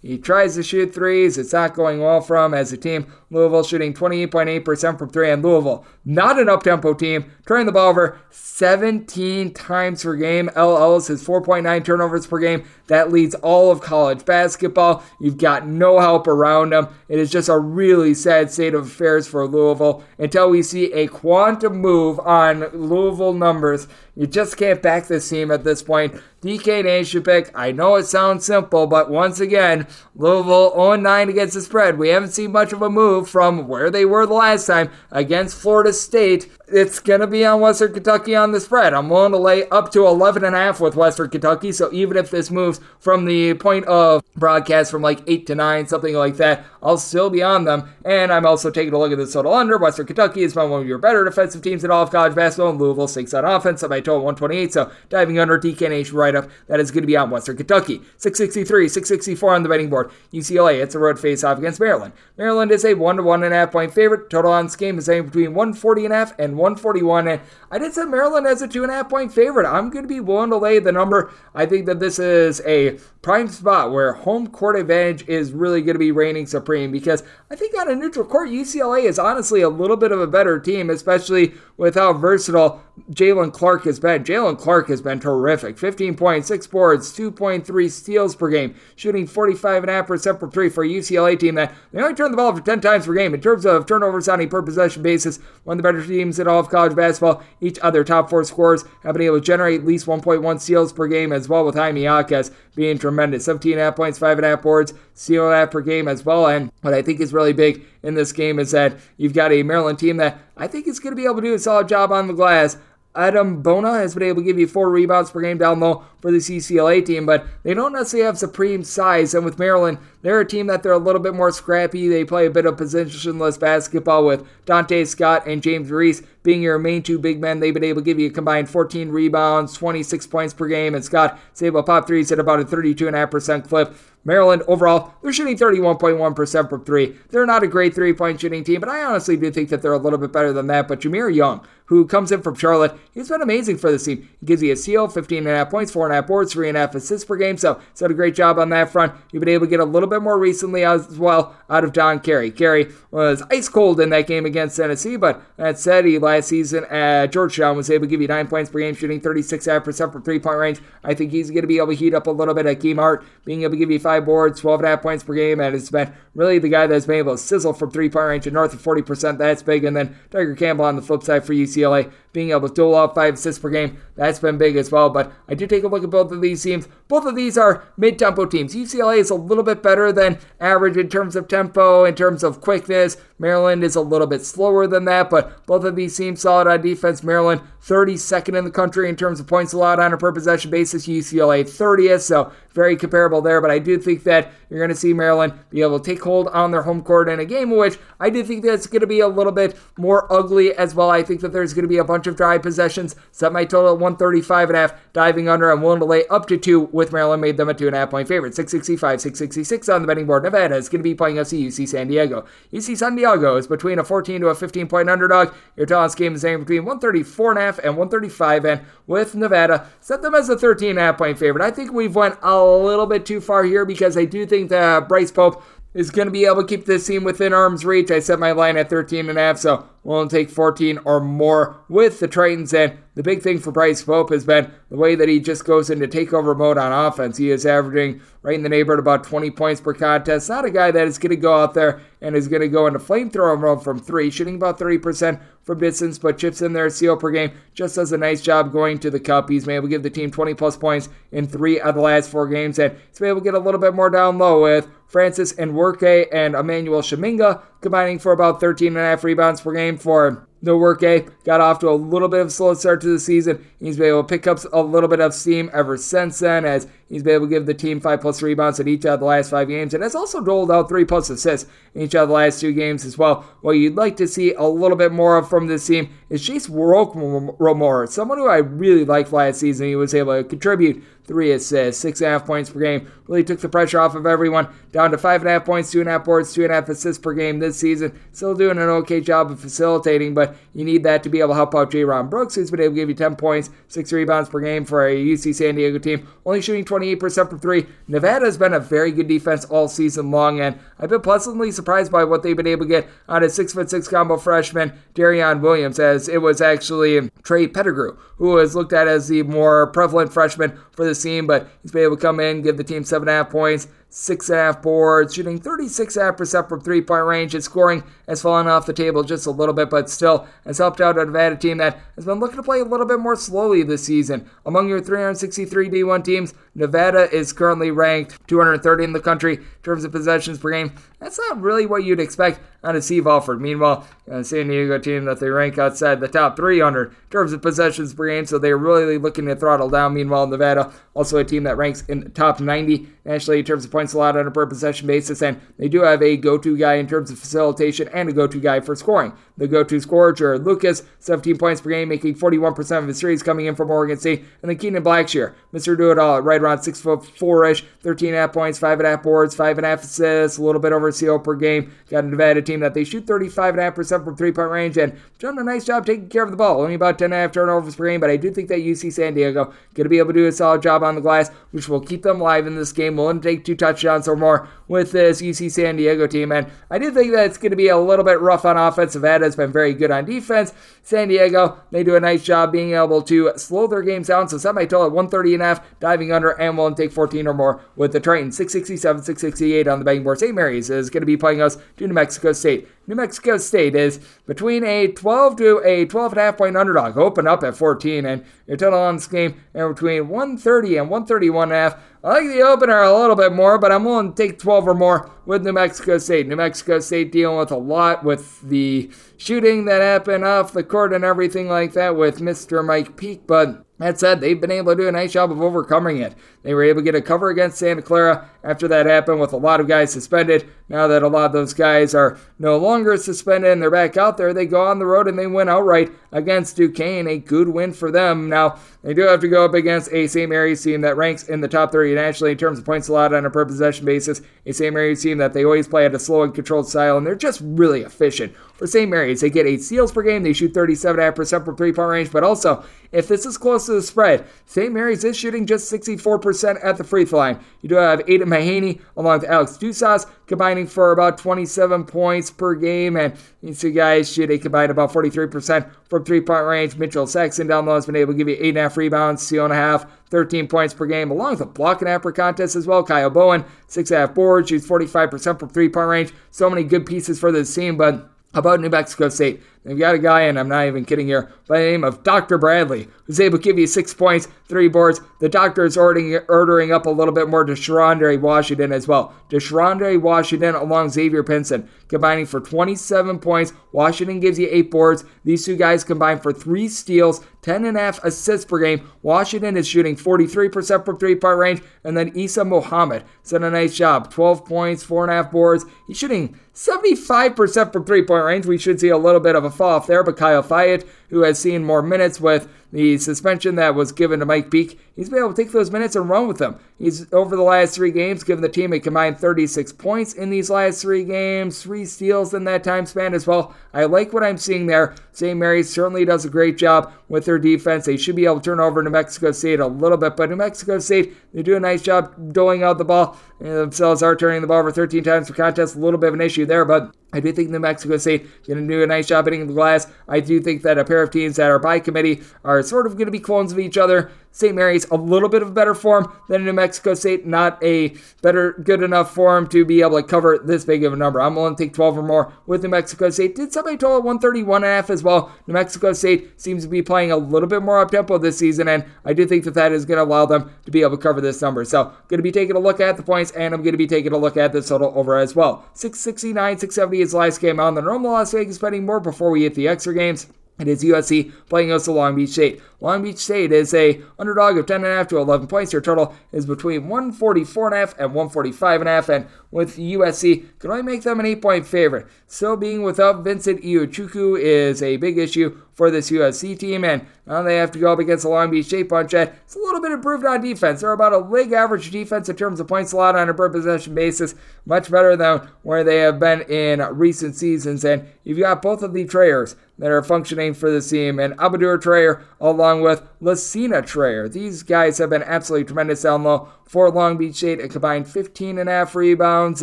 He tries to shoot threes. It's not going well for him as a team. Louisville shooting 28.8% from three, and Louisville, not an up tempo team, turning the ball over 17 times per game. El Ellis has 4.9 turnovers per game. That leads all of college basketball. You've got no help around him. It is just a really sad state of affairs for Louisville until we see a quantum move on Louisville numbers. You just can't back this team at this point. DK Nation pick. I know it sounds simple, but once again, Louisville 0-9 against the spread. We haven't seen much of a move from where they were the last time against Florida State. It's going to be on Western Kentucky on the spread. I'm willing to lay up to 11 and a half with Western Kentucky, so even if this moves from the point of broadcast from like 8 to 9, something like that, I'll still be on them. And I'm also taking a look at the total under. Western Kentucky is one of your better defensive teams in all of college basketball, and Louisville sinks on offense. So my total 128, so diving under DK Nation right up, that is going to be on Western Kentucky. 663, 664 on the betting board. UCLA, it's a road face off against Maryland. Maryland is a 1 to 1.5 point favorite. Total on this game is anywhere between 140.5 and a half and 141. And I did say Maryland as a 2.5 point favorite. I'm going to be willing to lay the number. I think that this is a prime spot where home court advantage is really going to be reigning supreme because I think on a neutral court, UCLA is honestly a little bit of a better team, especially with how versatile Jaylen Clark has been. Jaylen Clark has been terrific 15 points, 6 boards, 2.3 steals per game, shooting 45.5% per three for a UCLA team that they only turn the ball over 10 times per game. In terms of turnovers on a per possession basis, one of the better teams in all of college basketball. Each other top four scorers have been able to generate at least 1.1 steals per game as well, with Jaime Jaquez being tremendous. 17.5 points, 5.5 boards, steal and a half per game as well. And what I think is really big in this game is that you've got a Maryland team that I think is going to be able to do a solid job on the glass. Adem Bona has been able to give you four rebounds per game down low for the UCLA team, but they don't necessarily have supreme size. And with Maryland, they're a team that they're a little bit more scrappy. They play a bit of positionless basketball with Donta Scott and James Reese being your main two big men. They've been able to give you a combined 14 rebounds, 26 points per game, and Scott to pop threes at about a 32.5% clip. Maryland, overall, they're shooting 31.1% from three. They're not a great three point shooting team, but I honestly do think that they're a little bit better than that. But Jahmir Young, who comes in from Charlotte, he's been amazing for this team. He gives you a steal, 15.5 points, 4.5 boards, 3.5 assists per game. So he's done a great job on that front. You've been able to get a little bit more recently as well out of Don Carey. Carey was ice cold in that game against Tennessee, but that said, he last season at Georgetown was able to give you 9 points per game, shooting 36.5% from three point range. I think he's going to be able to heat up a little bit at Kmart, being able to give you 5 boards, 12.5 points per game, and it's been really the guy that's been able to sizzle from three point range and north of 40%. That's big. And then Tiger Campbell on the flip side for UCLA, being able to dole out 5 assists per game. That's been big as well. But I do take a look at both of these teams. Both of these are mid tempo teams. UCLA is a little bit better than average in terms of tempo, in terms of quickness. Maryland is a little bit slower than that, but both of these teams solid on defense. Maryland 32nd in the country in terms of points allowed on a per possession basis. UCLA 30th, so very comparable there. But I do think that you're going to see Maryland be able to take hold on their home court in a game which I do think that's going to be a little bit more ugly as well. I think that there's going to be a bunch of dry possessions. Set my total at 135 and a half, diving under. I'm willing to lay up to two with Maryland, made them a two and a half point favorite. 665, 666 on the betting board. Nevada is going to be playing us UC San Diego. UC San Diego is between a 14 to a 15 point underdog. Your total game is anywhere between 134 and a half and 135, and with Nevada, set them as a 13 and a half point favorite. I think we've went a little bit too far here because I do think that Bryce Pope is going to be able to keep this team within arm's reach. I set my line at 13 and a half, so we'll take 14 or more with the Tritons. And the big thing for Bryce Pope has been the way that he just goes into takeover mode on offense. He is averaging right in the neighborhood about 20 points per contest. Not a guy that is going to go out there and is going to go into flamethrower mode from three, shooting about 30% from distance, but chips in there, seal per game. Just does a nice job going to the cup. He's been able to give the team 20 plus points in three of the last four games, and he's been able to get a little bit more down low with Francis Nworke and Emmanuel Tshimanga combining for about 13 and a half rebounds per game for Nworke got off to a little bit of a slow start to the season. He's been able to pick up a little bit of steam ever since then, as he's been able to give the team five plus rebounds in each of the last five games, and has also doled out three plus assists in each of the last two games as well. What you'd like to see a little bit more of from this team is Jace Roquemore, someone who I really liked last season. He was able to contribute three assists, six and a half points per game. Really took the pressure off of everyone. Down to five and a half points, two and a half boards, two and a half assists per game this season. Still doing an okay job of facilitating, but you need that to be able to help out J-Ron Brooks, who's been able to give you 10 points, 6 rebounds per game for a UC San Diego team, only shooting 28% from 3. Nevada has been a very good defense all season long, and I've been pleasantly surprised by what they've been able to get out of six foot six combo freshman Darrion Williams, as it was actually Trey Pettigrew, who was looked at as the more prevalent freshman for the team, but he's been able to come in, give the team 7.5 points, six and a half boards, shooting 36.5% from three point range. His scoring has fallen off the table just a little bit, but still has helped out a Nevada team that has been looking to play a little bit more slowly this season. Among your 363 D1 teams, Nevada is currently ranked 230 in the country in terms of possessions per game. That's not really what you'd expect out of Steve Alford. Meanwhile, a San Diego team that they rank outside the top 300 in terms of possessions per game, so they're really looking to throttle down. Meanwhile, Nevada, also a team that ranks in the top 90 nationally in terms of points allowed on a per possession basis, and they do have a go-to guy in terms of facilitation and a go-to guy for scoring. The go-to scorer, Jarod Lucas, 17 points per game, making 41% of his threes coming in from Oregon State, and then Kenan Blackshear, Mr. Do It All, right around six foot four-ish, 13 half points, five and a half boards, five and a half assists, a little bit over a CO per game. Got a Nevada team that they shoot 35.5% from three-point range and done a nice job taking care of the ball. Only about 10 and a half turnovers per game, but I do think that UC San Diego going to be able to do a solid job on the glass, which will keep them live in this game. To take two touchdowns or more with this UC San Diego team, and I do think that it's going to be a little bit rough on offense. Nevada has been very good on defense. San Diego, they do a nice job being able to slow their games down. So semi total at 130 and a half, diving under and willing to take 14 or more with the Tritons. 667, 668 on the betting board. St. Mary's is going to be playing us to New Mexico State. New Mexico State is between a 12 to a 12 and a half point underdog, open up at 14, and your total on this game are between 130 and 131 and a half. I like the opener a little bit more, but I'm willing to take 12 or more with New Mexico State. New Mexico State dealing with a lot with the shooting that happened off the court and everything like that with Mr. Mike Peake, but that said, they've been able to do a nice job of overcoming it. They were able to get a cover against Santa Clara after that happened with a lot of guys suspended. Now that a lot of those guys are no longer suspended and they're back out there, they go on the road and they win outright against Duquesne. A good win for them. Now, they do have to go up against a St. Mary's team that ranks in the top 30 nationally in terms of points allowed on a per possession basis. A St. Mary's team that they always play at a slow and controlled style, and they're just really efficient. For St. Mary's, they get eight steals per game. They shoot 37.5% from three point range, but also, if this is close to the spread, St. Mary's is shooting just 64% at the free throw line. You do have Aidan Mahaney along with Alex Ducas combining for about 27 points per game, and these two guys shoot a combined about 43% from three point range. Mitchell Saxen down low has been able to give you 8.5 rebounds, steal and a half, 13 points per game, along with a block and a half per contest as well. Kyle Bowen, 6.5 boards, shoots 45% from three point range. So many good pieces for this team, but about New Mexico State? They've got a guy, and I'm not even kidding here, by the name of Dr. Bradley, who's able to give you six points, three boards. The doctor is ordering, ordering up a little bit more to Sharondre Washington as well. Sharondre Washington along Xavier Pinson, combining for 27 points. Washington gives you eight boards. These two guys combine for three steals, 10 and a half assists per game. Washington is shooting 43% from three point range, and then Isa Mohammed done a nice job. 12 points, four and a half boards. He's shooting 75% from three point range. We should see a little bit of a off there, but Kyle Fayette, who has seen more minutes with the suspension that was given to Mike Peake, he's been able to take those minutes and run with them. He's over the last three games given the team a combined 36 points in these last three games, three steals in that time span as well. I like what I'm seeing there. St. Mary's certainly does a great job with their defense. They should be able to turn over New Mexico State a little bit, but New Mexico State, they do a nice job doling out the ball. Themselves are turning the ball over 13 times per contest, a little bit of an issue there, but I do think New Mexico State going to do a nice job hitting the glass. I do think that a pair of teams that are by committee are sort of going to be clones of each other. St. Mary's a little bit of better form than New Mexico State, not a better, good enough form to be able to cover this big of a number. I'm willing to take 12 or more with New Mexico State. Did somebody total 131 and a half as well? New Mexico State seems to be playing a little bit more up tempo this season, and I do think that that is going to allow them to be able to cover this number. So, going to be taking a look at the points, and I'm going to be taking a look at this total over as well. 669, 670 is the last game on the normal Las Vegas betting board before we hit the extra games. It is USC playing us to Long Beach State. Long Beach State is a underdog of 10.5 to 11 points. Your total is between 144.5 and 145.5, and with USC can only make them an 8-point favorite. So being without Vincent Iwuchukwu is a big issue for this USC team, and now they have to go up against the Long Beach State bunch it's a little bit improved on defense. They're about a league average defense in terms of points allowed on a per possession basis, much better than where they have been in recent seasons. And you've got both of the Trayers that are functioning for the team, and Abadur Traore along with Lacina Traore. These guys have been absolutely tremendous down low for Long Beach State, a combined 15 and a half rebounds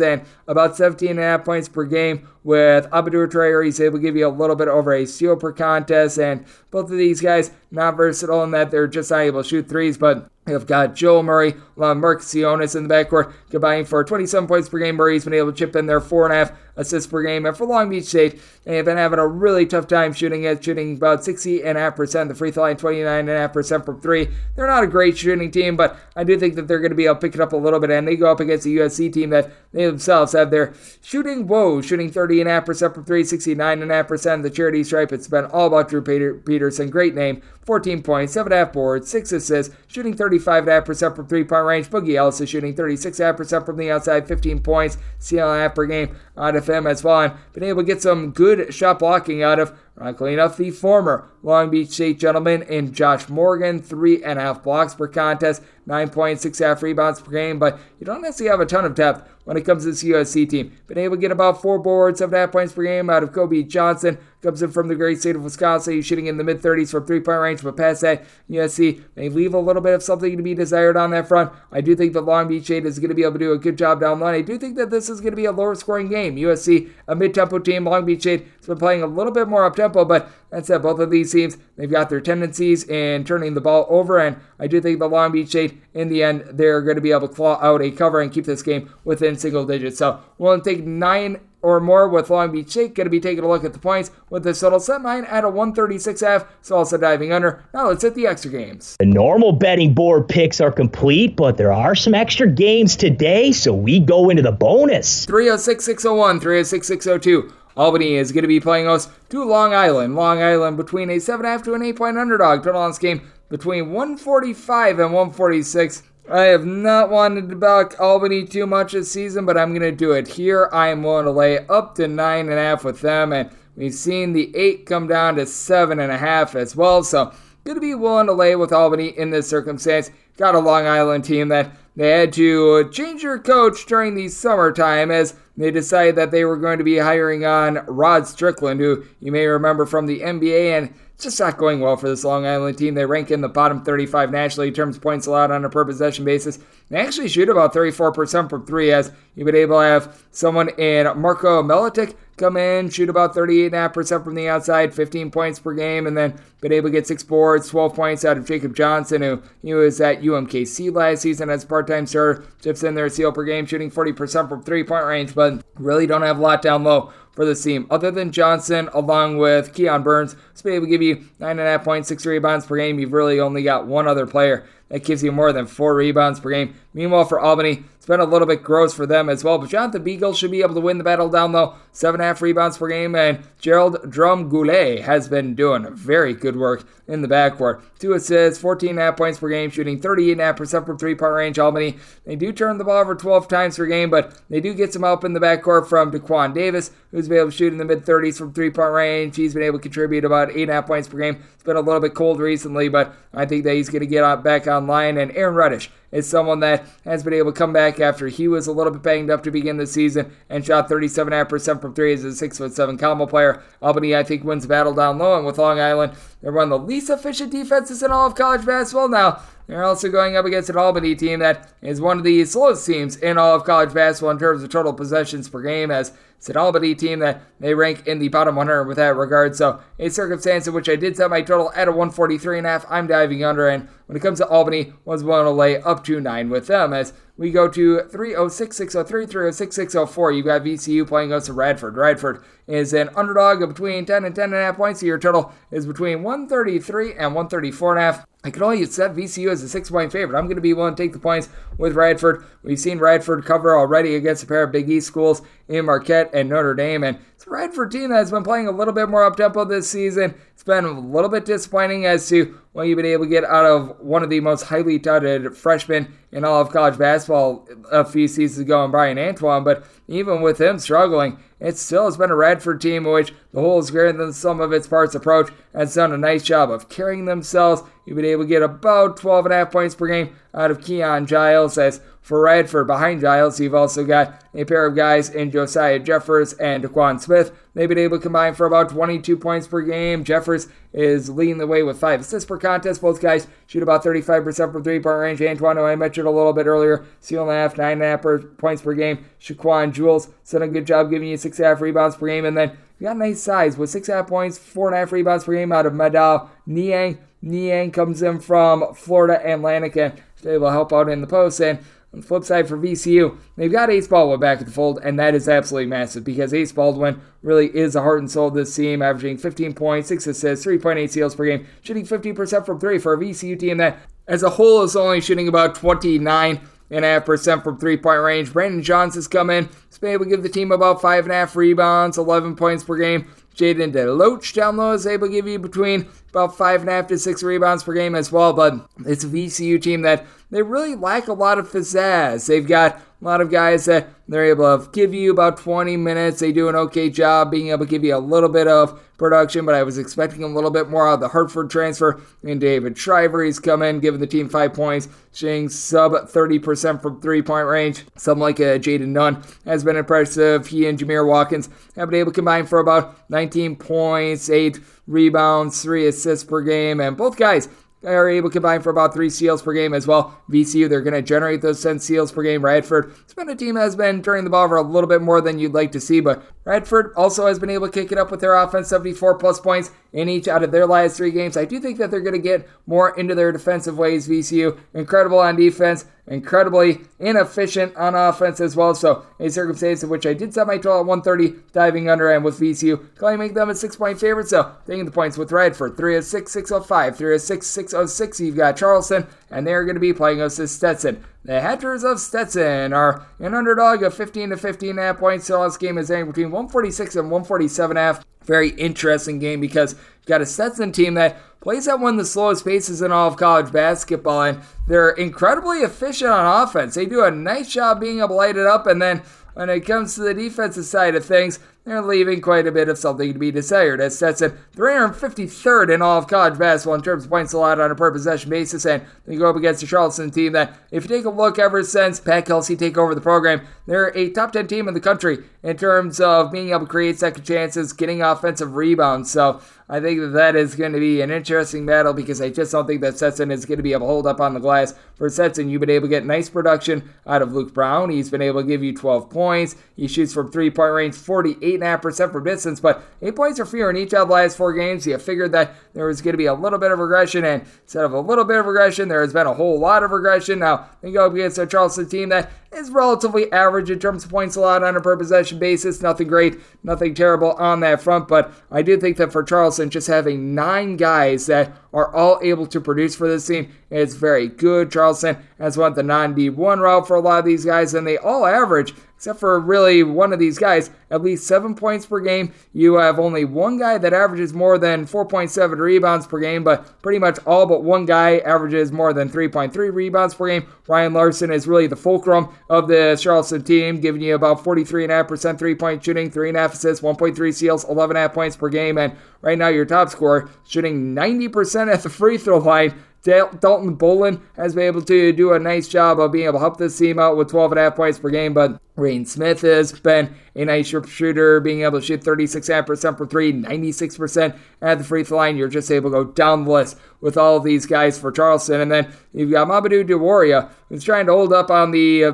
and about 17 and a half points per game. With Abadur Traore, he's able to give you a little bit over a steal per contest, and both of these guys not versatile in that they're just not able to shoot threes, but You've got Joel Murray, Marcus Tsohonis in the backcourt, combining for 27 points per game. Murray's been able to chip in there four and a half assists per game. And for Long Beach State, they have been having a really tough time shooting it, shooting about 60.5%, the free throw line 29.5% from three. They're not a great shooting team, but I do think that they're going to be able to pick it up a little bit. And they go up against a USC team that they themselves have their shooting whoa, shooting 30.5% from three, 69.5%. The charity stripe, it's been all about Drew Peter- Peterson. Great name. 14 points, 7.5 boards, 6 assists, shooting 35.5% from three point range. Boogie Ellis is shooting 36.5% from the outside, 15 points, CL per game out of him as well. Been able to get some good shot blocking out of Ironically enough, the former Long Beach State gentleman in Josh Morgan, three and a half blocks per contest, 9.6 half rebounds per game, but you don't necessarily have a ton of depth when it comes to this USC team. Been able to get about four boards, seven and a half points per game out of Kobe Johnson. Comes in from the great state of Wisconsin. He's shooting in the mid 30s from three point range, but past that, USC may leave a little bit of something to be desired on that front. I do think that Long Beach State is going to be able to do a good job down the line. I do think that this is going to be a lower scoring game. USC, a mid tempo team. Long Beach State has been playing a little bit more up tempo, but that said, both of these teams, they've got their tendencies in turning the ball over, and I do think the Long Beach State, in the end, they're going to be able to claw out a cover and keep this game within single digits. So we'll take nine or more with Long Beach State. Going to be taking a look at the points with this total set mine at a 136 half. So also diving under. Now let's hit the extra games. The normal betting board picks are complete, but there are some extra games today, so we go into the bonus. 306 601, 306 602. Albany is going to be playing us to Long Island. Long Island between a 7.5 to an 8 point underdog. Total on this game between 145 and 146. I have not wanted to back Albany too much this season, but I'm going to do it here. I am willing to lay up to 9.5 with them, and we've seen the 8 come down to 7.5 as well. So, going to be willing to lay with Albany in this circumstance. Got a Long Island team that they had to change their coach during the summertime as they decided that they were going to be hiring on Rod Strickland, who you may remember from the NBA, and just not going well for this Long Island team. They rank in the bottom 35 nationally in terms of points allowed on a per possession basis. They actually shoot about 34% from three, as you've been able to have someone in Marco Meletic come in, shoot about 38.5% from the outside, 15 points per game, and then been able to get six boards, 12 points out of Jacob Johnson, who he was at UMKC last season as part-time starter, chips in there, seal per game, shooting 40% from three-point range, but really don't have a lot down low for this team. Other than Johnson, along with Keon Burns, to be able to give you 9.5 points, 6 rebounds per game, you've really only got one other player that gives you more than 4 rebounds per game. Meanwhile, for Albany, it's been a little bit gross for them as well. But Jonathan Beagle should be able to win the battle down low. Seven and a half rebounds per game. And Gerald Drumgoole has been doing very good work in the backcourt. Two assists, 14 and a half points per game, shooting 38.5% from three point range. Albany, they do turn the ball over 12 times per game, but they do get some help in the backcourt from Daquan Davis, who's been able to shoot in the mid 30s from three point range. He's been able to contribute about 8.5 points per game. It's been a little bit cold recently, but I think that he's going to get back online. And Aaron Reddish is someone that has been able to come back after he was a little bit banged up to begin the season and shot 37.5% from three as a 6'7 combo player. Albany, I think, wins the battle down low, and with Long Island, they're one of the least efficient defenses in all of college basketball. Now, they're also going up against an Albany team that is one of the slowest teams in all of college basketball in terms of total possessions per game, as it's an Albany team that they rank in the bottom 100 with that regard. So, a circumstance in which I did set my total at a 143.5, I'm diving under. And when it comes to Albany, was willing to lay up to 9 with them. As we go to 306 603, 306 604, you've got VCU playing to Radford. Radford is an underdog of between 10 and 10.5 points. So your total is between 133 and 134.5. I can only set VCU as a six point favorite. I'm going to be willing to take the points with Radford. We've seen Radford cover already against a pair of Big East schools in Marquette and Notre Dame. And a Radford team that has been playing a little bit more up tempo this season. It's been a little bit disappointing as to what you've been able to get out of one of the most highly touted freshmen in all of college basketball a few seasons ago in Bryan Antoine. But even with him struggling, it still has been a Radford team which the whole is greater than the sum of its parts approach has done a nice job of carrying themselves. You've been able to get about 12 and a half points per game out of Keon Giles as for Radford. Behind Giles, you've also got a pair of guys in Josiah Jeffers and Daquan Smith. They've been able to combine for about 22 points per game. Jeffers is leading the way with five assists per contest. Both guys shoot about 35% from three point range. Antoine, I mentioned a little bit earlier, seal and a half, nine and a half per, points per game. Shaquan Jules done a good job giving you six and a half rebounds per game. And then you got nice size with six and a half points, four and a half rebounds per game out of Madal Niang. Niang comes in from Florida Atlantic and able to help out in the post. And on the flip side for VCU, they've got Ace Baldwin back at the fold, and that is absolutely massive because Ace Baldwin really is the heart and soul of this team, averaging 15 points, 6 assists, 3.8 steals per game, shooting 50% from 3 for a VCU team that as a whole is only shooting about 29 and a half percent from three point range. Brandon Johns has come in. He's been able to give the team about five and a half rebounds, 11 points per game. Jalen Deloach down low is able to give you between about five and a half to six rebounds per game as well. But it's a VCU team that they really lack a lot of pizzazz. They've got a lot of guys that they're able to give you about 20 minutes. They do an okay job being able to give you a little bit of production, but I was expecting a little bit more out of the Hartford transfer. And David Shriver, he's come in, giving the team five points, shooting sub 30% from three point range. Something like a Jayden Nunn has been impressive. He and Jamir Watkins have been able to combine for about 19 points, eight rebounds, three assists per game, and both guys are able to combine for about three steals per game as well. VCU, they're going to generate those 10 steals per game. Radford, it's been a team has been turning the ball over a little bit more than you'd like to see, but Radford also has been able to kick it up with their offense, 74 plus points in each out of their last three games. I do think that they're going to get more into their defensive ways. VCU, incredible on defense, incredibly inefficient on offense as well. So, a circumstance in which I did set my total at 130, diving under, and with VCU, claiming them a six point favorite. So, taking the points with Radford, 306, 605, 306, 606. You've got Charleston, and they're going to be playing us as Stetson. The Hatters of Stetson are an underdog of 15 to 15 and half points. So this game is anywhere between 146 and 147 and a half. Very interesting game because got a Stetson team that plays at one of the slowest paces in all of college basketball, and they're incredibly efficient on offense. They do a nice job being able to light it up, and then when it comes to the defensive side of things, they're leaving quite a bit of something to be desired. As Stetson, 353rd in all of college basketball in terms of points allowed on a per possession basis, and they go up against the Charleston team that, if you take a look ever since Pat Kelsey take over the program, they're a top 10 team in the country in terms of being able to create second chances, getting offensive rebounds. So I think that that is going to be an interesting battle because I just don't think that Stetson is going to be able to hold up on the glass. For Stetson, you've been able to get nice production out of Luke Brown. He's been able to give you 12 points. He shoots from three point range 48.5% from distance, but eight points or fewer in each of the last four games. You figured that there was going to be a little bit of regression, and instead of a little bit of regression, there has been a whole lot of regression. Now, they go up against a Charleston team that is relatively average in terms of points allowed on a per possession basis. Nothing great, nothing terrible on that front, but I do think that for Charleston, just having nine guys that are all able to produce for this team is very good. Charleston has went the non D1 route for a lot of these guys, and they all average except for really one of these guys, at least seven points per game. You have only one guy that averages more than 4.7 rebounds per game, but pretty much all but one guy averages more than 3.3 rebounds per game. Ryan Larson is really the fulcrum of the Charleston team, giving you about 43.5% three point shooting, 3.5 assists, 1.3 steals, 11.5 points per game. And right now, your top scorer shooting 90% at the free throw line. Dalton Bolon has been able to do a nice job of being able to help this team out with 12.5 points per game, but Reyne Smith has been a nice shooter, being able to shoot 36% for three, 96% at the free throw line. You're just able to go down the list with all of these guys for Charleston. And then you've got Mamadou Dewaria, who's trying to hold up on the. Uh,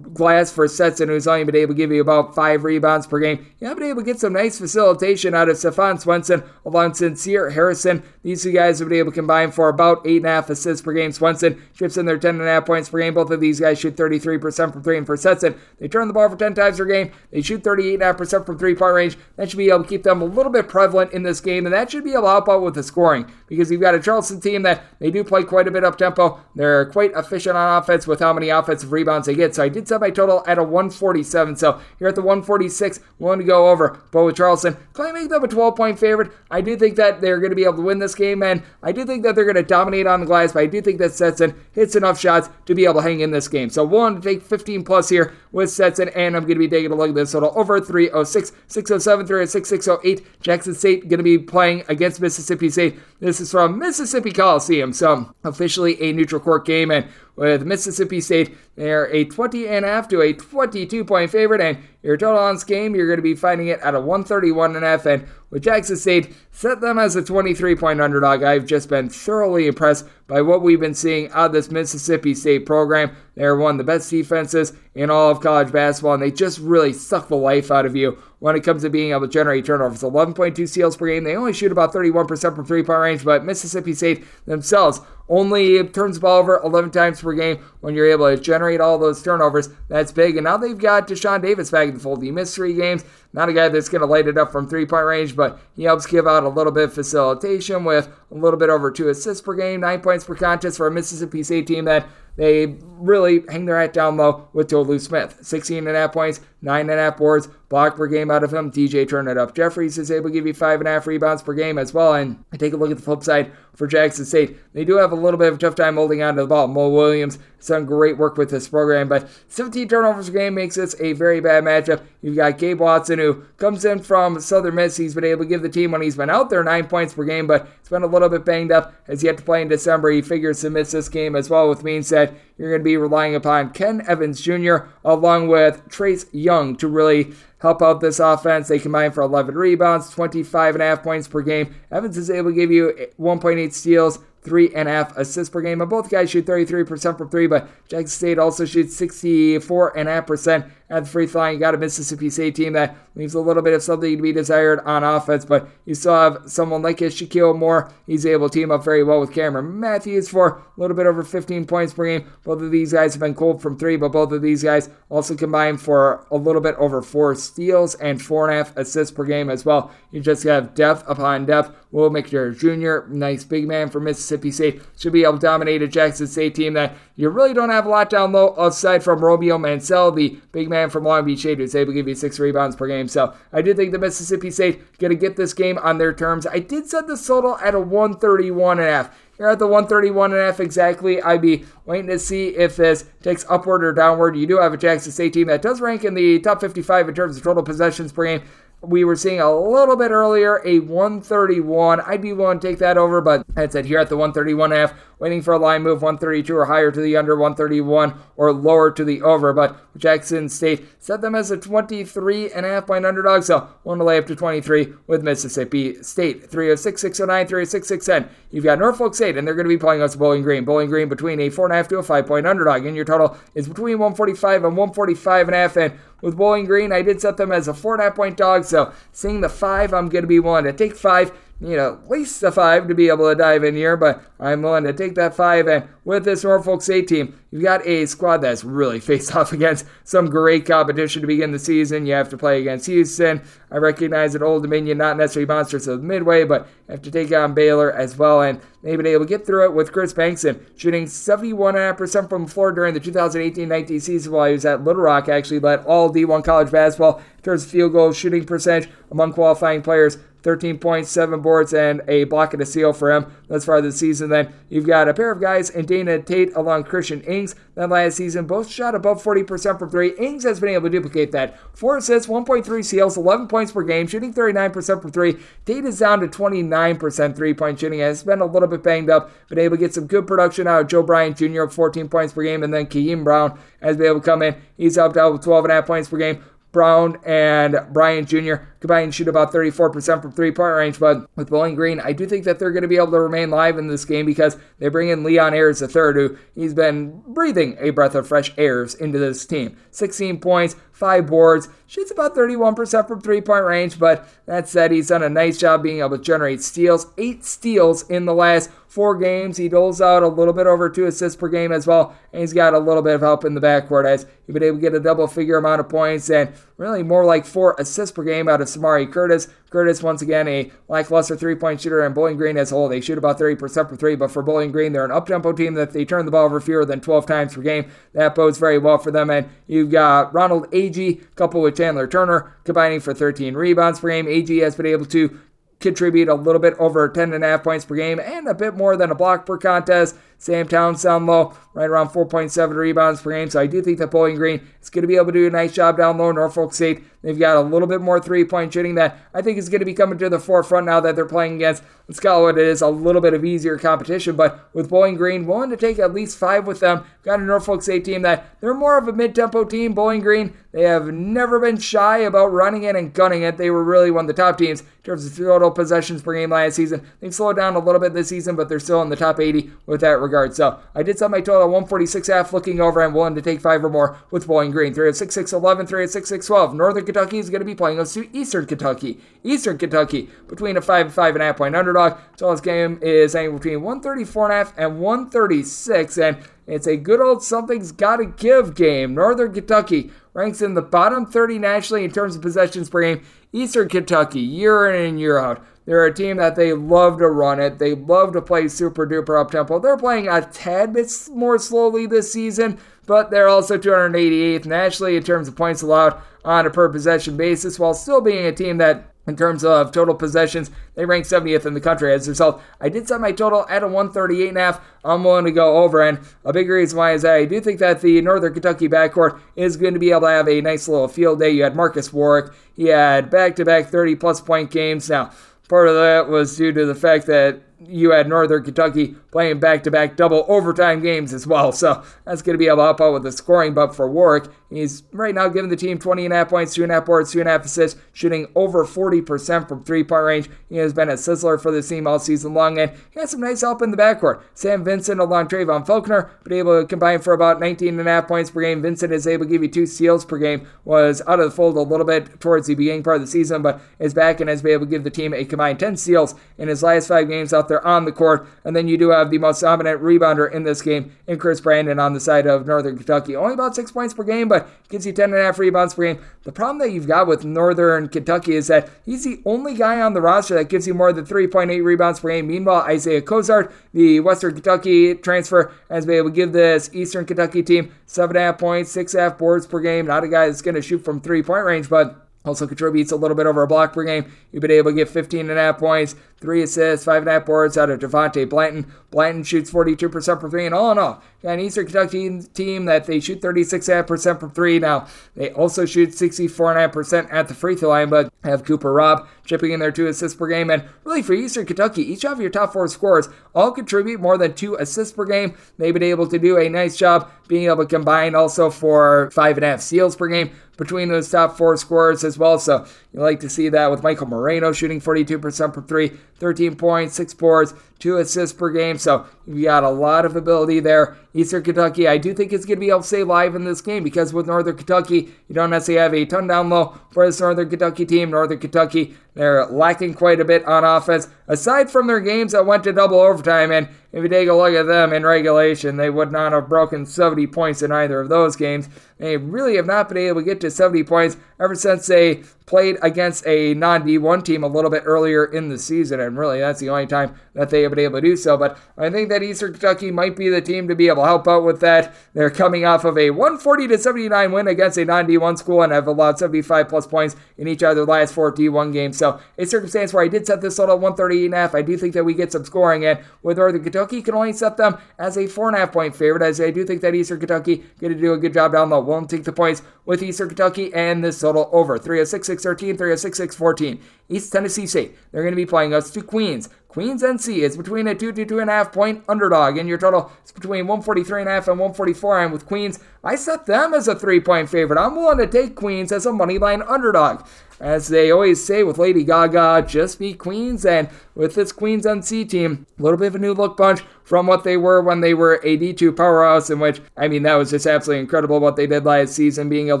Glass for Stetson, who's only been able to give you about five rebounds per game. You have been able to get some nice facilitation out of Stefan Swenson along Sincere Harrison. These two guys have been able to combine for about eight and a half assists per game. Swenson chips in their ten and a half points per game. Both of these guys shoot 33% from three, and for Stetson, they turn the ball for 10 times per game. They shoot 38.5% from three point range. That should be able to keep them a little bit prevalent in this game, and that should be able to help out with the scoring because you've got a Charleston team that they do play quite a bit up tempo. They're quite efficient on offense with how many offensive rebounds they get. So I did set my total at a 147. So here at the 146, willing to go over. But with Charleston, claiming them a 12 point favorite, I do think that they're going to be able to win this game, and I do think that they're going to dominate on the glass, but I do think that Stetson hits enough shots to be able to hang in this game. So willing to take 15 plus here with Stetson, and I'm going to be taking a look at this total over 306, 607, 306, 608. Jackson State going to be playing against Mississippi State. This is from Mississippi Coliseum, so officially a neutral court game, and with Mississippi State. They're a 20 and a half to a 22 point favorite, and your total on this game, you're going to be finding it at a 131 and a half. And with Jackson State, set them as a 23 point underdog. I've just been thoroughly impressed by what we've been seeing out of this Mississippi State program. They're one of the best defenses in all of college basketball, and they just really suck the life out of you when it comes to being able to generate turnovers. 11.2 steals per game. They only shoot about 31% from three point range, but Mississippi State themselves only turns the ball over 11 times per game. When you're able to generate all those turnovers, that's big. And now they've got Dashawn Davis back in the fold. He missed three games. Not a guy that's going to light it up from three point range, but he helps give out a little bit of facilitation with a little bit over two assists per game, nine points per contest for a Mississippi State team that they really hang their hat down low with Tolu Smith. 16 and a half points, nine and a half boards, block per game out of him. DJ turn it up. Jeffries is able to give you five and a half rebounds per game as well. And take a look at the flip side for Jackson State. They do have a little bit of a tough time holding on to the ball. Mo Williams has done great work with this program, but 17 turnovers per game makes this a very bad matchup. You've got Gabe Watson, who comes in from Southern Miss. He's been able to give the team when he's been out there nine points per game, but he's been a little bit banged up. as Has yet to play in December. He figures to miss this game as well, with means that you're going to be relying upon Ken Evans Jr. along with Trace Young to really help out this offense. They combine for 11 rebounds, 25 and a half points per game. Evans is able to give you 1.8 steals, three and a half assists per game. And both guys shoot 33% from three, but Jackson State also shoots 64.5% at the free throw line. You got a Mississippi State team that leaves a little bit of something to be desired on offense, but you still have someone like Shakeel Moore. He's able to team up very well with Cameron Matthews for a little bit over 15 points per game. Both of these guys have been cold from three, but both of these guys also combined for a little bit over four steals and four and a half assists per game as well. You just have depth upon depth. Will McNair Jr., nice big man for Mississippi State, should be able to dominate a Jackson State team that you really don't have a lot down low aside from Romeo Mansell, the big man from Long Beach State, who's able to give you six rebounds per game. So I do think the Mississippi State going to get this game on their terms. I did set the total at a 131 and a half. Here at the 131 and a half exactly, I'd be waiting to see if this takes upward or downward. You do have a Jackson State team that does rank in the top 55 in terms of total possessions per game we were seeing a little bit earlier a 131. I'd be willing to take that over, but I said here at the 131 half, waiting for a line move 132 or higher to the under 131 or lower to the over. But Jackson State set them as a 23 and a half point underdog, so one to lay up to 23 with Mississippi State. 306 609, 306 610. You've got Norfolk State, and they're going to be playing us Bowling Green. Bowling Green between a four and a half to a five point underdog, and your total is between 145 and 145 and a half. And with Bowling Green, I did set them as a four and a half point dog. So seeing the five, I'm going to be willing to take five you know, at least a five to be able to dive in here, but I'm willing to take that five. And with this Norfolk State team, you've got a squad that's really faced off against some great competition to begin the season. You have to play against Houston. I recognize that Old Dominion, not necessarily monsters of the Midway, but have to take on Baylor as well. And they've been able to get through it with Kris Bankston shooting 71.5% from the floor during the 2018-19 season while he was at Little Rock. Actually led all D1 college basketball in terms of field goal shooting percentage among qualifying players 13 points, 7 boards, and a block and a steal for him thus far this season. Then you've got a pair of guys in Dana Tate along Christian Ings that last season both shot above 40% from three. Ings has been able to duplicate that. 4 assists, 1.3 steals, 11 points per game, shooting 39% from three. Tate is down to 29% three point shooting. Has been a little bit banged up, been able to get some good production out of Joe Bryant Jr. 14 points per game, and then Keem Brown has been able to come in. He's helped out with 12.5 points per game. Brown and Bryant Jr. combined shoot about 34% from three point range. But with Bowling Green, I do think that they're going to be able to remain live in this game because they bring in Leon Ayers III, who he's been breathing a breath of fresh airs into this team. 16 points, five boards, shoots about 31% from three point range. But that said, he's done a nice job being able to generate steals, eight steals in the last four games. He doles out a little bit over two assists per game as well, and he's got a little bit of help in the backcourt as he's been able to get a double figure amount of points and really more like four assists per game out of Samari Curtis. Curtis, once again, a lackluster three point shooter, and Bowling Green as a whole, they shoot about 30% for three, but for Bowling Green, they're an up tempo team that they turn the ball over fewer than 12 times per game. That bodes very well for them. And you've got Ronald Agee coupled with Chandler Turner combining for 13 rebounds per game. Agee has been able to contribute a little bit over 10 and a half points per game and a bit more than a block per contest. Sam Towns down low, right around 4.7 rebounds per game. So I do think that Bowling Green is going to be able to do a nice job down low. Norfolk State, they've got a little bit more three point shooting that I think is going to be coming to the forefront now that they're playing against, it, it is a little bit of easier competition. But with Bowling Green, willing to take at least five with them. Got a Norfolk State team that they're more of a mid tempo team. Bowling Green, they have never been shy about running it and gunning it. They were really one of the top teams in terms of total possessions per game last season. They've slowed down a little bit this season, but they're still in the top 80 with that regard. So I did set my total at 146 half, looking over and willing to take five or more with Bowling Green. 3 at 6 6 11, 3 at 6 6 12. Northern Kentucky is going to be playing us to Eastern Kentucky. Eastern Kentucky between a 5 and 5 and a point underdog. So this game is anywhere between 134 and a half and 136. And it's a good old something's gotta give game. Northern Kentucky ranks in the bottom 30 nationally in terms of possessions per game. Eastern Kentucky, year in and year out. They're a team that they love to run it. They love to play super duper up tempo. They're playing a tad bit more slowly this season, but they're also 288th nationally in terms of points allowed on a per possession basis, while still being a team that in terms of total possessions, they rank 70th in the country as a result. I did set my total at a 138 and a half. I'm willing to go over, and a big reason why is that I do think that the Northern Kentucky backcourt is going to be able to have a nice little field day. You had Marques Warrick, he had back-to-back 30 plus point games. Now, part of that was due to the fact that you had Northern Kentucky playing back to back double overtime games as well. So that's going to be to help out with the scoring. But for Warrick, he's right now giving the team 20 and a half points, two and a half boards, two and a half assists, shooting over 40% from three point range. He has been a sizzler for the team all season long, and he has some nice help in the backcourt. Sam Vincent along Trevon Faulkner, but able to combine for about 19 and a half points per game. Vincent is able to give you two steals per game, was out of the fold a little bit towards the beginning part of the season, but is back and has been able to give the team a combined 10 steals in his last five games out there on the court. And then you do have the most dominant rebounder in this game in Chris Brandon on the side of Northern Kentucky. Only about six points per game, but gives you 10 and a half rebounds per game. The problem that you've got with Northern Kentucky is that he's the only guy on the roster that gives you more than 3.8 rebounds per game. Meanwhile, Isaiah Cozart, the Western Kentucky transfer, has been able to give this Eastern Kentucky team 7.5 points, 6.5 boards per game. Not a guy that's going to shoot from three point range, but also contributes a little bit over a block per game. You've been able to get 15 and a half points, three assists, five and a half boards out of Devontae Blanton. Blanton shoots 42% from three, and all in all, an Eastern Kentucky team that they shoot 36.5% from three. Now, they also shoot 64.5% at the free throw line, but have Cooper Robb chipping in their two assists per game. And really, for Eastern Kentucky, each of your top four scorers all contribute more than two assists per game. They've been able to do a nice job being able to combine also for five and a half steals per game between those top four scorers as well. So you like to see that with Michael Moreno shooting 42% from three, 13 points, six boards, two assists per game. So you got a lot of ability there. Eastern Kentucky, I do think it's going to be able to stay live in this game because with Northern Kentucky, you don't necessarily have a ton down low for this Northern Kentucky team. Northern Kentucky, they're lacking quite a bit on offense, aside from their games that went to double overtime. And if you take a look at them in regulation, they would not have broken 70 points in either of those games. They really have not been able to get to 70 points ever since they played against a non D1 team a little bit earlier in the season, and really that's the only time that they have been able to do so. But I think that Eastern Kentucky might be the team to be able to help out with that. They're coming off of a 140 to 79 win against a non D1 school and have allowed 75 plus points in each of their last four D1 games. So a circumstance where I did set this total at 138 and a half. I do think that we get some scoring, and with Northern Kentucky, can only set them as a four and a half point favorite. As I do think that Eastern Kentucky going to do a good job down low. Won't take the points with Eastern Kentucky and this total over 306 613, 306 614. East Tennessee State, they're going to be playing us to Queens. Queens NC is between a 2 to 2.5 point underdog, and your total is between 143.5 and 144. And with Queens, I set them as a three point favorite. I'm willing to take Queens as a money line underdog. As they always say with Lady Gaga, just be Queens. And with this Queens NC team, a little bit of a new look bunch from what they were when they were a D2 powerhouse, in which, I mean, that was just absolutely incredible what they did last season, being able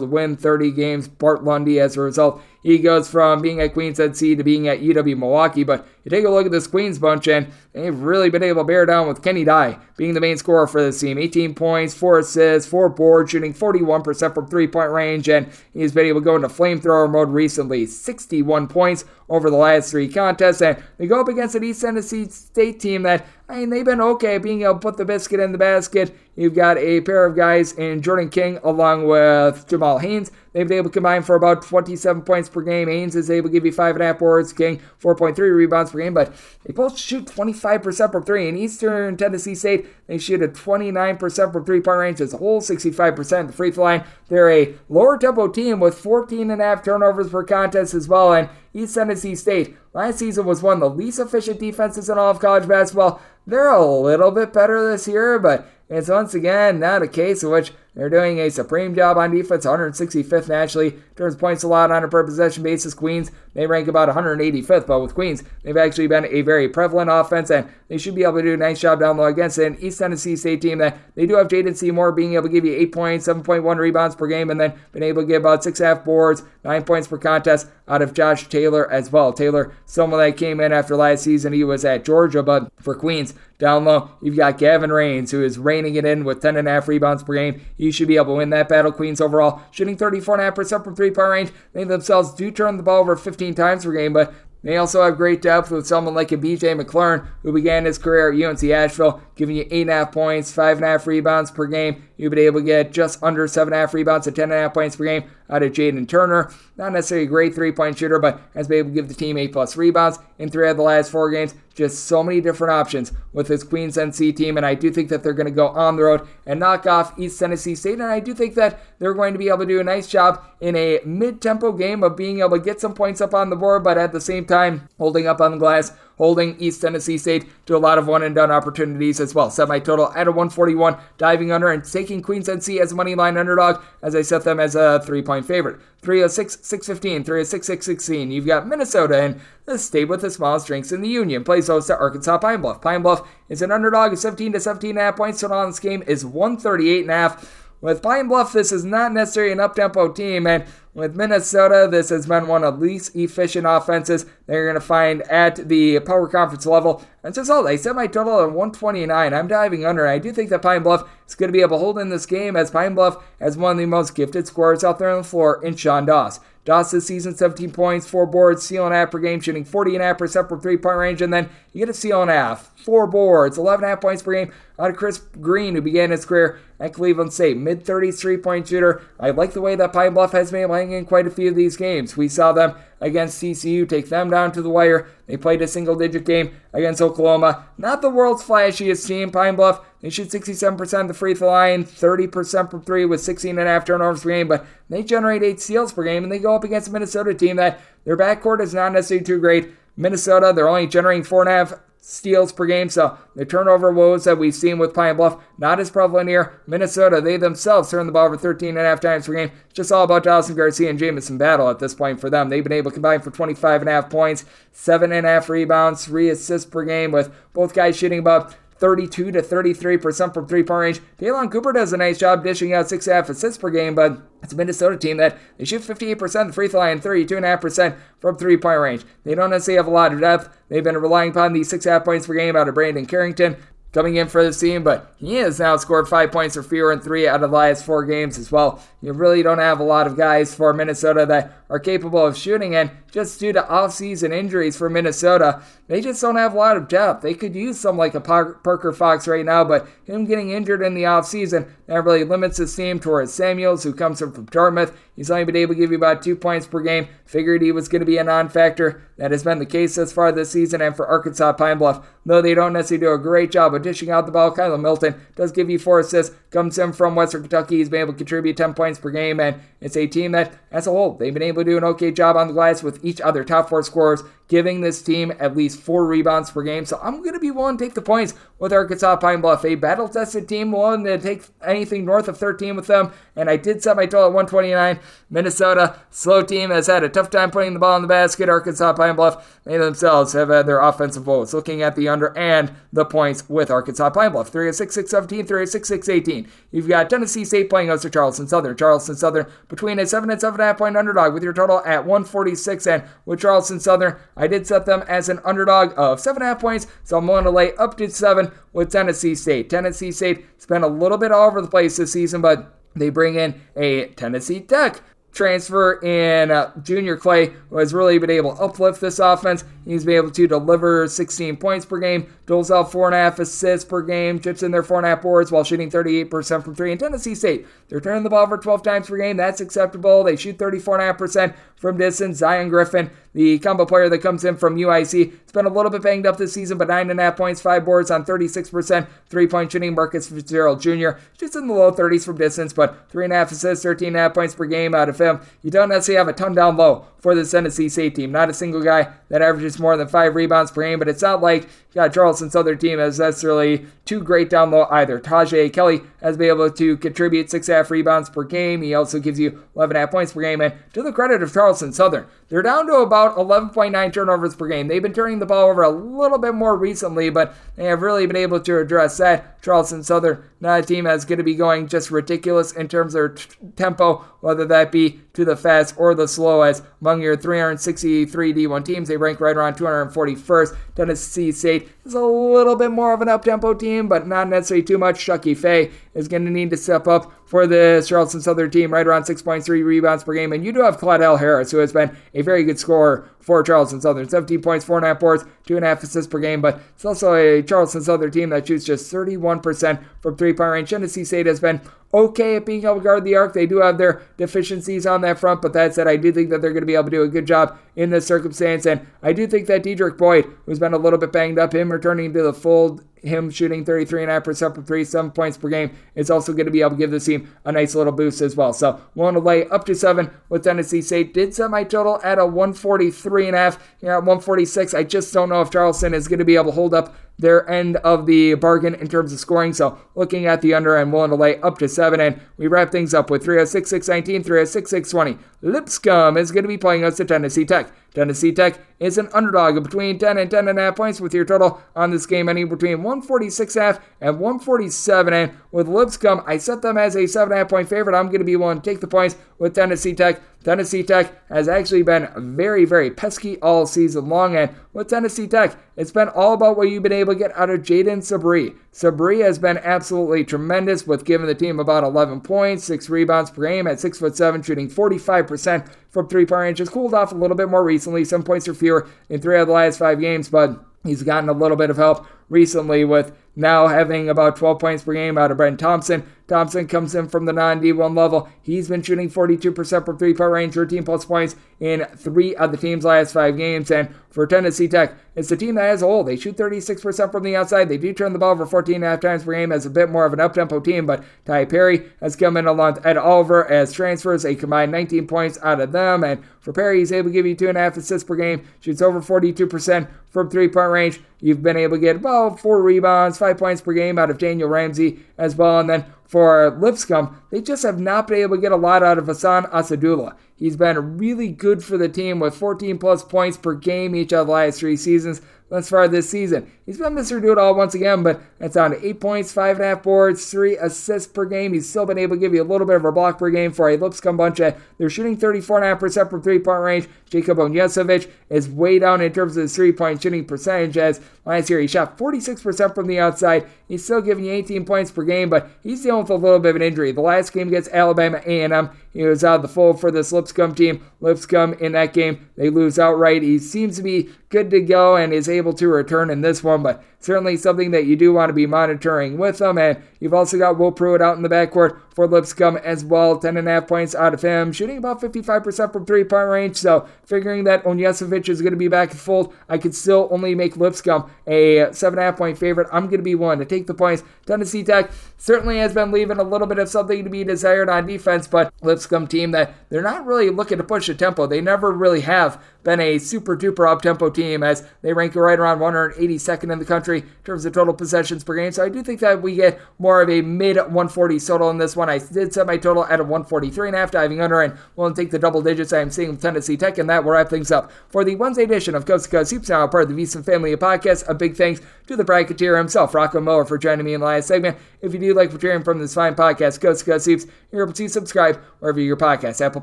to win 30 games. Bart Lundy, as a result, he goes from being at Queens NC to being at UW Milwaukee. But you take a look at this Queens bunch, and they've really been able to bear down with Kenny Dye being the main scorer for this team. 18 points, 4 assists, 4 boards, shooting 41% from three point range, and he's been able to go into flamethrower mode recently. 61 points over the last three contests, and they go up against an East Tennessee State team that I mean, they've been okay being able to put the biscuit in the basket You've got a pair of guys in Jordan King along with Jamal Haynes. They've been able to combine for about 27 points per game. Haynes is able to give you 5.5 boards, King 4.3 rebounds per game, but they both shoot 25% from three. In Eastern Tennessee State, they shoot a 29% from three point range as a whole, 65% the free throw line. They're a lower tempo team with 14 and a half turnovers per contest as well. And East Tennessee State last season was one of the least efficient defenses in all of college basketball. They're a little bit better this year, but it's once again not a case in which they're doing a supreme job on defense, 165th nationally. Turns points allowed on a per possession basis, Queens, they rank about 185th. But with Queens, they've actually been a very prevalent offense, and they should be able to do a nice job down low against an East Tennessee State team that they do have Jaden Seymour being able to give you 8 points, 7.1 rebounds per game, and then been able to get about 6.5 boards, 9 points per contest out of Josh Taylor as well. Taylor, someone that came in after last season, he was at Georgia, but for Queens, down low, you've got Gavin Rains, who is reining it in with 10.5 rebounds per game. Should be able to win that battle. Queens overall, shooting 34.5% from three point range. They themselves do turn the ball over 15 times per game, but they also have great depth with someone like a BJ McLaurin, who began his career at UNC Asheville, giving you 8.5 points, 5.5 rebounds per game. You've been able to get just under 7.5 rebounds and 10.5 points per game out of Jaden Turner. Not necessarily a great three point shooter, but has been able to give the team 8 plus rebounds in three of the last four games. Just so many different options with this Queens NC team, and I do think that they're going to go on the road and knock off East Tennessee State, and I do think that they're going to be able to do a nice job in a mid tempo game of being able to get some points up on the board, but at the same time, holding up on the glass holding East Tennessee State to a lot of one and done opportunities as well. Set my total at a 141, diving under and taking Queens NC as a money line underdog as I set them as a three point favorite. 306 615, 306 616. You've got Minnesota and the state with the smallest drinks in the union. Plays host to Arkansas Pine Bluff. Pine Bluff is an underdog of 17 to 17 and a half points. Total on this game is 138 and a half. With Pine Bluff, this is not necessarily an up-tempo team, and with Minnesota, this has been one of the least efficient offenses that you're going to find at the Power Conference level. As a result, I set my total at 129. I'm diving under. I do think that Pine Bluff is going to be able to hold in this game, as Pine Bluff has one of the most gifted scorers out there on the floor in Shaun Doss. Doss this season, 17 points, 4 boards, seal and a half per game, shooting 40.5% from three point range, and then you get a seal and a half, 4 boards, 11.5 points per game out of Chris Greene, who began his career at Cleveland State. Mid 30s three point shooter. I like the way that Pine Bluff has been playing in quite a few of these games. We saw them against TCU, take them down to the wire. They played a single digit game against Oklahoma. Not the world's flashiest team, Pine Bluff. They shoot 67% of the free throw line, 30% from three with 16.5 turnovers per game, but they generate 8 steals per game, and they go up against a Minnesota team that their backcourt is not necessarily too great. Minnesota, they're only generating 4.5 steals per game. So the turnover woes that we've seen with Pine Bluff, not as prevalent here. Minnesota, they themselves turn the ball over 13 and a half times per game. It's just all about Dawson Garcia and Jamison Battle at this point for them. They've been able to combine for 25 and a half points, seven and a half rebounds, three assists per game, with both guys shooting about 32 to 33% from three point range. Ta'Lon Cooper does a nice job dishing out six and a half assists per game, but it's a Minnesota team that they shoot 58% the free throw line, 32.5% from three point range. They don't necessarily have a lot of depth. They've been relying upon these six and a half points per game out of Braeden Carrington coming in for the team, but he has now scored five points or fewer in three out of the last four games as well. You really don't have a lot of guys for Minnesota that are capable of shooting, and just due to offseason injuries for Minnesota, they just don't have a lot of depth. They could use some like a Parker Fox right now, but him getting injured in the offseason, that really limits his team Taurus Samuels, who comes from Dartmouth. He's only been able to give you about two points per game. Figured he was going to be a non factor. That has been the case thus far this season, and for Arkansas Pine Bluff, though they don't necessarily do a great job of dishing out the ball, Kylen Milton does give you four assists, comes in from Western Kentucky. He's been able to contribute 10 points per game, and it's a team that, as a whole, they've been able to do an okay job on the glass with each other top four scorers, giving this team at least four rebounds per game. So I'm going to be willing to take the points with Arkansas Pine Bluff, a battle tested team, willing to take anything north of 13 with them. And I did set my total at 129. Minnesota, slow team, has had a tough time putting the ball in the basket. Arkansas Pine Bluff, they themselves have had their offensive woes. Looking at the under and the points with Arkansas Pine Bluff, 306 617, 306 618. You've got Tennessee State playing host to Charleston Southern. Charleston Southern between a 7 and 7.5 point underdog with your total at 146. And with Charleston Southern, I did set them as an underdog of 7.5 points, so I'm willing to lay up to 7 with Tennessee State. Tennessee State spent a little bit all over the place this season, but they bring in a Tennessee Tech transfer in uh, Junior Clay, who has really been able to uplift this offense. He's been able to deliver 16 points per game, doles out four and a half assists per game, chips in their four and a half boards while shooting 38% from three. In Tennessee State, they're turning the ball over 12 times per game. That's acceptable. They shoot 34.5% from distance. Zion Griffin, the combo player that comes in from UIC. It's been a little bit banged up this season, but nine and a half points, five boards on 36% three point shooting. Marcus Fitzgerald Jr. just in the low 30s from distance, but three and a half assists, 13 and a half points per game out of him. You don't necessarily have a ton down low for the Tennessee State team. Not a single guy that averages more than five rebounds per game, but it's not like you got Charleston Southern team as necessarily too great down low either. Tajay Kelly has been able to contribute six half rebounds per game. He also gives you 11 and a half points per game. And to the credit of Charleston Southern, they're down to about 11.9 turnovers per game. They've been turning the ball over a little bit more recently, but they have really been able to address that. Charleston Southern, not a team that's going to be going just ridiculous in terms of t- tempo, whether that be to the fast or the slow. As among your 363 D1 teams, they rank right around 241st. Tennessee State is a little bit more of an up tempo team, but not necessarily too much. Chucky Fay is going to need to step up for the Charleston Southern team, right around 6.3 rebounds per game. And you do have Claudell Harris, who has been a very good scorer for Charleston Southern. 17 points, 4.5 boards, 2.5 assists per game, but it's also a Charleston Southern team that shoots just 31% from three point range. Tennessee State has been okay at being able to guard the arc. They do have their deficiencies on that front, but that said, I do think that they're going to be able to do a good job in this circumstance. And I do think that Dedrick Boyd, who's been a little bit banged up, him returning to the fold him shooting 33.5% from three, seven points per game, is also going to be able to give this team a nice little boost as well. So, willing to lay up to seven with Tennessee State. Did set my total at a 143.5. Here at 146. I just don't know if Charleston is going to be able to hold up their end of the bargain in terms of scoring. So, looking at the under, I'm willing to lay up to seven. And we wrap things up with 306 619, 306 620. Lipscomb is going to be playing us at Tennessee Tech. Tennessee Tech is an underdog of between 10 and 10 and a half points with your total on this game ending between 146 half and 147 and with Lipscomb I set them as a 7.5 point favorite I'm going to be willing to take the points with Tennessee Tech Tennessee Tech has actually been very, very pesky all season long. And with Tennessee Tech, it's been all about what you've been able to get out of Jaden Sabri. Sabri has been absolutely tremendous with giving the team about 11 points, 6 rebounds per game at 6 foot 7, shooting 45% from three point range. Has cooled off a little bit more recently, some points or fewer in three of the last five games, but he's gotten a little bit of help recently with now having about 12 points per game out of Brent Thompson. Thompson comes in from the non D1 level. He's been shooting 42% from three point range, 13 plus points in three of the team's last five games. And for Tennessee Tech, it's the team that as a whole, they shoot 36% from the outside. They do turn the ball over 14 and a half times per game as a bit more of an up tempo team, but Ty Perry has come in along with Ed Oliver as transfers, a combined 19 points out of them. And for Perry, he's able to give you two and a half assists per game, shoots over 42% from three point range. You've been able to get about four rebounds, five points per game out of Daniel Ramsey as well. And then for Lipscomb, they just have not been able to get a lot out of Ahsan Asadullah. He's been really good for the team with 14 plus points per game each of the last three seasons thus far this season. He's been Mr. Do It All once again, but that's down to 8 points, 5.5 boards, 3 assists per game. He's still been able to give you a little bit of a block per game for a Lipscomb bunch. They're shooting 34.5% from three point range. Jacob Ognacevic is way down in terms of his three point shooting percentage, as last year he shot 46% from the outside. He's still giving you 18 points per game, but he's dealing with a little bit of an injury. The last game against Alabama A&M, he was out of the fold for this Lipscomb team. Lipscomb in that game, they lose outright. He seems to be good to go and is able to return in this one, but certainly something that you do want to be monitoring with them. And you've also got Will Pruitt out in the backcourt for Lipscomb as well. 10.5 points out of him, shooting about 55% from three point range. So figuring that Ognacevic is going to be back in fold, I could still only make Lipscomb a 7.5 point favorite. I'm going to be one to take the points. Tennessee Tech certainly has been leaving a little bit of something to be desired on defense, but Lipscomb team that they're not really looking to push the tempo. They never really have been a super duper up tempo team as they rank right around 182nd in the country in terms of total possessions per game. So I do think that we get more of a mid 140 total in this one. I did set my total at a 143 and a half, diving under, and will take the double digits I am seeing with Tennessee Tech, and that will wrap things up for the Wednesday edition of Coast to Coast Hoops, now a part of the VSiN family of podcasts. A big thanks to the bracketeer himself, Rocco Miller, for joining me in the last segment. If you do like what you're hearing from this fine podcast, Coast to Coast Hoops, you're able to subscribe wherever you your podcast, Apple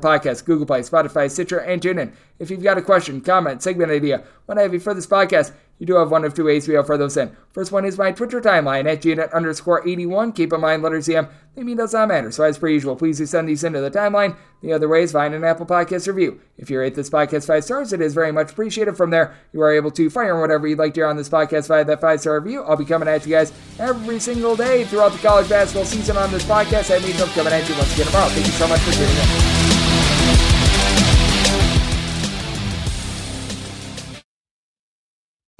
Podcasts, Google Play, Spotify, Stitcher, and TuneIn. If you've got a question, comment, segment idea, what I have you for this podcast, you do have one of two ways we offer those in. First one is my Twitter timeline at gnet underscore 81. Keep in mind, letters CM, they mean does not matter. So as per usual, please do send these into the timeline. The other way is find an Apple Podcast review. If you rate this podcast five stars, it is very much appreciated. From there, you are able to fire whatever you'd like to hear on this podcast via that five star review. I'll be coming at you guys every single day throughout the college basketball season on this podcast. I mean, I'm coming at you once again tomorrow. Thank you so much for tuning in.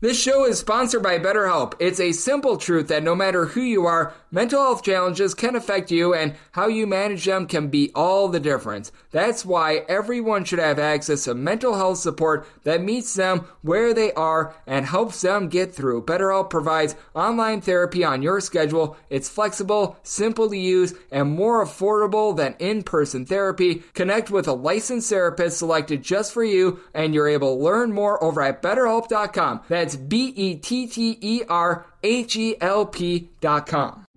This show is sponsored by BetterHelp. It's a simple truth that no matter who you are, mental health challenges can affect you and how you manage them can be all the difference. That's why everyone should have access to mental health support that meets them where they are and helps them get through. BetterHelp provides online therapy on your schedule. It's flexible, simple to use, and more affordable than in-person therapy. Connect with a licensed therapist selected just for you and you're able to learn more over at betterhelp.com. That's B E T T E R H E L P